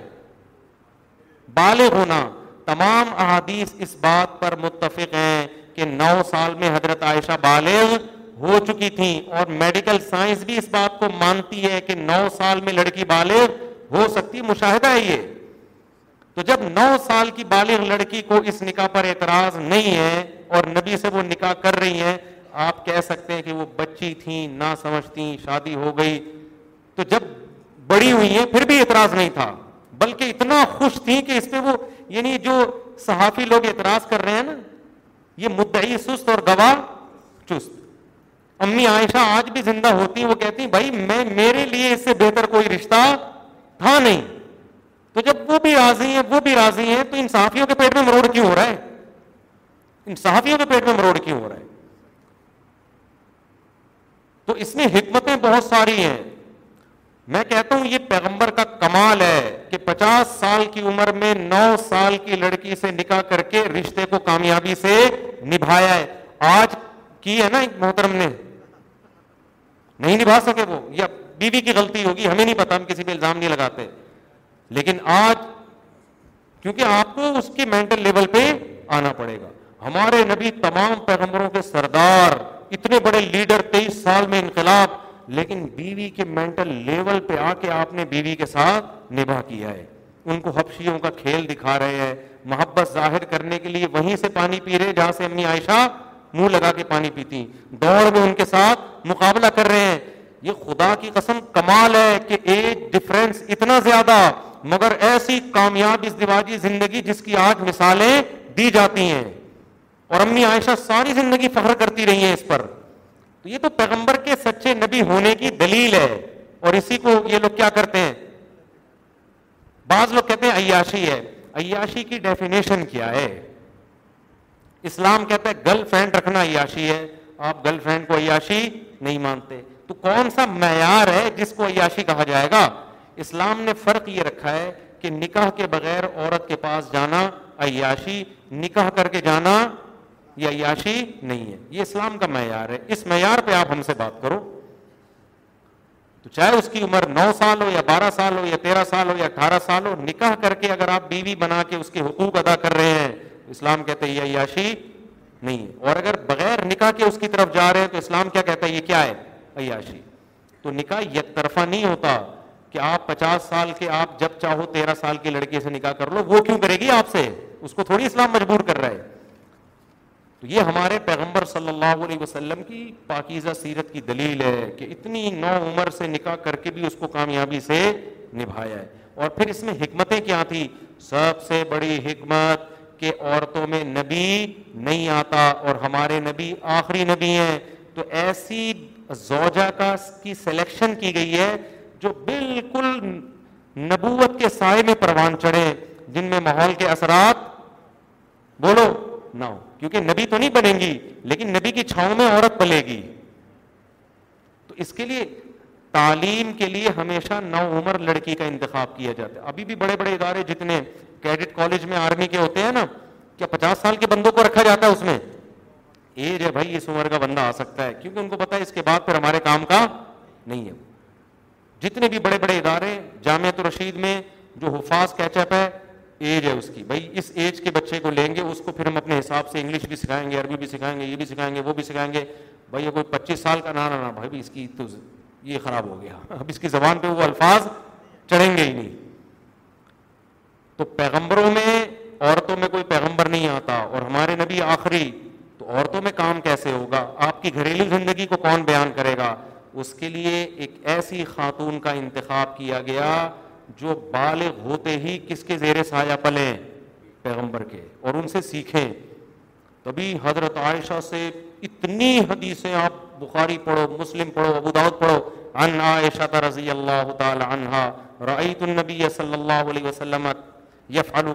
بالغ ہونا تمام احادیث اس بات پر متفق ہیں کہ نو سال میں حضرت عائشہ بالغ ہو چکی تھیں اور میڈیکل سائنس بھی اس بات کو مانتی ہے کہ نو سال میں لڑکی بالغ ہو سکتی مشاہدہ ہے یہ تو جب نو سال کی بالغ لڑکی کو اس نکاح پر اعتراض نہیں ہے اور نبی سے وہ نکاح کر رہی ہیں آپ کہہ سکتے ہیں کہ وہ بچی تھیں نہ سمجھتی شادی ہو گئی تو جب بڑی ہوئی ہیں پھر بھی اعتراض نہیں تھا بلکہ اتنا خوش تھی کہ اس پہ وہ یعنی جو صحافی لوگ اعتراض کر رہے ہیں نا یہ مدعی سست اور گواہ چست امی عائشہ آج بھی زندہ ہوتی وہ کہتی ہیں بھائی میرے لیے اس سے بہتر کوئی رشتہ تھا نہیں تو جب وہ بھی راضی ہیں وہ بھی راضی ہیں تو ان صحافیوں کے پیٹ میں مروڑ کیوں ہو رہا ہے ان صحافیوں کے پیٹ میں مروڑ کیوں ہو رہا ہے تو اس میں حکمتیں بہت ساری ہیں میں کہتا ہوں یہ پیغمبر کا کمال ہے کہ پچاس سال کی عمر میں نو سال کی لڑکی سے نکاح کر کے رشتے کو کامیابی سے نبھایا ہے آج کی ہے نا محترم نے نہیں نبھا سکے وہ یا بیوی کی غلطی ہوگی ہمیں نہیں پتا ہم کسی پہ الزام نہیں لگاتے لیکن آج کیونکہ آپ کو اس کے مینٹل لیول پہ آنا پڑے گا ہمارے نبی تمام پیغمبروں کے سردار اتنے بڑے لیڈر تیئیس سال میں انقلاب لیکن بیوی کے مینٹل لیول پہ آ کے آپ نے بیوی کے ساتھ نباہ کیا ہے ان کو حبشیوں کا کھیل دکھا رہے ہیں محبت ظاہر کرنے کے لیے وہیں سے پانی پی رہے جہاں سے امی عائشہ منہ لگا کے پانی پیتی دوڑ میں ان کے ساتھ مقابلہ کر رہے ہیں یہ خدا کی قسم کمال ہے کہ ایج ڈفرینس اتنا زیادہ مگر ایسی کامیاب اس زندگی جس کی آج مثالیں دی جاتی ہیں اور امی عائشہ ساری زندگی فخر کرتی رہی ہیں اس پر تو یہ تو پیغمبر کے سچے نبی ہونے کی دلیل ہے اور اسی کو یہ لوگ کیا کرتے ہیں بعض لوگ کہتے ہیں عیاشی ہے عیاشی کی ڈیفینیشن کیا ہے اسلام کہتا ہے گرل فرینڈ رکھنا عیاشی ہے آپ گرل فرینڈ کو عیاشی نہیں مانتے تو کون سا معیار ہے جس کو عیاشی کہا جائے گا اسلام نے فرق یہ رکھا ہے کہ نکاح کے بغیر عورت کے پاس جانا عیاشی نکاح کر کے جانا یاشی نہیں ہے یہ اسلام کا معیار ہے اس معیار پہ آپ ہم سے بات کرو تو چاہے اس کی عمر نو سال ہو یا بارہ سال ہو یا تیرہ سال ہو یا اٹھارہ سال ہو نکاح کر کے اگر آپ بیوی بنا کے اس کے حقوق ادا کر رہے ہیں اسلام کہتے ہیں یہ عیاشی نہیں ہے اور اگر بغیر نکاح کے اس کی طرف جا رہے ہیں تو اسلام کیا کہتا ہے یہ کیا ہے عیاشی تو نکاح یک طرفہ نہیں ہوتا کہ آپ پچاس سال کے آپ جب چاہو تیرہ سال کی لڑکی سے نکاح کر لو وہ کیوں کرے گی آپ سے اس کو تھوڑی اسلام مجبور کر رہا ہے تو یہ ہمارے پیغمبر صلی اللہ علیہ وسلم کی پاکیزہ سیرت کی دلیل ہے کہ اتنی نو عمر سے نکاح کر کے بھی اس کو کامیابی سے نبھایا ہے اور پھر اس میں حکمتیں کیا تھی سب سے بڑی حکمت کہ عورتوں میں نبی نہیں آتا اور ہمارے نبی آخری نبی ہیں تو ایسی زوجہ کا کی سلیکشن کی گئی ہے جو بالکل نبوت کے سائے میں پروان چڑھے جن میں ماحول کے اثرات بولو نہ ہو کیونکہ نبی تو نہیں بنے گی لیکن نبی کی چھاؤں میں عورت پلے گی تو اس کے لیے تعلیم کے لیے ہمیشہ نو عمر لڑکی کا انتخاب کیا جاتا ہے ابھی بھی بڑے بڑے ادارے جتنے کیڈٹ کالج میں آرمی کے ہوتے ہیں نا کیا پچاس سال کے بندوں کو رکھا جاتا ہے اس میں ایج ہے بھائی اس عمر کا بندہ آ سکتا ہے کیونکہ ان کو پتا ہے اس کے بعد پھر ہمارے کام کا نہیں ہے جتنے بھی بڑے بڑے ادارے جامعہ رشید میں جو حفاظ کیچ اپ ہے ایج ہے اس کی بھائی اس ایج کے بچے کو لیں گے اس کو پھر ہم اپنے حساب سے انگلش بھی سکھائیں گے عربی بھی سکھائیں گے یہ بھی سکھائیں گے وہ بھی سکھائیں گے بھائی کوئی پچیس سال کا نہ رہنا بھائی اس کی تو یہ خراب ہو گیا اب اس کی زبان پہ وہ الفاظ چڑھیں گے ہی نہیں تو پیغمبروں میں عورتوں میں کوئی پیغمبر نہیں آتا اور ہمارے نبی آخری تو عورتوں میں کام کیسے ہوگا آپ کی گھریلو زندگی کو کون بیان کرے گا اس کے لیے ایک ایسی خاتون کا انتخاب کیا گیا جو بالغ ہوتے ہی کس کے زیر سایہ پلیں پیغمبر کے اور ان سے سیکھیں تبھی حضرت عائشہ سے اتنی حدیثیں آپ بخاری پڑھو مسلم پڑھو ابوداؤت پڑھو عائشہ رضی اللہ تعالی عنہا رعت النبی صلی اللہ علیہ وسلم یا فالو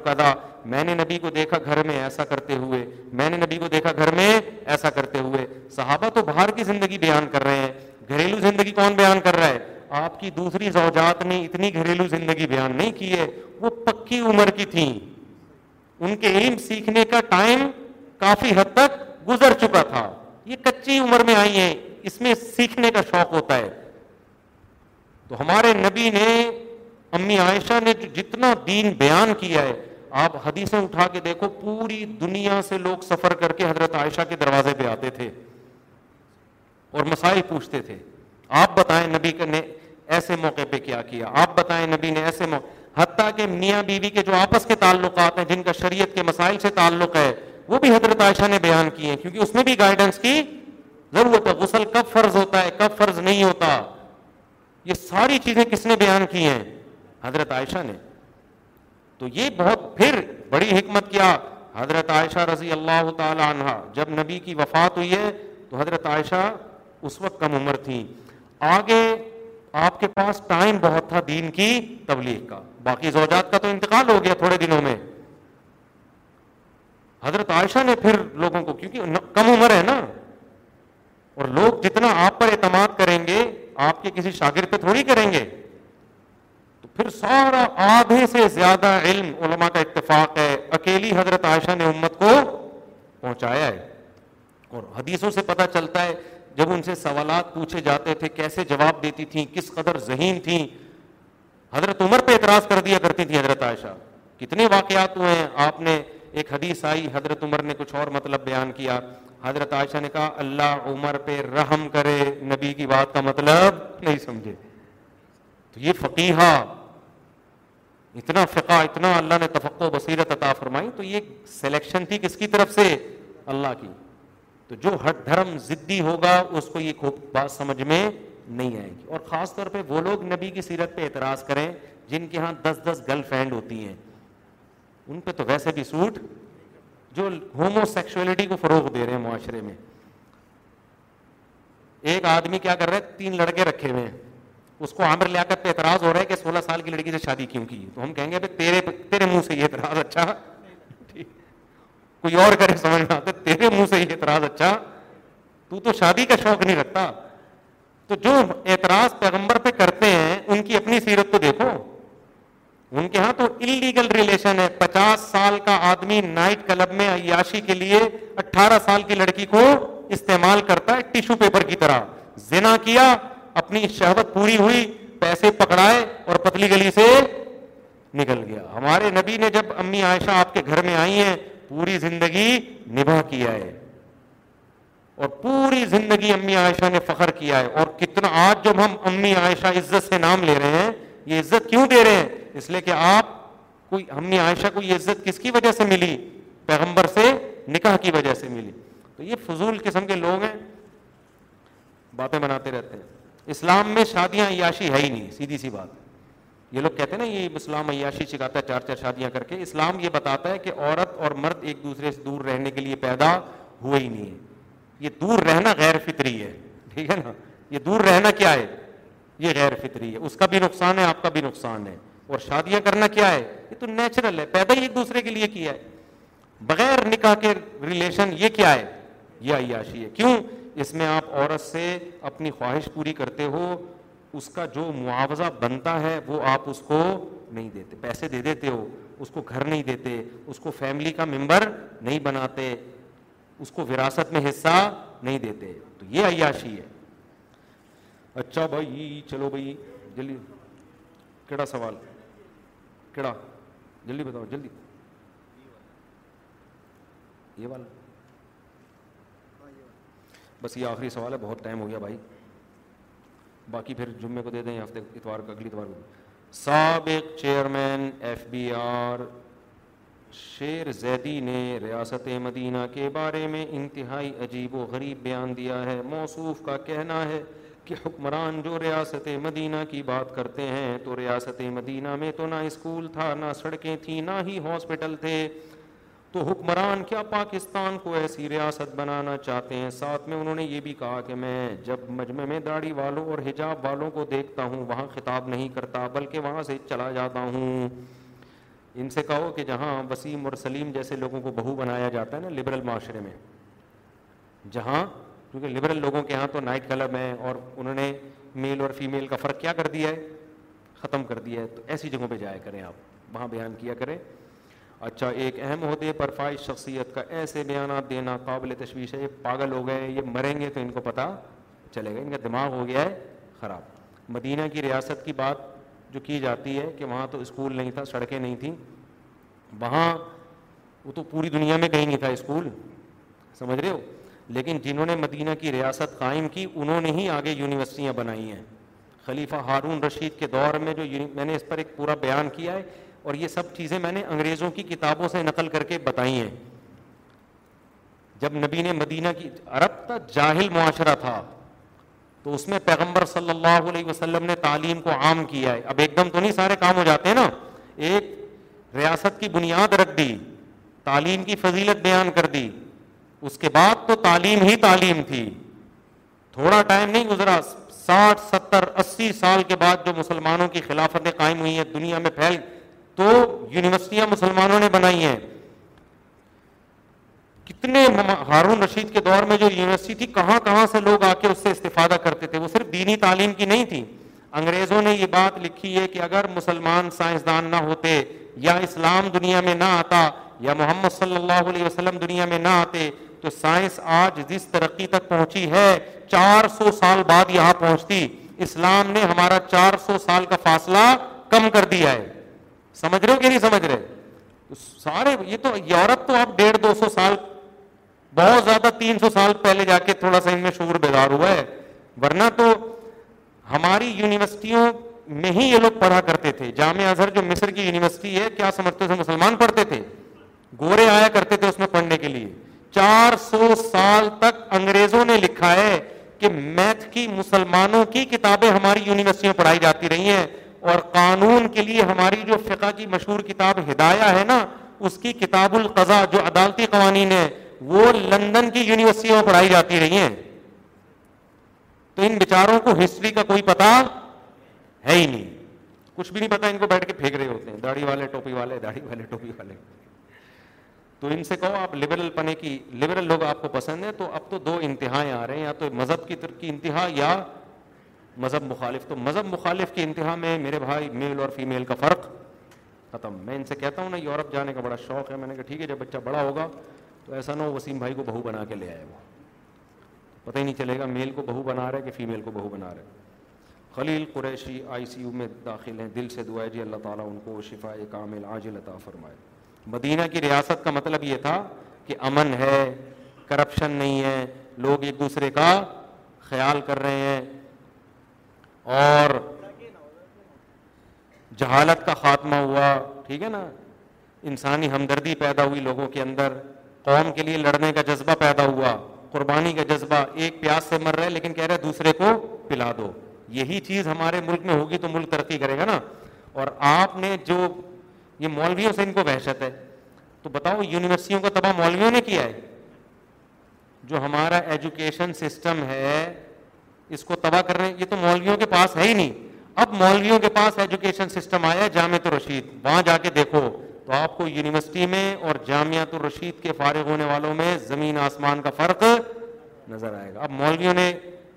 میں نے نبی کو دیکھا گھر میں ایسا کرتے ہوئے میں نے نبی کو دیکھا گھر میں ایسا کرتے ہوئے صحابہ تو باہر کی زندگی بیان کر رہے ہیں گھریلو زندگی کون بیان کر رہا ہے آپ کی دوسری زوجات نے اتنی گھریلو زندگی بیان نہیں کی ہے وہ پکی عمر کی تھیں ان کے علم سیکھنے کا ٹائم کافی حد تک گزر چکا تھا یہ کچی عمر میں آئی ہیں اس میں سیکھنے کا شوق ہوتا ہے تو ہمارے نبی نے امی عائشہ نے جتنا دین بیان کیا ہے آپ حدیثیں اٹھا کے دیکھو پوری دنیا سے لوگ سفر کر کے حضرت عائشہ کے دروازے پہ آتے تھے اور مسائل پوچھتے تھے آپ بتائیں نبی نے ایسے موقع پہ کیا کیا آپ بتائیں نبی نے ایسے موقع حتیٰ کہ میاں بیوی کے جو آپس کے تعلقات ہیں جن کا شریعت کے مسائل سے تعلق ہے وہ بھی حضرت عائشہ نے بیان کی ہے ہے کیونکہ اس میں بھی گائیڈنس ضرورت غسل کب کب فرض فرض ہوتا ہوتا نہیں یہ ساری چیزیں کس نے بیان کی ہیں حضرت عائشہ نے تو یہ بہت پھر بڑی حکمت کیا حضرت عائشہ رضی اللہ تعالی عنہ جب نبی کی وفات ہوئی ہے تو حضرت عائشہ اس وقت کم عمر تھی آگے آپ کے پاس ٹائم بہت تھا دین کی تبلیغ کا باقی زوجات کا تو انتقال ہو گیا تھوڑے دنوں میں حضرت عائشہ نے پھر لوگوں کو کیونکہ کم عمر ہے نا اور لوگ جتنا آپ پر اعتماد کریں گے آپ کے کسی شاگرد پہ تھوڑی کریں گے تو پھر سارا آدھے سے زیادہ علم علماء کا اتفاق ہے اکیلی حضرت عائشہ نے امت کو پہنچایا ہے اور حدیثوں سے پتہ چلتا ہے جب ان سے سوالات پوچھے جاتے تھے کیسے جواب دیتی تھیں کس قدر ذہین تھیں حضرت عمر پہ اعتراض کر دیا کرتی تھیں حضرت عائشہ کتنے واقعات ہوئے ہیں آپ نے ایک حدیث آئی حضرت عمر نے کچھ اور مطلب بیان کیا حضرت عائشہ نے کہا اللہ عمر پہ رحم کرے نبی کی بات کا مطلب نہیں سمجھے تو یہ فقیہ اتنا فقہ اتنا اللہ نے تفق و بصیرت عطا فرمائی تو یہ سلیکشن تھی کس کی طرف سے اللہ کی تو جو ہٹ دھرم ضدی ہوگا اس کو یہ خوب بات سمجھ میں نہیں آئے گی اور خاص طور پہ وہ لوگ نبی کی سیرت پہ اعتراض کریں جن کے ہاں دس دس گرل فرینڈ ہوتی ہیں ان پہ تو ویسے بھی سوٹ جو ہومو سیکشولیٹی کو فروغ دے رہے ہیں معاشرے میں ایک آدمی کیا کر رہا ہے تین لڑکے رکھے ہوئے ہیں اس کو عامر لیاقت پہ اعتراض ہو رہا ہے کہ سولہ سال کی لڑکی سے شادی کیوں کی تو ہم کہیں گے تیرے تیرے منہ سے یہ اعتراض اچھا کوئی اور کرے سمجھنا تو تیرے منہ سے اعتراض اچھا تو تو شادی کا شوق نہیں رکھتا تو جو اعتراض پیغمبر پہ کرتے ہیں ان کی اپنی سیرت تو دیکھو ان کے ہاں تو انلیگل ریلیشن ہے پچاس سال کا آدمی نائٹ کلب میں عیاشی کے لیے اٹھارہ سال کی لڑکی کو استعمال کرتا ہے ٹیشو پیپر کی طرح زنا کیا اپنی شہبت پوری ہوئی پیسے پکڑائے اور پتلی گلی سے نکل گیا ہمارے نبی نے جب امی عائشہ آپ کے گھر میں آئی ہیں پوری زندگی نباہ کیا ہے اور پوری زندگی امی عائشہ نے فخر کیا ہے اور کتنا آج جب ہم امی عائشہ عزت سے نام لے رہے ہیں یہ عزت کیوں دے رہے ہیں اس لیے کہ آپ کوئی امی عائشہ کو یہ عزت کس کی وجہ سے ملی پیغمبر سے نکاح کی وجہ سے ملی تو یہ فضول قسم کے لوگ ہیں باتیں بناتے رہتے ہیں اسلام میں شادیاں عیاشی ہے ہی نہیں سیدھی سی بات یہ لوگ کہتے ہیں نا یہ اسلام عیاشی سکھاتا ہے چار چار شادیاں کر کے اسلام یہ بتاتا ہے کہ عورت اور مرد ایک دوسرے سے دور رہنے کے لیے پیدا ہوئے ہی نہیں ہے یہ دور رہنا غیر فطری ہے ٹھیک ہے نا یہ دور رہنا کیا ہے یہ غیر فطری ہے اس کا بھی نقصان ہے آپ کا بھی نقصان ہے اور شادیاں کرنا کیا ہے یہ تو نیچرل ہے پیدا ہی ایک دوسرے کے لیے کیا ہے بغیر نکاح کے ریلیشن یہ کیا ہے یہ عیاشی ہے کیوں اس میں آپ عورت سے اپنی خواہش پوری کرتے ہو اس کا جو معاوضہ بنتا ہے وہ آپ اس کو نہیں دیتے پیسے دے دیتے ہو اس کو گھر نہیں دیتے اس کو فیملی کا ممبر نہیں بناتے اس کو وراثت میں حصہ نہیں دیتے تو یہ عیاشی ہے اچھا بھائی چلو بھائی جلدی کیڑا سوال کیڑا جلدی بتاؤ جلدی یہ والا بس یہ آخری سوال ہے بہت ٹائم ہو گیا بھائی باقی پھر جمعے کو دے دیں ہفتے اتوار کو اگلی اتوار کو سابق چیئرمین ایف بی آر شیر زیدی نے ریاست مدینہ کے بارے میں انتہائی عجیب و غریب بیان دیا ہے موصوف کا کہنا ہے کہ حکمران جو ریاست مدینہ کی بات کرتے ہیں تو ریاست مدینہ میں تو نہ اسکول تھا نہ سڑکیں تھیں نہ ہی ہاسپٹل تھے تو حکمران کیا پاکستان کو ایسی ریاست بنانا چاہتے ہیں ساتھ میں انہوں نے یہ بھی کہا کہ میں جب مجمع میں داڑھی والوں اور حجاب والوں کو دیکھتا ہوں وہاں خطاب نہیں کرتا بلکہ وہاں سے چلا جاتا ہوں ان سے کہو کہ جہاں وسیم اور سلیم جیسے لوگوں کو بہو بنایا جاتا ہے نا لبرل معاشرے میں جہاں کیونکہ لبرل لوگوں کے ہاں تو نائٹ کلب ہیں اور انہوں نے میل اور فیمیل کا فرق کیا کر دیا ہے ختم کر دیا ہے تو ایسی جگہوں پہ جایا کریں آپ وہاں بیان کیا کریں اچھا ایک اہم عہدے پر فائش شخصیت کا ایسے بیانات دینا قابل تشویش ہے یہ پاگل ہو گئے یہ مریں گے تو ان کو پتہ چلے گا ان کا دماغ ہو گیا ہے خراب مدینہ کی ریاست کی بات جو کی جاتی ہے کہ وہاں تو اسکول نہیں تھا سڑکیں نہیں تھیں وہاں وہ تو پوری دنیا میں کہیں نہیں تھا اسکول سمجھ رہے ہو لیکن جنہوں نے مدینہ کی ریاست قائم کی انہوں نے ہی آگے یونیورسٹیاں بنائی ہیں خلیفہ ہارون رشید کے دور میں جو میں نے اس پر ایک پورا بیان کیا ہے اور یہ سب چیزیں میں نے انگریزوں کی کتابوں سے نقل کر کے بتائی ہیں جب نبی نے مدینہ کی عرب کا جاہل معاشرہ تھا تو اس میں پیغمبر صلی اللہ علیہ وسلم نے تعلیم کو عام کیا ہے اب ایک دم تو نہیں سارے کام ہو جاتے ہیں نا ایک ریاست کی بنیاد رکھ دی تعلیم کی فضیلت بیان کر دی اس کے بعد تو تعلیم ہی تعلیم تھی تھوڑا ٹائم نہیں گزرا ساٹھ ستر اسی سال کے بعد جو مسلمانوں کی خلافتیں قائم ہوئی ہیں دنیا میں پھیل تو یونیورسٹیاں مسلمانوں نے بنائی ہیں کتنے ہارون رشید کے دور میں جو یونیورسٹی تھی کہاں کہاں سے لوگ آ کے اس سے استفادہ کرتے تھے وہ صرف دینی تعلیم کی نہیں تھی انگریزوں نے یہ بات لکھی ہے کہ اگر مسلمان سائنسدان نہ ہوتے یا اسلام دنیا میں نہ آتا یا محمد صلی اللہ علیہ وسلم دنیا میں نہ آتے تو سائنس آج جس ترقی تک پہنچی ہے چار سو سال بعد یہاں پہنچتی اسلام نے ہمارا چار سو سال کا فاصلہ کم کر دیا ہے سمجھ رہے ہو کہ نہیں سمجھ رہے سارے یہ تو یورپ تو اب ڈیڑھ دو سو سال بہت زیادہ تین سو سال پہلے جا کے تھوڑا سا ان میں شور بیدار ہوا ہے ورنہ تو ہماری یونیورسٹیوں میں ہی یہ لوگ پڑھا کرتے تھے جامع اظہر جو مصر کی یونیورسٹی ہے کیا سمجھتے تھے مسلمان پڑھتے تھے گورے آیا کرتے تھے اس میں پڑھنے کے لیے چار سو سال تک انگریزوں نے لکھا ہے کہ میتھ کی مسلمانوں کی کتابیں ہماری یونیورسٹیوں پڑھائی جاتی رہی ہیں اور قانون کے لیے ہماری جو فقہ کی مشہور کتاب ہدایہ ہے نا اس کی کتاب القضا جو عدالتی قوانین ہے وہ لندن کی یونیورسٹی میں پڑھائی جاتی رہی ہیں تو ان بیچاروں کو ہسٹری کا کوئی پتا ہے ہی نہیں کچھ بھی نہیں پتا ان کو بیٹھ کے پھینک رہے ہوتے ہیں داڑھی والے ٹوپی والے داڑھی والے ٹوپی والے تو ان سے کہو آپ لبرل پنے کی لبرل لوگ آپ کو پسند ہیں تو اب تو دو انتہائیں آ رہے ہیں یا تو مذہب کی انتہا یا مذہب مخالف تو مذہب مخالف کی انتہا میں میرے بھائی میل اور فیمیل کا فرق ختم میں ان سے کہتا ہوں نا یورپ جانے کا بڑا شوق ہے میں نے کہا ٹھیک ہے جب بچہ بڑا ہوگا تو ایسا نہ ہو وسیم بھائی کو بہو بنا کے لے آئے وہ پتہ ہی نہیں چلے گا میل کو بہو بنا رہے کہ فیمیل کو بہو بنا رہے خلیل قریشی آئی سی یو میں داخل ہیں دل سے دعائے جی اللہ تعالیٰ ان کو شفا کامل آج لطا فرمائے مدینہ کی ریاست کا مطلب یہ تھا کہ امن ہے کرپشن نہیں ہے لوگ ایک دوسرے کا خیال کر رہے ہیں اور جہالت کا خاتمہ ہوا ٹھیک ہے نا انسانی ہمدردی پیدا ہوئی لوگوں کے اندر قوم کے لیے لڑنے کا جذبہ پیدا ہوا قربانی کا جذبہ ایک پیاس سے مر رہا ہے لیکن کہہ رہے دوسرے کو پلا دو یہی چیز ہمارے ملک میں ہوگی تو ملک ترقی کرے گا نا اور آپ نے جو یہ مولویوں سے ان کو بحشت ہے تو بتاؤ یونیورسٹیوں کا تباہ مولویوں نے کیا ہے جو ہمارا ایجوکیشن سسٹم ہے اس کو تباہ کر رہے ہیں یہ تو مولویوں کے پاس ہے ہی نہیں اب مولویوں کے پاس ایجوکیشن سسٹم آیا ہے الرشید وہاں جا کے دیکھو تو آپ کو یونیورسٹی میں اور جامعت الرشید کے فارغ ہونے والوں میں زمین آسمان کا فرق نظر آئے گا اب مولویوں نے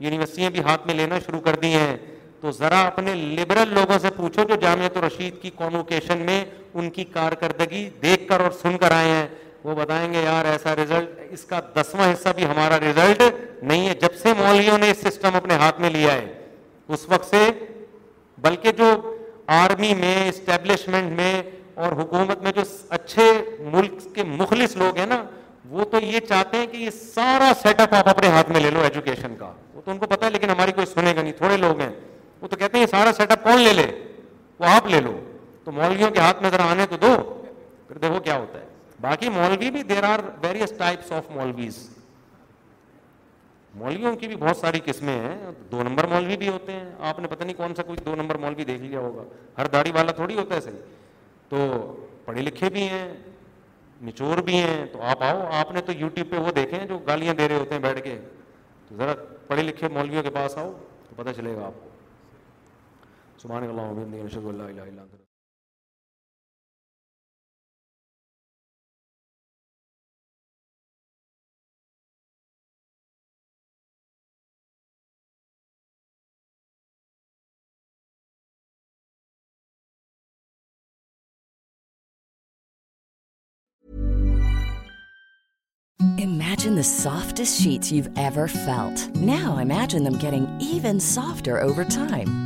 یونیورسٹیاں بھی ہاتھ میں لینا شروع کر دی ہیں تو ذرا اپنے لبرل لوگوں سے پوچھو جو جامعت الرشید کی کونوکیشن میں ان کی کارکردگی دیکھ کر اور سن کر آئے ہیں وہ بتائیں گے یار ایسا ریزلٹ اس کا دسواں حصہ بھی ہمارا ریزلٹ نہیں ہے جب سے مولگیوں نے سسٹم اپنے ہاتھ میں لیا ہے اس وقت سے بلکہ جو آرمی میں اسٹیبلشمنٹ میں اور حکومت میں جو اچھے ملک کے مخلص لوگ ہیں نا وہ تو یہ چاہتے ہیں کہ یہ سارا سیٹ اپ آپ اپنے ہاتھ میں لے لو ایجوکیشن کا وہ تو ان کو پتا ہے لیکن ہماری کوئی سنے گا نہیں تھوڑے لوگ ہیں وہ تو کہتے ہیں یہ سارا سیٹ اپ کون لے لے وہ آپ لے لو تو مولویوں کے ہاتھ میں ذرا آنے تو دو پھر دیکھو کیا ہوتا ہے باقی مولوی بھی there are various types of maulvis مولویوں کی بھی بہت ساری قسمیں ہیں دو نمبر مولوی بھی ہوتے ہیں آپ نے پتہ نہیں کون سا کوئی دو نمبر مولوی دیکھ لیا ہوگا ہر داڑھی والا تھوڑی ہوتا ہے صحیح تو پڑھے لکھے بھی ہیں نچور بھی ہیں تو آپ آؤ آپ نے تو یوٹیوب پہ وہ دیکھے ہیں جو گالیاں دے رہے ہوتے ہیں بیٹھ کے تو ذرا پڑھے لکھے مولویوں کے پاس آؤ تو پتہ چلے گا آپ کو سبحان اللہ
Imagine the softest sheets you've ever felt. Now imagine them getting even softer over time.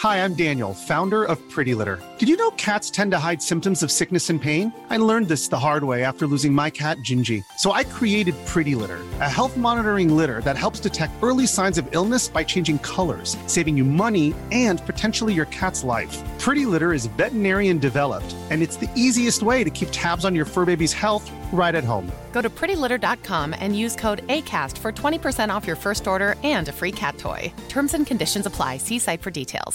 Hi, I'm Daniel, founder of Pretty Litter. Did you know cats tend to hide symptoms of sickness and pain? I learned this the hard way after losing my cat, Gingy. So I created Pretty Litter, a health monitoring litter that helps detect early signs of illness by changing colors, saving you money and potentially your cat's life. Pretty Litter is veterinarian developed, and it's the easiest way to keep tabs on your fur baby's health right at home.
Go to prettylitter.com and use code ACAST for 20% off your first order and a free cat toy. Terms and conditions apply. See site for details.